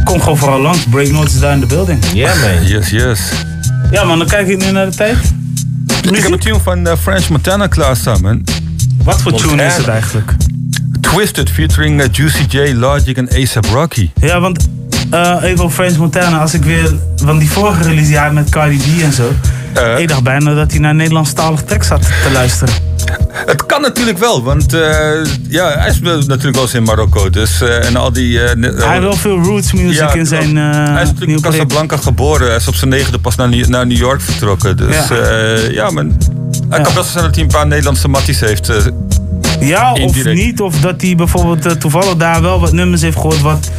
Speaker 1: kom gewoon vooral langs. Breaknotes is daar in de building.
Speaker 28: Ja, man.
Speaker 4: Yes, yes.
Speaker 1: Ja, man, dan kijk ik nu naar de tijd.
Speaker 4: Ik heb een tune van French Montana klaarstaan, man.
Speaker 1: Wat voor tune is het eigenlijk?
Speaker 4: Twisted featuring Juicy J, Logic en ASAP Rocky.
Speaker 1: Ja, want eh, even op French Montana, als ik weer... Want die vorige release die hij met Cardi B en zo... ik dacht bijna dat hij naar Nederlandstalig tekst zat te luisteren.
Speaker 4: Het kan natuurlijk wel, want eh, ja, hij is wel natuurlijk wel eens in Marokko. Dus, eh, en al die, eh,
Speaker 1: hij heeft wel veel roots music
Speaker 4: Ja,
Speaker 1: in zijn eh
Speaker 4: hij is natuurlijk in Casablanca geboren. Hij is op zijn negende pas naar, New- naar New York vertrokken. Dus
Speaker 1: Ja.
Speaker 4: ja, ja man. Hij kan best zijn dat hij een paar Nederlandse matties heeft. eh,
Speaker 1: Ja, of niet. Of dat hij bijvoorbeeld eh, toevallig daar wel wat nummers heeft gehoord wat...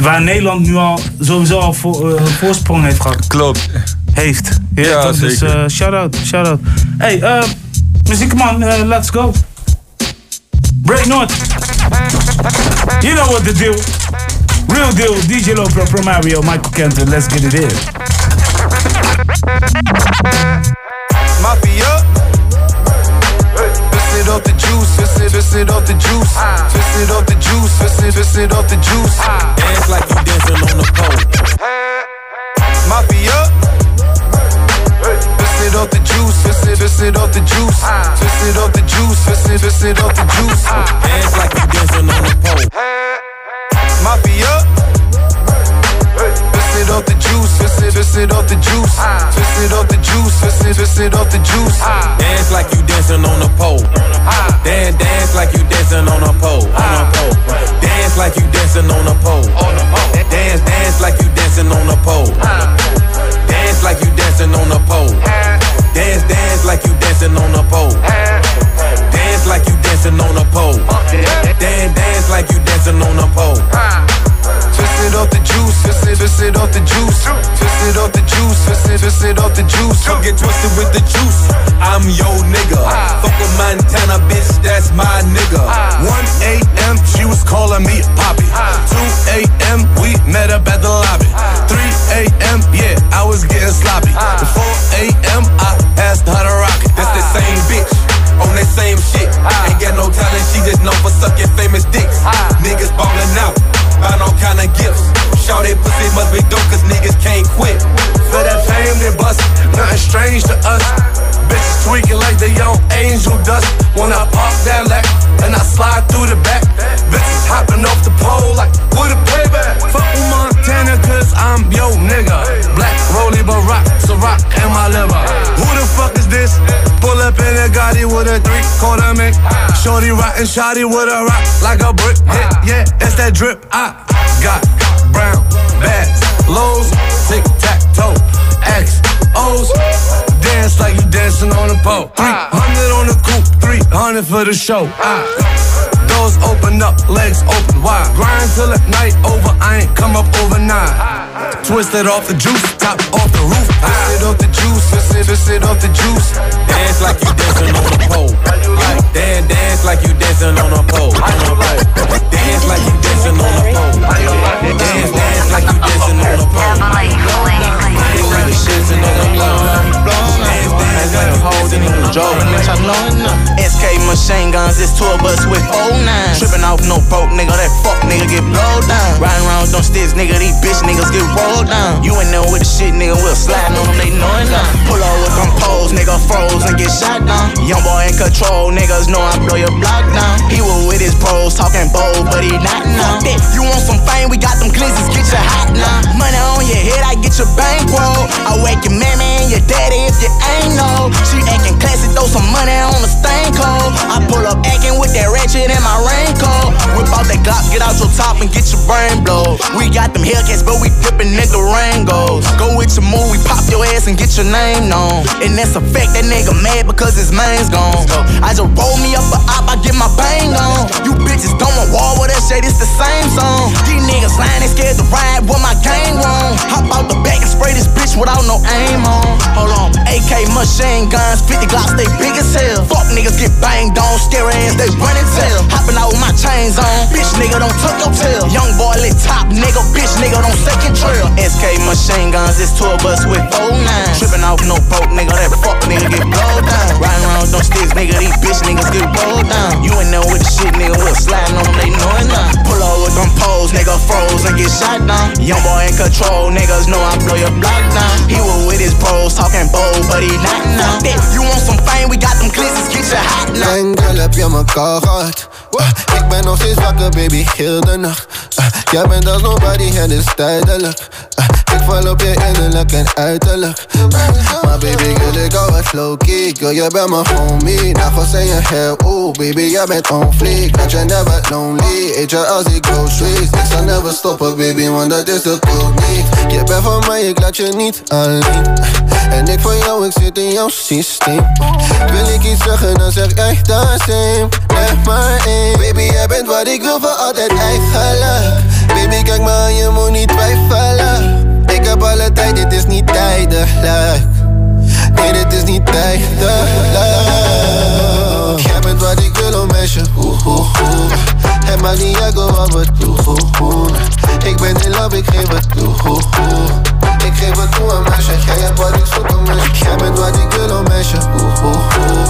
Speaker 1: Waar Nederland nu al sowieso al voor, eh, voorsprong heeft gehad.
Speaker 4: Klopt.
Speaker 1: Heeft. Ja, toch? Dus
Speaker 4: zeker.
Speaker 1: eh, shout-out, shout-out. Hey, eh muziekman, eh, let's go. Break North. You know what the deal. Real deal, DJ Lopro, Pro Mario, Michael Kenton, let's get it in.
Speaker 35: Mafia. Twist it off the juice, twist it, twist it off the juice, twist it off the juice, twist it, twist it off the juice. Dance like you dancing on the pole. Mafia. It off the juice, twist it, twist it off the juice, twist it off the juice, twist it, twist it off the juice. Dance like you dancing on the pole. Mafia. Twist it off the juice, twist it, twist it off the juice, twist it off the juice, twist it, twist it off the juice. Dance like you dancing on a pole. Dance, dance like you dancing on a pole. On a pole. Dance like you dancing on a pole. Dance, dance like you dancing on a pole. Dance like you dancing on a pole. Dance, dance like you dancing on a pole. Dance like you dancing on a pole. Dance, dance like you dancing on a pole. Twist it off the juice, twist it, twist it off the juice, twist it off the juice, twist it, twist it off the juice. Don't get twisted with the juice. I'm your nigga. Fuck a Montana bitch, that's my nigga. 1 a.m. she was calling me Poppy. 2 a.m. we met up at the lobby. 3 a.m. yeah, I was getting sloppy. 4 a.m. I asked her to rock it. That's the same bitch on that same shit. Ain't got no talent, she just known for sucking famous dicks. Niggas ballin' out, buying all kind of gifts. Shout that pussy must be dope, cause niggas can't quit. For that fame, they bust, nothing strange to us. Bitches tweaking like they on angel dust. When I pop that lack, and I slide through the back. Bitches hopping off the pole like, with a payback. Fuck with Montana, cause I'm yo nigga. Black Rolly Barack, Ciroc, and my liver. Who the fuck is this? Pull up in a Gotti with a three quarter mink. Shorty rockin' shotty with a rock like a brick. Hit, yeah, it's that drip. I got brown bags, lows, tic tac toe. X, O's. Dance like you dancing on a pole. 300 on the coupe, 300 for the show. Ah. Doors open up, legs open wide. Grind till the night over, I ain't come up overnight. Twisted off the juice, top off the roof. Twist it off the juice, twist it, twist it off the juice.
Speaker 3: Dance like you dancing on a pole. Dan- dance like you dancing on a pole. Dance like you dancing on a pole. Dance, dance like you dancing on a pole. Dance like you dancing on a pole. Dance, dance like you dancing on a pole.
Speaker 24: SK machine guns, it's tour bus with 09. Tripping off no broke nigga, that fuck nigga get blowed down. Riding around with them sticks, nigga, these bitch niggas get rolled down. You ain't know with the shit, nigga, we'll slide on them, they know it now. Pull up with them poles, nigga, froze and get shot down. Young boy in control, niggas know I blow your block down. He was with his bros, talking bold, but he not now. You want some fame, we got them glizzies, get you hot now. Money on your head, I get your bankroll. I wake your mammy and your daddy if you ain't know. She acting classy, throw some money on the stain cold. I pull up acting with that ratchet in my raincoat. Whip out that Glock, get out your top and get your brain blow. We got them Hellcats, but we dipping in Durangos. Go with your move, we pop your ass and get your name known. And that's a fact, that nigga mad because his man's gone. I just roll me up a op, I get my bang on. You bitches don't want war with that shit, it's the same song. These niggas lying, they scared to ride with my gang wrong. Hop out the back and spray this bitch without no aim on. Hold on, AK machine guns, 50 glocks, they big as hell. Fuck niggas get banged on, scary ass, they running tell. Hopping out with my chains on, bitch nigga don't tuck your tail. Young boy lit top nigga, bitch nigga don't second trail. SK machine guns, it's tour bus with 09. Tripping off no broke nigga, that fuck nigga get blowed down. Riding around them sticks, nigga, these bitch niggas get rolled down. You ain't know with the shit, nigga, we'll sliding on they know it now. Pull up with them poles, nigga, froze and get shot down. Young boy in control, niggas know I blow your block down. He was with his bros, talking bold, but he not you want some fame, we got them glitzies, get you hot now.
Speaker 11: Mijn girl heb je mekaar gehad Ah, Ik ben nog steeds wakker baby heel de nacht Ah, Jij bent als nobody en is tijdelijk val op je innerlijk en uiterlijk. Maar baby girl ik hou het low key Girl je bent mijn homie. Nagels zijn je hair baby jij bent on fleek. Dat je never lonely. Eet je als ik streets Ik zal never stoppen baby want dat is de code niet. Je bent van mij ik laat je niet alleen. En ik van jou ik zit in jouw systeem. Wil ik iets zeggen dan zeg jij dat same. Leg maar één. Baby jij bent wat ik wil voor altijd eigenlijk. Baby kijk maar je moet niet twijfelen Ik heb alle tijd dit is niet tijdelijk Nee dit is niet tijdelijk Jij bent wat ik wil oh meisje oeh, oeh, oeh. Het maakt niet uit wat we doen oeh. Ik ben in love ik geef het toe oeh, oeh. Ik geef het toe aan meisje Jij hebt wat ik zoek oh meisje Jij bent wat ik wil oh meisje oeh, oeh, oeh.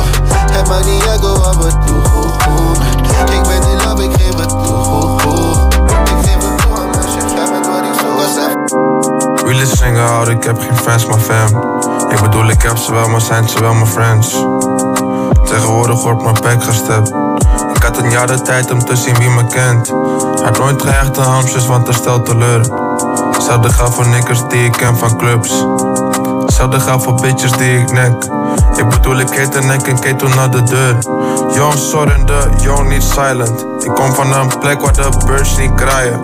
Speaker 11: Het maakt niet uit wat we doen oeh. Ik ben in love ik geef het toe oeh, oeh. Ik geef het toe aan meisje Jij bent wat ik zoek oh
Speaker 36: Really single out, ik heb geen fans, maar fam. Ik bedoel, ik heb ze wel, maar zijn ze wel mijn friends. Tegenwoordig wordt mijn bek gestept. Ik had een jaar de tijd om te zien wie me kent. Had nooit gehechte hamsters, want dat stelt teleur. Hetzelfde geldt voor nikkers die ik ken van clubs. Hetzelfde geldt voor bitches die ik nek. Ik bedoel, ik heet een nek en ketel naar de deur. Jong zorrende, jong niet silent. Ik kom van een plek waar de birds niet kraaien.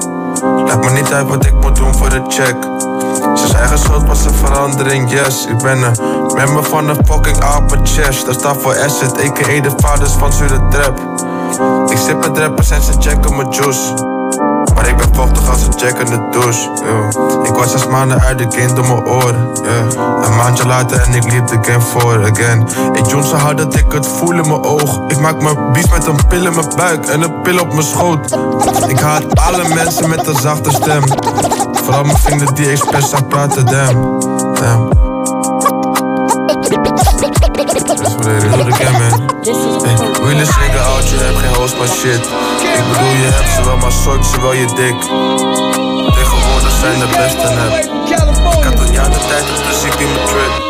Speaker 36: Lijkt me niet uit wat ik moet doen voor de check. Zijn eigen schuld was een verandering, yes. Ik ben een member van een fucking Alpha Chest. Dat staat voor Asset, a.k.a. de vaders van Zure Trap. Ik zit met rappers en ze checken mijn juice. Maar ik ben vochtig als een check in de douche. Ik was zes maanden uit de game door mijn oren. Een maandje later en ik liep de game voor again. Ik joen zo hard dat ik het voel in mijn oog. Ik maak mijn beats met een pil in mijn buik en een pil op mijn schoot. Ik haat alle mensen met een zachte stem. Vooral mijn vrienden die expres zou praten, damn. damn. Dat is wat ik man. Hey, Really single out, je hebt geen host, maar shit. Ik bedoel, je hebt ze wel, maar soort ze wel je dik. Tegenwoordig zijn de beste nep. Ik had een jaar de tijd, dus ik mijn trip.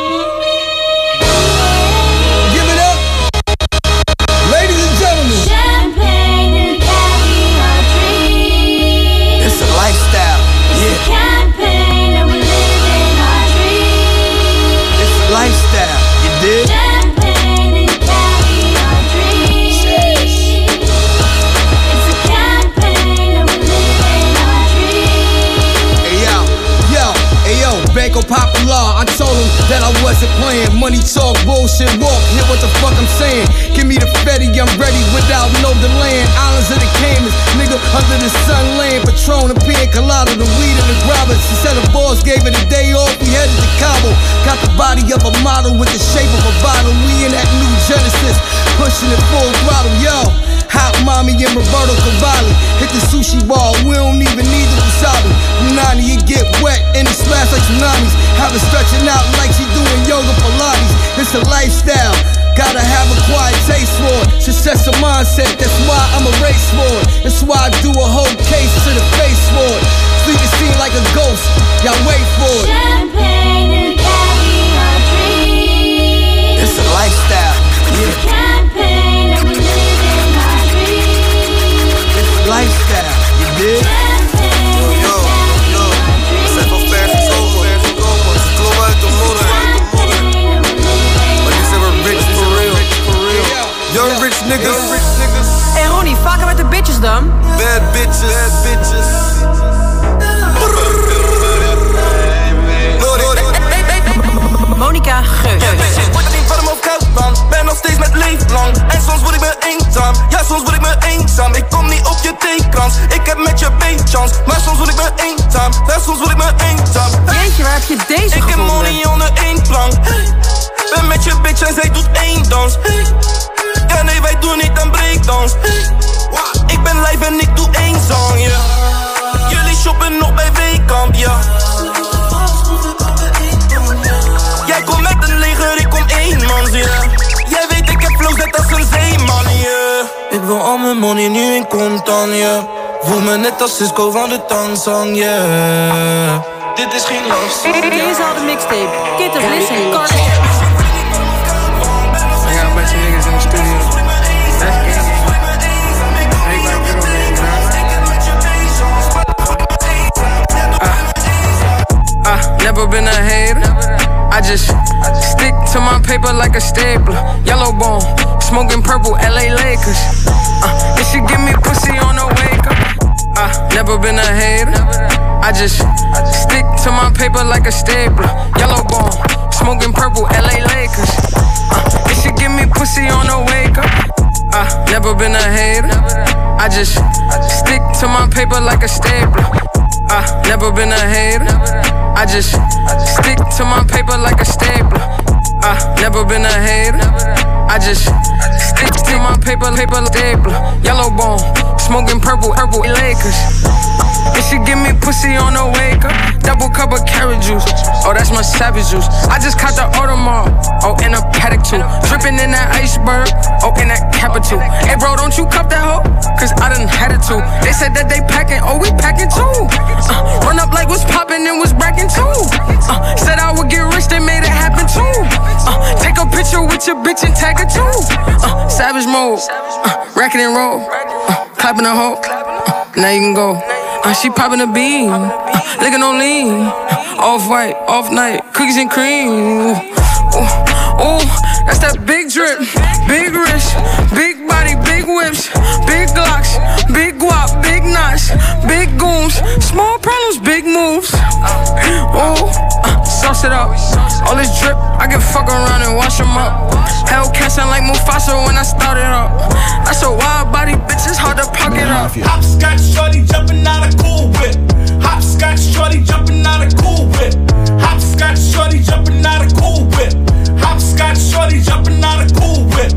Speaker 37: Popular, I
Speaker 38: wasn't playing. Money talk, bullshit walk. Hear what the fuck I'm saying? Give me the Fetty, I'm ready without no delaying. Islands of the Caymans, nigga under the sun laying. Patron and pina colada, the weed and the grabbers. Instead of boss gave it a day off, we headed to Cabo. Got the body of a model with the shape of a bottle. We in that new Genesis, pushing it full throttle, yo. Hot mommy and Roberto Cavalli. Hit the sushi bar, we don't even need the wasabi. Punani, it get wet and it splash like tsunamis. Have it stretching out like she doing yoga Pilates. It's a lifestyle. Gotta have a quiet taste for it. Success a mindset, that's why I'm a race for it. That's why I do a whole case to the face for it. Fleet the scene like a ghost, y'all wait for it.
Speaker 20: Champagne and caviar dreams.
Speaker 38: It's a lifestyle, yeah.
Speaker 39: Hey.
Speaker 7: Ja nee, wij doen niet een breakdance hey. Ik ben live en ik doe één yeah. Jullie shoppen nog bij Weekamp, ja Jij komt met een leger, ik kom één man, yeah. Jij weet ik heb flows net als een zeeman, yeah. Ik wil al mijn money nu in contant, yeah. Voel me net als Cisco van de Tanzang, yeah. Dit is geen song,
Speaker 39: Dit is al de mixtape. Kid of Listen,
Speaker 40: paper like a stapler. Yellow bone, smoking purple, LA Lakers. Uh, and she give me pussy on the wake up. I never been a hater. I just stick to my paper like a stapler. Yellow bone, smoking purple, LA Lakers. Uh, and she give me pussy on the wake up. I never been a hater. I just stick to my paper like a stapler. I never been a hater. I just stick to my paper like a stapler. Never been a hater. I just stick to my paper, paper stapler. Yellow bone, smoking purple, purple Lakers. And she give me pussy on the wake up. Double cup of carrot juice. Oh, that's my savage juice. I just caught the Audemars. Oh, in a paddock too. Dripping in that iceberg. Oh, in that capital. Hey, bro, don't you cup that hoe? Cause I done had it too. They said that they packing. Oh, we packing too. Uh, run up like what's popping and was bracking too. Uh, said I would get rich, they made it happen too. Uh, take a picture with your bitch and tag her too. Uh, savage mode. Uh, racking and roll. Uh, clapping a hoe. Uh, now you can go. Uh, she popping a bean, uh, licking on lean. Off white, off night, cookies and cream. Ooh, ooh, that's that big drip, big wrist, big body, big whips, big glocks, big guap, big knots, big goons, small problems, big moves. Ooh, sauce it up. All this drip, I can fuck around and wash them up. Hellcat sound like Mufasa when I started up. That's a wild body, bitch, it's hard to pocket up.
Speaker 24: Hopscotch shorty jumping out of cool whip. Hopscotch shorty jumping out of cool whip. Hopscotch shorty jumping out of cool whip. Hopscotch shorty jumping out of cool whip.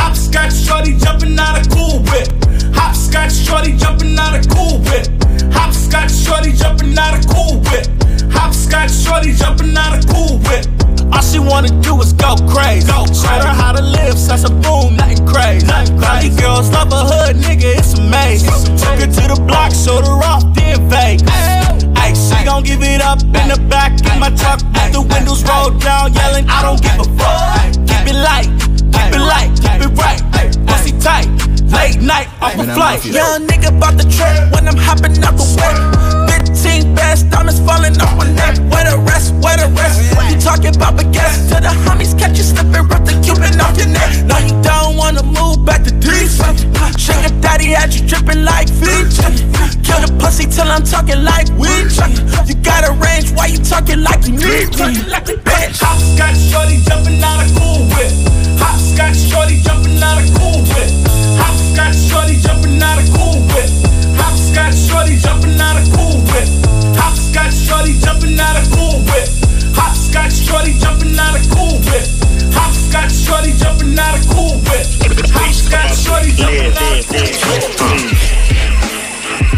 Speaker 24: Hopscotch shorty jumping out of cool whip. Hopscotch shorty jumping out of cool whip. Hopscotch shorty jumping out of cool whip. Hopscotch shorty jumping out of cool whip. All she wanna do is go crazy. Go Showed her how to live, such a boom, nothing crazy. Nothing crazy. girls love a hood, nigga, it's amazing. Took her to the block, showed her off, then Vegas. Ay, she gon' give it up in the back in my truck with the windows rolled down, yelling, I don't give a fuck. Keep it light, keep it light, keep it right. Pussy tight, late night off a flight. Young nigga bout the trip when I'm hopping out the way. 15 best diamonds falling off my neck. Where the rest, where the rest? You talking about baguettes to the homies, catch you slipping, rip the Cuban off your neck. Now you don't wanna move back to decent. Sugar daddy had you dripping like Fiji. Kill the pussy till I'm talking like Ouija. You got a range, why you talking like you need me? Bitch.
Speaker 41: Hopscotch shorty jumping out of cool whip. Hopscotch shorty jumping out of cool whip. Hopscotch shorty jumping out of cool whip. Hopscotch shorty jumping out of cool whip. Hopscotch shorty jumping out cool whip. Hopscotch shorty jumping out of cool whip. Hopscotch shorty jumping out cool whip. Hopscotch shorty jumping out of cool whip.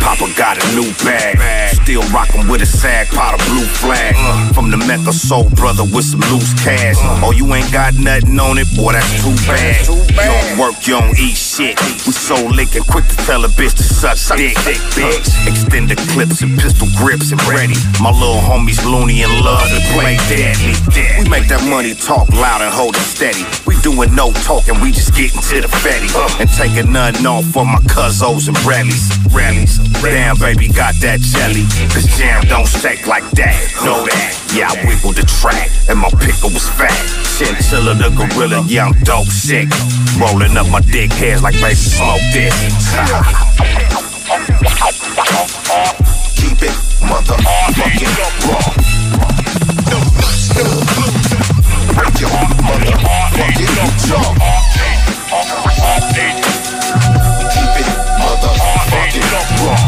Speaker 42: Papa got a new bag. Still rockin' with a sag pot of blue flag. From the Mecca Soul Brother with some loose cash. Oh, you ain't got nothing on it? Boy, that's too bad. You don't work, you don't eat shit. We so lickin' quick to tell a bitch to suck dick. Bitch. Uh, Extend the clips and pistol grips and ready. My little homies loony and love to play deadly. We make that money talk loud and hold it steady. We doin' no talking, we just getting to the fatty. And taking nothing off for my cousins and rallies. Rallies. Damn, baby, got that jelly. Cause jam don't shake like that. Know that. Yeah, I wiggled the track, and my pickle was fat. Chinchilla the gorilla, yeah, I'm dope sick. Rolling up my dick hairs like baby smoke this. Keep it motherfucking raw. Break your motherfucking jaw. Keep it motherfucking raw.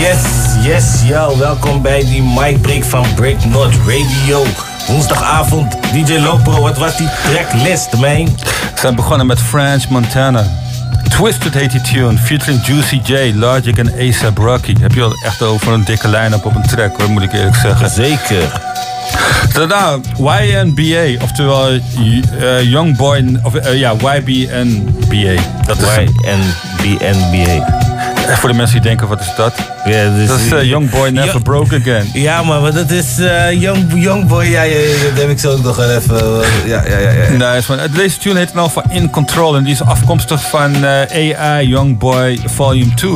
Speaker 28: Yes, yes, yo. Welkom bij die mic break van Break Not Radio. Woensdagavond, DJ Lopo, wat was die tracklist, man?
Speaker 4: We zijn begonnen met French Montana. Twisted heet die tune, featuring Juicy J, Logic en A$AP Rocky. Heb je al echt over een dikke line-up op een track, hoor, moet ik eerlijk zeggen.
Speaker 28: Zeker.
Speaker 4: Daarna YNBA, oftewel uh, Young Boy, of uh, ja, YBNBA. Dat is
Speaker 28: YNBNBA.
Speaker 4: Voor de mensen die denken, wat is dat?
Speaker 28: Ja, dus
Speaker 4: dat is uh, Young Boy Never
Speaker 28: Yo-
Speaker 4: Broke Again.
Speaker 28: Ja, maar wat dat is eh, young, young Boy. Ja, ja, ja, dat heb ik zo ook nog wel even. eh, ja, ja, ja. ja.
Speaker 4: Eh, deze tune heet nou van In Control en die is afkomstig van AI Young Boy Volume 2.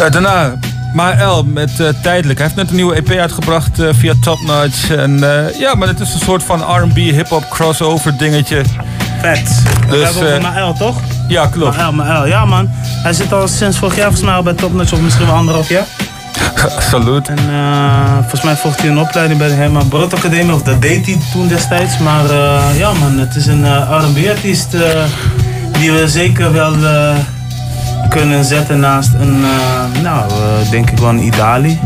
Speaker 4: Eh, daarna Mael met Tijdelijk. Hij heeft net een nieuwe EP uitgebracht via Top Notch. En ja, maar het is een soort van R&B hip-hop crossover dingetje.
Speaker 1: We
Speaker 4: Dus,
Speaker 1: hebben over
Speaker 4: eh,
Speaker 1: Maël, toch?
Speaker 4: Ja, klopt.
Speaker 1: Maël, Maël. Ja, man. Hij zit al sinds vorig jaar volgens mij al bij Topnotch, of misschien wel anderhalf jaar.
Speaker 4: Salut.
Speaker 1: En eh, volgens mij volgt hij een opleiding bij de Herman Brood Academie, of dat deed hij toen destijds. Maar eh, ja, man, het is een eh, R&B-artiest die we zeker wel kunnen zetten naast een, nou, denk ik wel een Idali.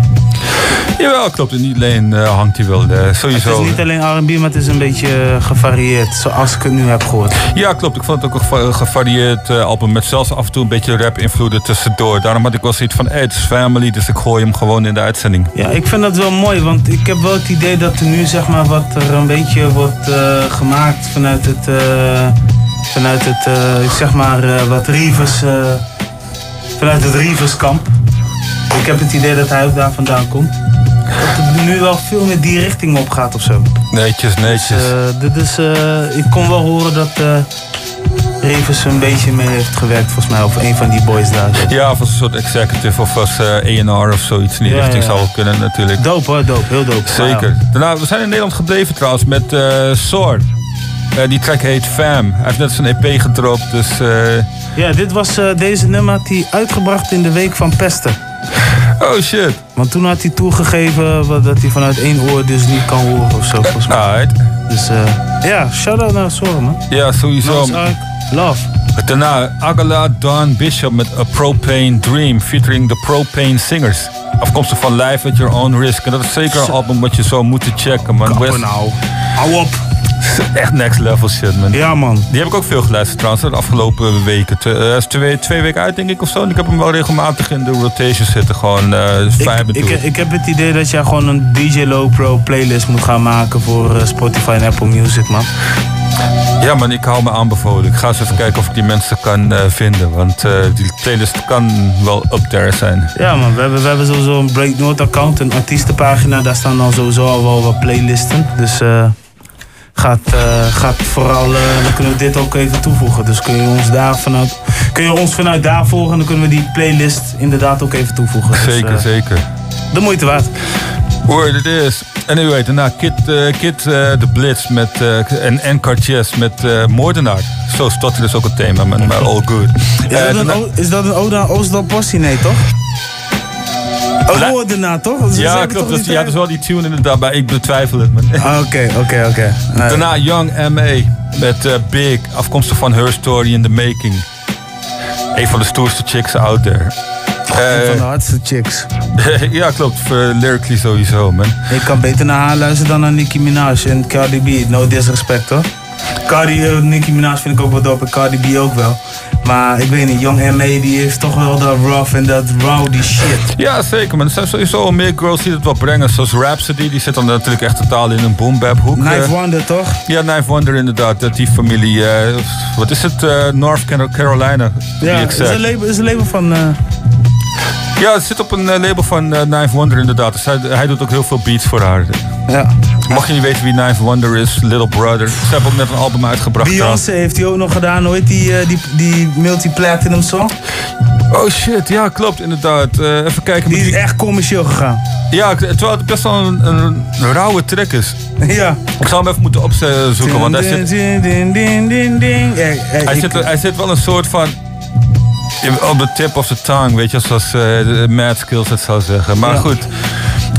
Speaker 4: Jawel, klopt. En niet alleen eh, hangt hij wel eh, sowieso.
Speaker 1: Het is niet alleen R&B, maar het is een beetje eh, gevarieerd, zoals ik het nu heb gehoord.
Speaker 4: Ja, klopt. Ik vond het ook een geva- gevarieerd eh, album met zelfs af en toe een beetje rap-invloeden tussendoor. Daarom had ik wel zoiets van, hey, het is family, dus ik gooi hem gewoon in de uitzending.
Speaker 1: Ja, ik vind dat wel mooi, want ik heb wel het idee dat er nu zeg maar wat er een beetje wordt eh, gemaakt vanuit het, eh, vanuit het eh, zeg maar eh, wat Rivers, eh, vanuit het Riverskamp. Ik heb het idee dat hij ook daar vandaan komt. Dat het nu wel veel meer die richting op gaat of zo.
Speaker 4: Netjes, netjes.
Speaker 1: Dit is, eh, ik kon wel horen dat eh Rivers een beetje mee heeft gewerkt volgens mij, of een van die boys daar.
Speaker 4: Ja, of als een soort executive of als eh, A&R of zoiets in die
Speaker 1: Ja,
Speaker 4: richting
Speaker 1: ja.
Speaker 4: zou kunnen natuurlijk.
Speaker 1: Dope hoor, dope, heel dope.
Speaker 4: Zeker. Daarna, we zijn in Nederland gebleven trouwens met eh Sword. Die track heet Fam. Hij heeft net zijn EP gedropt, dus...
Speaker 1: Ja, dit was, deze nummer had hij uitgebracht in de week van pesten.
Speaker 4: Oh shit.
Speaker 1: Want toen had hij toegegeven dat hij vanuit één oor dus niet kan horen of zo, volgens mij. Dus eh, ja, shout-out naar Zorg, man.
Speaker 4: Ja, sowieso.
Speaker 1: Love.
Speaker 4: Daarna Agala Dawn Bishop met A Propane Dream featuring de Propane Singers. Afkomstig van Live at Your Own Risk. En dat is zeker een album wat je zou moeten checken, man. West-
Speaker 1: nou. Hou op.
Speaker 4: Echt next level shit, man.
Speaker 1: Ja, man.
Speaker 4: Die heb ik ook veel geluisterd trouwens, de afgelopen weken. Te- eh, Hij is twee, twee weken uit, denk ik, of zo. En ik heb hem wel regelmatig in de rotation zitten. Gewoon vibe
Speaker 1: Ik, ik heb het idee dat jij gewoon een DJ Low Pro playlist moet gaan maken voor eh, Spotify en Apple Music, man.
Speaker 4: Ja, man, ik hou me aanbevolen. Ik ga eens even kijken of ik die mensen kan vinden. Want die playlist kan wel up there zijn.
Speaker 1: Ja, man, we hebben, we hebben sowieso een Breaknote account, een artiestenpagina. Daar staan dan sowieso al wel wat playlisten. Dus eh gaat, eh, gaat vooral, eh, dan kunnen we dit ook even toevoegen. Dus kun je ons daar vanuit, kun je ons vanuit daar volgen en dan kunnen we die playlist inderdaad ook even toevoegen. Dus,
Speaker 4: Zeker,
Speaker 1: eh,
Speaker 4: zeker.
Speaker 1: De moeite waard.
Speaker 4: Word it is. Anyway, daarna Kid, eh, Kid eh, de Blitz met, en, en Cartiers met Moordenaar. Zo stotterde is ook een thema, maar, maar all good.
Speaker 43: Is dat, een,
Speaker 4: daarna-
Speaker 43: is dat een ode aan Oostdal Possie? Nee, toch? Een woord daarna, toch? Ze
Speaker 4: ja, klopt.
Speaker 43: toch
Speaker 4: Dus, ja, dat is wel die tune inderdaad, maar ik betwijfel het.
Speaker 43: Ah, Oké, oké, oké.
Speaker 4: Daarna Young M.A. met eh, Big, afkomstig van Her Story in the Making. Een van de stoerste chicks out there.
Speaker 43: Een van de
Speaker 4: Eh,
Speaker 43: hardste chicks.
Speaker 4: ja, klopt. Voor lyrically sowieso, man.
Speaker 43: Ik kan beter naar haar luisteren dan naar Nicki Minaj en Cardi B. No disrespect hoor. Cardi, eh, Nicki Minaj vind ik ook wel dope en Cardi B ook wel. Maar ik weet niet, Young M.A. die heeft toch wel dat rough en dat rowdy shit.
Speaker 4: Ja, zeker. Maar er zijn sowieso al meer girls die het wel brengen. Zoals Rhapsody, die zit dan natuurlijk echt totaal in een boom bap hoek.
Speaker 43: Knife
Speaker 4: Eh,
Speaker 43: Wonder toch?
Speaker 4: Ja, Knife Wonder inderdaad. Dat die familie, eh, wat is het? eh, North Car- Carolina.
Speaker 43: Ja, is
Speaker 4: exact.
Speaker 43: een label, is een label van...
Speaker 4: Ja, het zit op een eh, label van eh, Knife Wonder inderdaad. Dus hij, hij doet ook heel veel beats voor haar.
Speaker 43: Ja.
Speaker 4: Mocht je niet weten wie Knife Wonder is, Little Brother. Ze hebben ook net een album uitgebracht.
Speaker 43: Beyoncé heeft hij ook nog gedaan, heet die, eh, die, die multi-platinum song?
Speaker 4: Oh shit, ja klopt inderdaad. Even kijken.
Speaker 43: Die is echt commercieel gegaan.
Speaker 4: Ja, terwijl het best wel een, een, een rauwe track is.
Speaker 43: Ja.
Speaker 4: Ik zou hem even moeten opzoeken, want hij zit... Hij zit, hij zit wel een soort van. Op de tip of the tongue, weet je, zoals de Mad Skills het zou zeggen. Maar
Speaker 43: Ja.
Speaker 4: goed.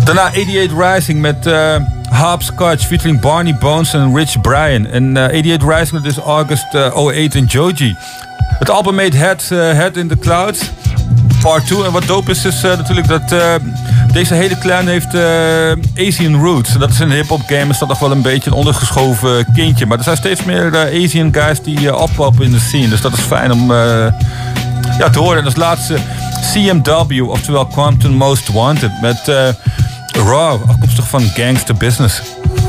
Speaker 4: Daarna 88 Rising met eh Hopscotch featuring Barney Bones en Rich Brian. En eh 88 Rising, dat is August eh, 08 in Joji. Het album made Head, Head in the Clouds. Part 2. En wat dope is, is natuurlijk dat deze hele clan heeft Asian roots. Dat is de hip-hop game is dat nog wel een beetje een ondergeschoven kindje. Maar er zijn steeds meer Asian guys die oppoppen in de scene. Dus dat is fijn om ja, te horen. En als laatste CMW, oftewel Quantum Most Wanted. Met eh, Raw, afkomstig van Gangster Business.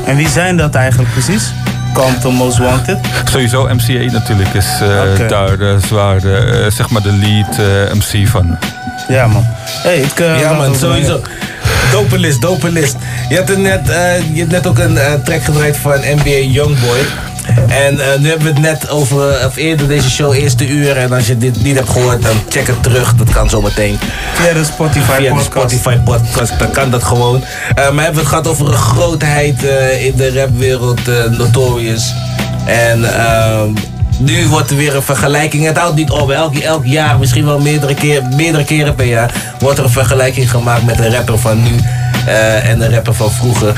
Speaker 43: En wie zijn dat eigenlijk precies? Compton Most Wanted?
Speaker 4: Sowieso MCA natuurlijk is eh,
Speaker 43: Oké.
Speaker 4: daar eh, zwaar eh, zeg maar de lead MC van.
Speaker 43: Ja man. Hey, ik, eh,
Speaker 28: Ja man, sowieso. Dope list, dope list. Je hebt, er net, eh, je hebt net ook een track gedraaid van NBA Youngboy. En eh, nu hebben we het net over, eh, of eerder deze show, eerste uur. En als je dit niet hebt gehoord, dan check het terug. Dat kan zometeen.
Speaker 43: Via de Spotify
Speaker 28: Via de
Speaker 43: podcast.
Speaker 28: Spotify podcast, dan kan dat gewoon. Eh, maar hebben we het gehad over een grootheid in de rapwereld, Notorious. En ehm, nu wordt er weer een vergelijking. Het houdt niet op. Elk, elk jaar, misschien wel meerdere, keer, meerdere keren per jaar, wordt er een vergelijking gemaakt met een rapper van nu. en een rapper van vroeger.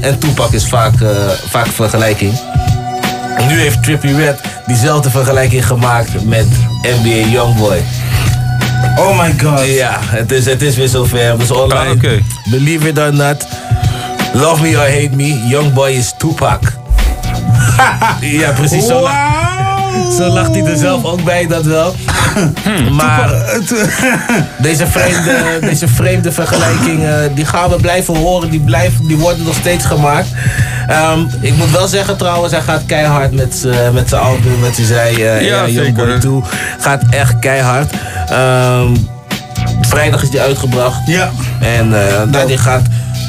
Speaker 28: En Tupac is vaak, vaak vergelijking. Nu heeft Trippie Red diezelfde vergelijking gemaakt met NBA Youngboy.
Speaker 43: Oh my god.
Speaker 28: Ja, het is, het is weer zover. Dus online. Believe it or not. Love me or hate me. Youngboy is Tupac. ja, precies. Zo, zo lacht hij er zelf ook bij, dat wel. maar deze vreemde, deze vreemde vergelijking, eh, die gaan we blijven horen. Die, blijven, die worden nog steeds gemaakt. Ehm, ik moet wel zeggen trouwens, hij gaat keihard met z'n- met zijn album. Wat hij zei, eh
Speaker 4: Ja,
Speaker 28: ja, Youngboy
Speaker 4: zeker.
Speaker 28: 2. Gaat echt keihard. Ehm, vrijdag is die uitgebracht.
Speaker 43: Ja.
Speaker 28: En eh nou, die gaat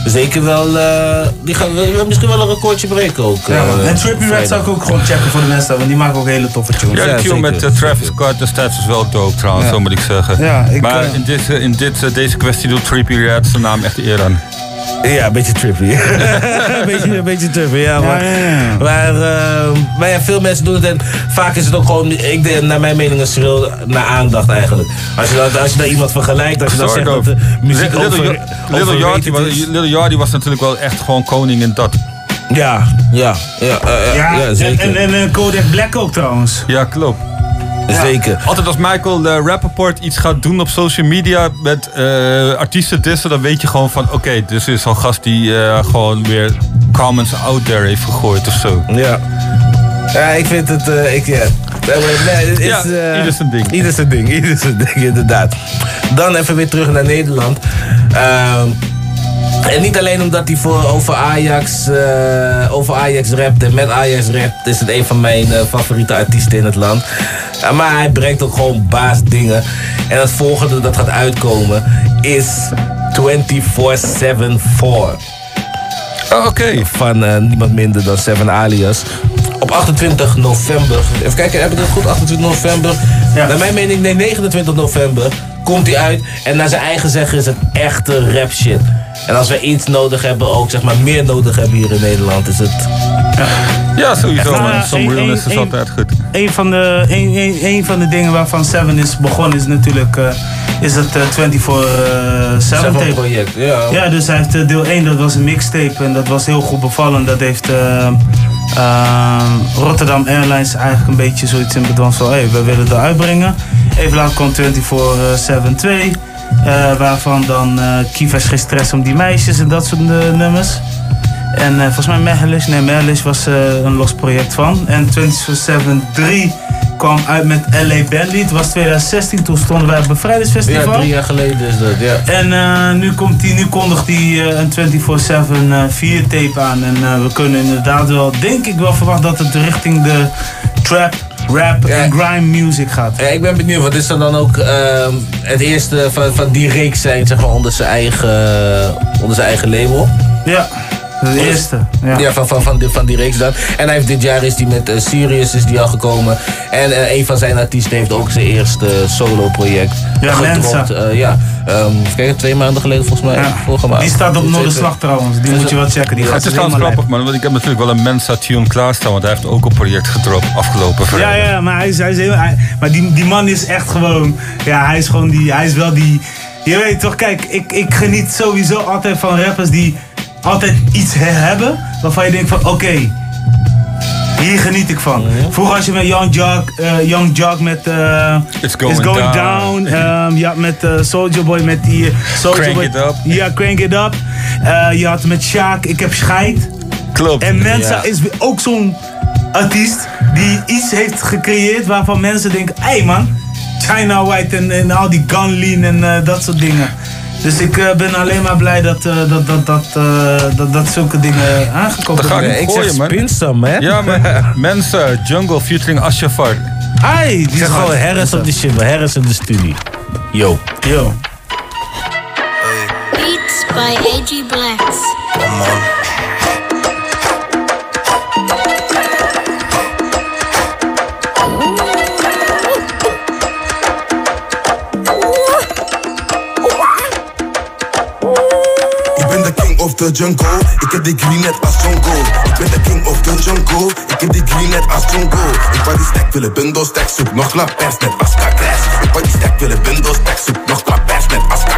Speaker 28: zeker wel, eh, die gaat wel- misschien wel een recordje breken ook.
Speaker 43: Ja, man.
Speaker 28: eh,
Speaker 43: en Trippie Red zou ik ook gewoon checken voor de mensen, want die maken ook hele toffe tunes.
Speaker 4: Ja, de Q met eh, Travis Scott destijds is wel dope trouwens,
Speaker 43: Ja.
Speaker 4: zo moet ik zeggen.
Speaker 43: Ja, ik,
Speaker 4: maar in, dit, in dit, deze kwestie doet Trippie Red zijn naam echt eer aan.
Speaker 28: Ja, een beetje trippy. een, beetje, een beetje trippy, ja. Maar, maar, eh, maar ja, veel mensen doen het en vaak is het ook gewoon, ik denk, naar mijn mening, een schril naar aandacht eigenlijk. Als je, dat, als je daar iemand vergelijkt, als je dan zegt dat de muziek
Speaker 4: Little,
Speaker 28: over,
Speaker 4: Little, Little was. Little Yachty was natuurlijk wel echt gewoon koning in dat.
Speaker 28: Ja, ja, ja,
Speaker 43: Ja,
Speaker 28: ja, zeker.
Speaker 43: en, en, en Kodak Black ook trouwens.
Speaker 4: Ja, klopt.
Speaker 28: Zeker.
Speaker 4: Altijd als Michael uh, Rappaport iets gaat doen op social media met eh, artiesten dissen, dan weet je gewoon van oké, dit is zo'n gast die eh, gewoon weer comments out there heeft gegooid of zo.
Speaker 28: Ja. Ja, ik vind het, eh, ik, ja. Nee, het is,
Speaker 4: Ja, ieder zijn ding.
Speaker 28: Ieder zijn ding, ieder zijn ding, inderdaad. Dan even weer terug naar Nederland. Ehm, en niet alleen omdat hij voor, over, Ajax, eh, over Ajax rapt en met Ajax rapt, is het een van mijn eh, favoriete artiesten in het land. Maar hij brengt ook gewoon baasdingen. En het volgende dat gaat uitkomen is 24-7-4.
Speaker 4: Oh, Oké.
Speaker 28: Van eh, niemand minder dan Seven Alias. Op 28 november. Even kijken, heb ik het goed? 28 november. Naar mijn mening, nee, 29 november komt hij uit. En naar zijn eigen zeggen is het echte rap shit. En als we iets nodig hebben, ook zeg maar meer nodig hebben hier in Nederland, is het.
Speaker 4: Ja, sowieso,
Speaker 1: Ja,
Speaker 4: man. Some realness is altijd goed.
Speaker 1: Een van, de, een, een, een van de dingen waarvan Seven is begonnen is natuurlijk eh, is het eh, 24-7
Speaker 28: Seven
Speaker 1: tape.
Speaker 28: project, ja.
Speaker 1: Ja, dus hij heeft eh, deel 1, dat was een mixtape en dat was heel goed bevallen. Dat heeft eh, eh, Rotterdam Airlines eigenlijk een beetje zoiets in bedwang van, hey, we willen dat uitbrengen. Even later kwam 24-7 2, eh, waarvan dan eh Kiva is geen stress om die meisjes en dat soort eh, nummers. En eh, volgens mij Merlish, nee Merlish was eh, een los project van. En 24-7 3 kwam uit met LA Bandit. Het was 2016, toen stonden wij op Bevrijdingsfestival.
Speaker 28: Ja, drie jaar geleden is dat, ja.
Speaker 1: En eh, nu, komt die, nu kondigt hij eh, een 24-7 eh 4 tape aan. En eh, we kunnen inderdaad wel, denk ik wel verwachten dat het richting de trap, rap en grime music gaat.
Speaker 28: Ja, ik ben benieuwd, wat is er dan ook ehm, het eerste van, van die reeks zijn, zeg maar, onder zijn eigen, onder zijn eigen label?
Speaker 1: Ja, de eerste. Ja,
Speaker 28: van, van, van, die, van die reeks dan. En hij heeft dit jaar is die met eh, Sirius is die al gekomen. En eh, een van zijn artiesten heeft ook zijn eerste solo project
Speaker 1: Ja, Mensa.
Speaker 28: ja, Ehm, even kijken, twee maanden geleden volgens mij voorgemaakt.
Speaker 1: Die staat op Noorderslag trouwens, die moet je wel checken. Die
Speaker 4: Ja,
Speaker 1: gaat
Speaker 4: het is trouwens grappig, man. Want ik heb natuurlijk wel een Mensa tune klaarstaan. Want hij heeft ook een project gedropt afgelopen
Speaker 1: Ja,
Speaker 4: vrijdag.
Speaker 1: ja, maar, hij is, hij is heel, hij- maar die, die man is echt gewoon. Ja, hij is gewoon die. Hij is wel die. Je weet toch, kijk, ik, ik geniet sowieso altijd van rappers die altijd iets he- hebben. Waarvan je denkt van, oké. hier geniet ik van. Vroeger als je met Young Jog, eh, Young Jog met eh,
Speaker 4: It's Going Down.
Speaker 1: Down. je had met eh, Soldier Boy met die... Soulja
Speaker 4: Crank
Speaker 1: Boy,
Speaker 4: It Up.
Speaker 1: Ja, Crank It Up. Je had met Sjaak, Ik heb scheid.
Speaker 4: Klopt.
Speaker 1: En Mensa
Speaker 4: Ja.
Speaker 1: is ook zo'n artiest die iets heeft gecreëerd waarvan mensen denken: hé hey man, China White en, en al die gun lean en dat soort dingen. Dus ik eh, ben alleen maar blij dat, eh, dat, dat, dat, eh, dat, dat zulke dingen aangekomen
Speaker 4: Dat ga ik man.
Speaker 28: Spinsam, hè?
Speaker 4: Ja, man. Mensa, Jungle featuring Ashafar.
Speaker 1: Ai,
Speaker 28: Ik zeg gewoon Harris op die shit, maar Harris in de studie. Yo.
Speaker 1: Yo.
Speaker 20: Beats by AG Blacks.
Speaker 23: Ik of the jungle. Ik heb die green net als jungle. Ik ben de king of the jungle. Ik heb die green net als jungle. Ik wou die stack willen bundel stack zoek nog la pers net als kakres. Ik wou die stack willen bundel stack zoek nog la pers net als kakres.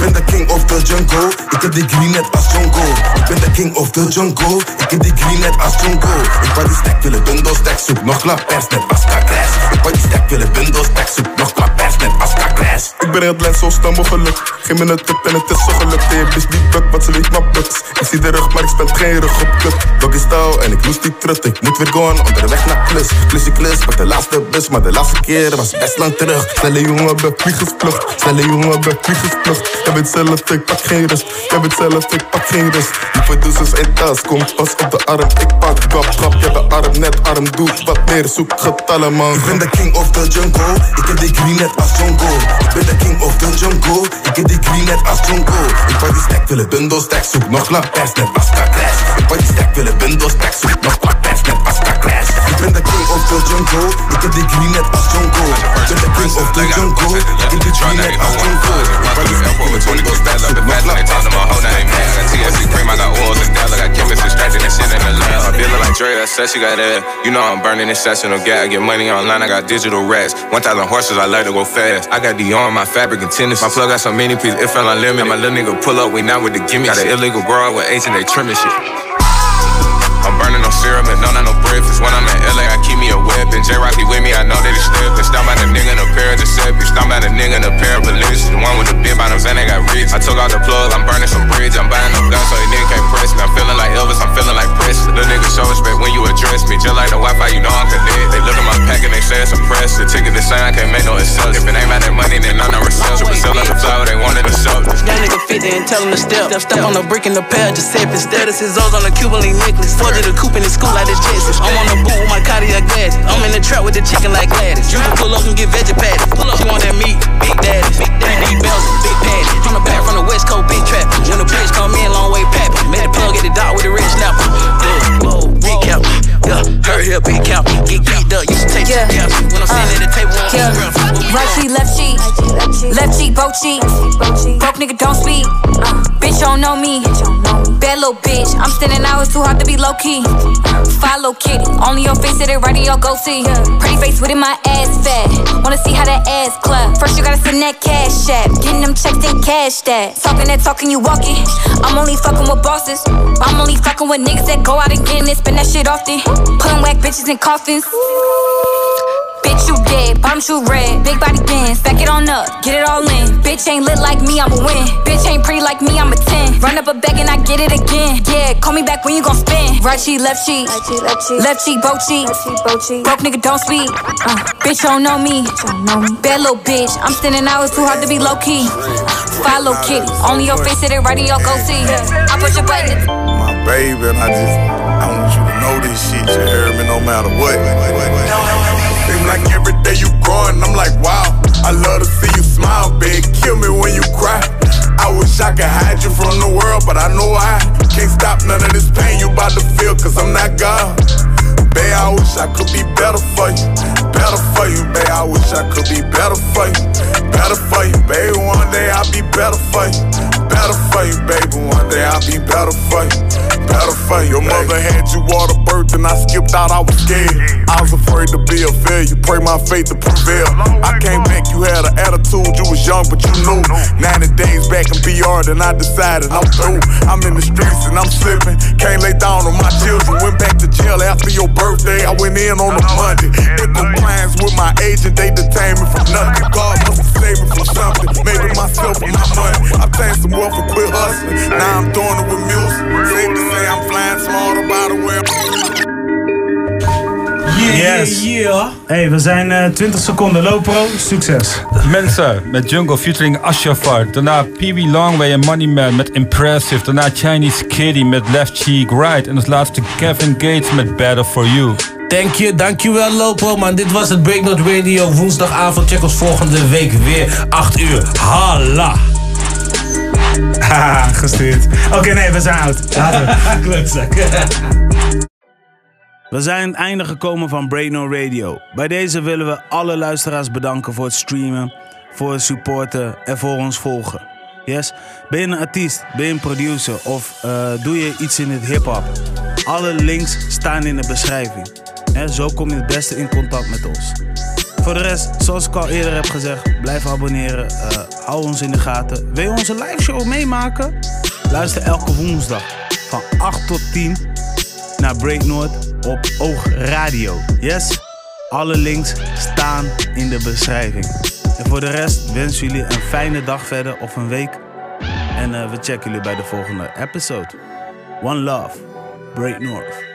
Speaker 23: Ben de king of the jungle. Ik heb die green net als jungle. Ik ben de king of the jungle. Ik heb die green net als jungle. Ik wou die stack willen bundel stack zoek nog la pers net als kakres. Ik wou die stack willen bundel stack zoek nog la pers net als kakres.
Speaker 19: Ik ben het lens zo snel mogelijk. Geef me een tip en het is zo gelukt. Je bitch die buk, wat ze weet maar buks. Ik zie de rug, maar ik spend geen rug op kut. Doggy style en ik loes die trut. Ik moet weer gaan onderweg naar klus. Klusje klus, pak de laatste bus. Maar de laatste keer was best lang terug. Snelle jongen, ben vliegensvlucht. Snelle jongen, ben vliegensvlucht. Jij weet zelf, ik pak geen rust. Jij weet zelf, ik pak geen rust. Die producers in tas, kom pas op de arm. Ik pak kap, kap, je de arm net arm. Doe wat meer, zoek getallen man.
Speaker 23: Ik ben de king of the jungle. Ik heb die green net als jungle. Ik ben de king of the jungle. Ik heb die green net als jungle. Ik wou die stack willen bundel stack zoek nog la pers net als kakres. Ik wou die stack willen bundel stack zoek nog la pers net als kakres. Ben de king of the jungle. Ik heb die green net als jungle. Ik ben de king of the jungle. Ik heb die green net als jungle. Ik wou die stack willen bundel stack zoek nog la pers net als kakres.
Speaker 44: TSC cream, I got oils and down. I got chemists extracting this shit in the lab. I'm feeling like Dre, that says you got that. You know I'm burning this session of gas. I get money online, I got digital racks. 1,000 horses, I like to go fast. I got the on my fabric and tennis. My plug got so many pieces, it felt unlimited. My little nigga pull up, we not with the gimme. Got an illegal broad with H and they trimming shit. I'm burning no syrup and no, not no breakfast. When I'm in LA, I keep me a weapon. J Rocky with me, I know that he's stepping. Stop by the nigga in a pair of Giuseppe. Stop by the nigga in a pair of Balenciagas. The one with the big bottoms and they got rich. I took out the plug, I'm burning some bridge. I'm buying no guns so they nigga can't press me. I'm feeling like Elvis, I'm feeling like Presley. The nigga show respect when you address me. Just like the Wi-Fi, you know I'm cadet. They look at my pack and they say it's a press. The ticket same, I can't make no exception. If it ain't about that money, then I'm not reception. But sell up the flower, they wanted to sell.
Speaker 24: Young nigga 50 and tell him to step. Step, step on the brick in the pair, Giuseppe. Status is O's on the Cuban link necklace. Forged the coupe in the school like this Jetson. I'm on the boot with my Cartier glasses. I'm in the trap with the chicken like Gladys. You can pull up and get veggie patties. Pull up, you want that meat, big daddy. Big daddy, bells, big patty. From the back, from the west coast, big trap. When the bitch come in, long way papping. Made the plug at the dot with the red snapper. Yeah. Yeah, hurt here, big count. Get geeked up, used to take caps. When I'm sitting at the uh, table, I'm
Speaker 45: Yeah. Right cheek, left cheek, left cheek, both cheeks. Broke nigga don't speak. Bitch don't know me. Bad little bitch. I'm standing out, it's too hard to be low key. Follow kitty, only your face, it right in your goatee. Pretty face with it, my ass fat. Wanna see how that ass clap? First, you gotta send that cash app. Getting them checks, then cash that. Talking that talking, you walking. I'm only fucking with bosses. I'm only fucking with niggas that go out and get it, spend that shit often. Putting whack bitches in coffins. Bitch, you dead, bottom shoe red, big body bands, back it on up, get it all in. Bitch ain't lit like me, I'ma win. Bitch ain't pretty like me, I'm a 10. Run up a bag and I get it again. Yeah, call me back when you gon' spin. Right cheek, left cheek, left cheek, both cheek. Broke nigga don't speak. Uh, bitch don't know me. Bad little bitch, I'm standing out, it's too hard to be low key. Follow kitty, only your face, it right in your goatee. I push your button.
Speaker 5: my baby, and I just I want you to know this shit. You heard me, no matter what. Seem like every day you growing, I'm like, wow. I love to see you smile, big. Kill me when you cry. I wish I could hide you from the world, but I know I can't stop none of this pain you about to feel, cause I'm not God. Babe, I wish I could be better for you. Better for you, babe. I wish I could be better for you. Better for you, baby. One day I'll be better for you. Better for you, baby. One day I'll be better for you. Better you. Your mother had you water birth and I skipped out, I was scared. I was afraid to be a failure. Pray my faith to prevail. I came back, you had an attitude. You was young, but you knew. 90 days back in BR, then I decided I'm through. I'm in the streets and I'm slipping. Can't lay down on my children. Went back to jail after your birthday. I went in on a Monday. In compliance with my agent, they detained me from nothing. God must have saved me from something. Maybe myself and my money. I've some wealth and quit hustling. Now I'm doing it with music. Safe to say I'm flying smarter by the way.
Speaker 1: Yes. Hey, we zijn eh 20 seconden lopro. Succes.
Speaker 4: Mensen met Jungle featuring Ashafar. Daarna Pee Wee Longway en Money Man met Impressive. Daarna Chinese Kitty met Left Cheek Right. En als laatste Kevin Gates met Better For You.
Speaker 28: Dank je, dankjewel Lopo man. Dit was het Breaknote Radio woensdagavond. Check ons volgende week weer 8 uur. Halla.
Speaker 1: Haha, gestuurd. Oké, nee, we zijn oud. Laten we.
Speaker 28: Klutzak.
Speaker 1: We zijn aan het einde gekomen van Braino Radio. Bij deze willen we alle luisteraars bedanken voor het streamen, voor het supporten en voor ons volgen. Yes? Ben je een artiest, ben je een producer of eh, doe je iets in het hip-hop? Alle links staan in de beschrijving. Hè, zo kom je het beste in contact met ons. Voor de rest, zoals ik al eerder heb gezegd, blijf abonneren. eh, hou ons in de gaten. Wil je onze live show meemaken? Luister elke woensdag van 8 tot 10 naar Break Noord op Oog Radio. Yes? Alle links staan in de beschrijving. En voor de rest wensen jullie een fijne dag verder of een week. En eh, we checken jullie bij de volgende episode. One love. Break North.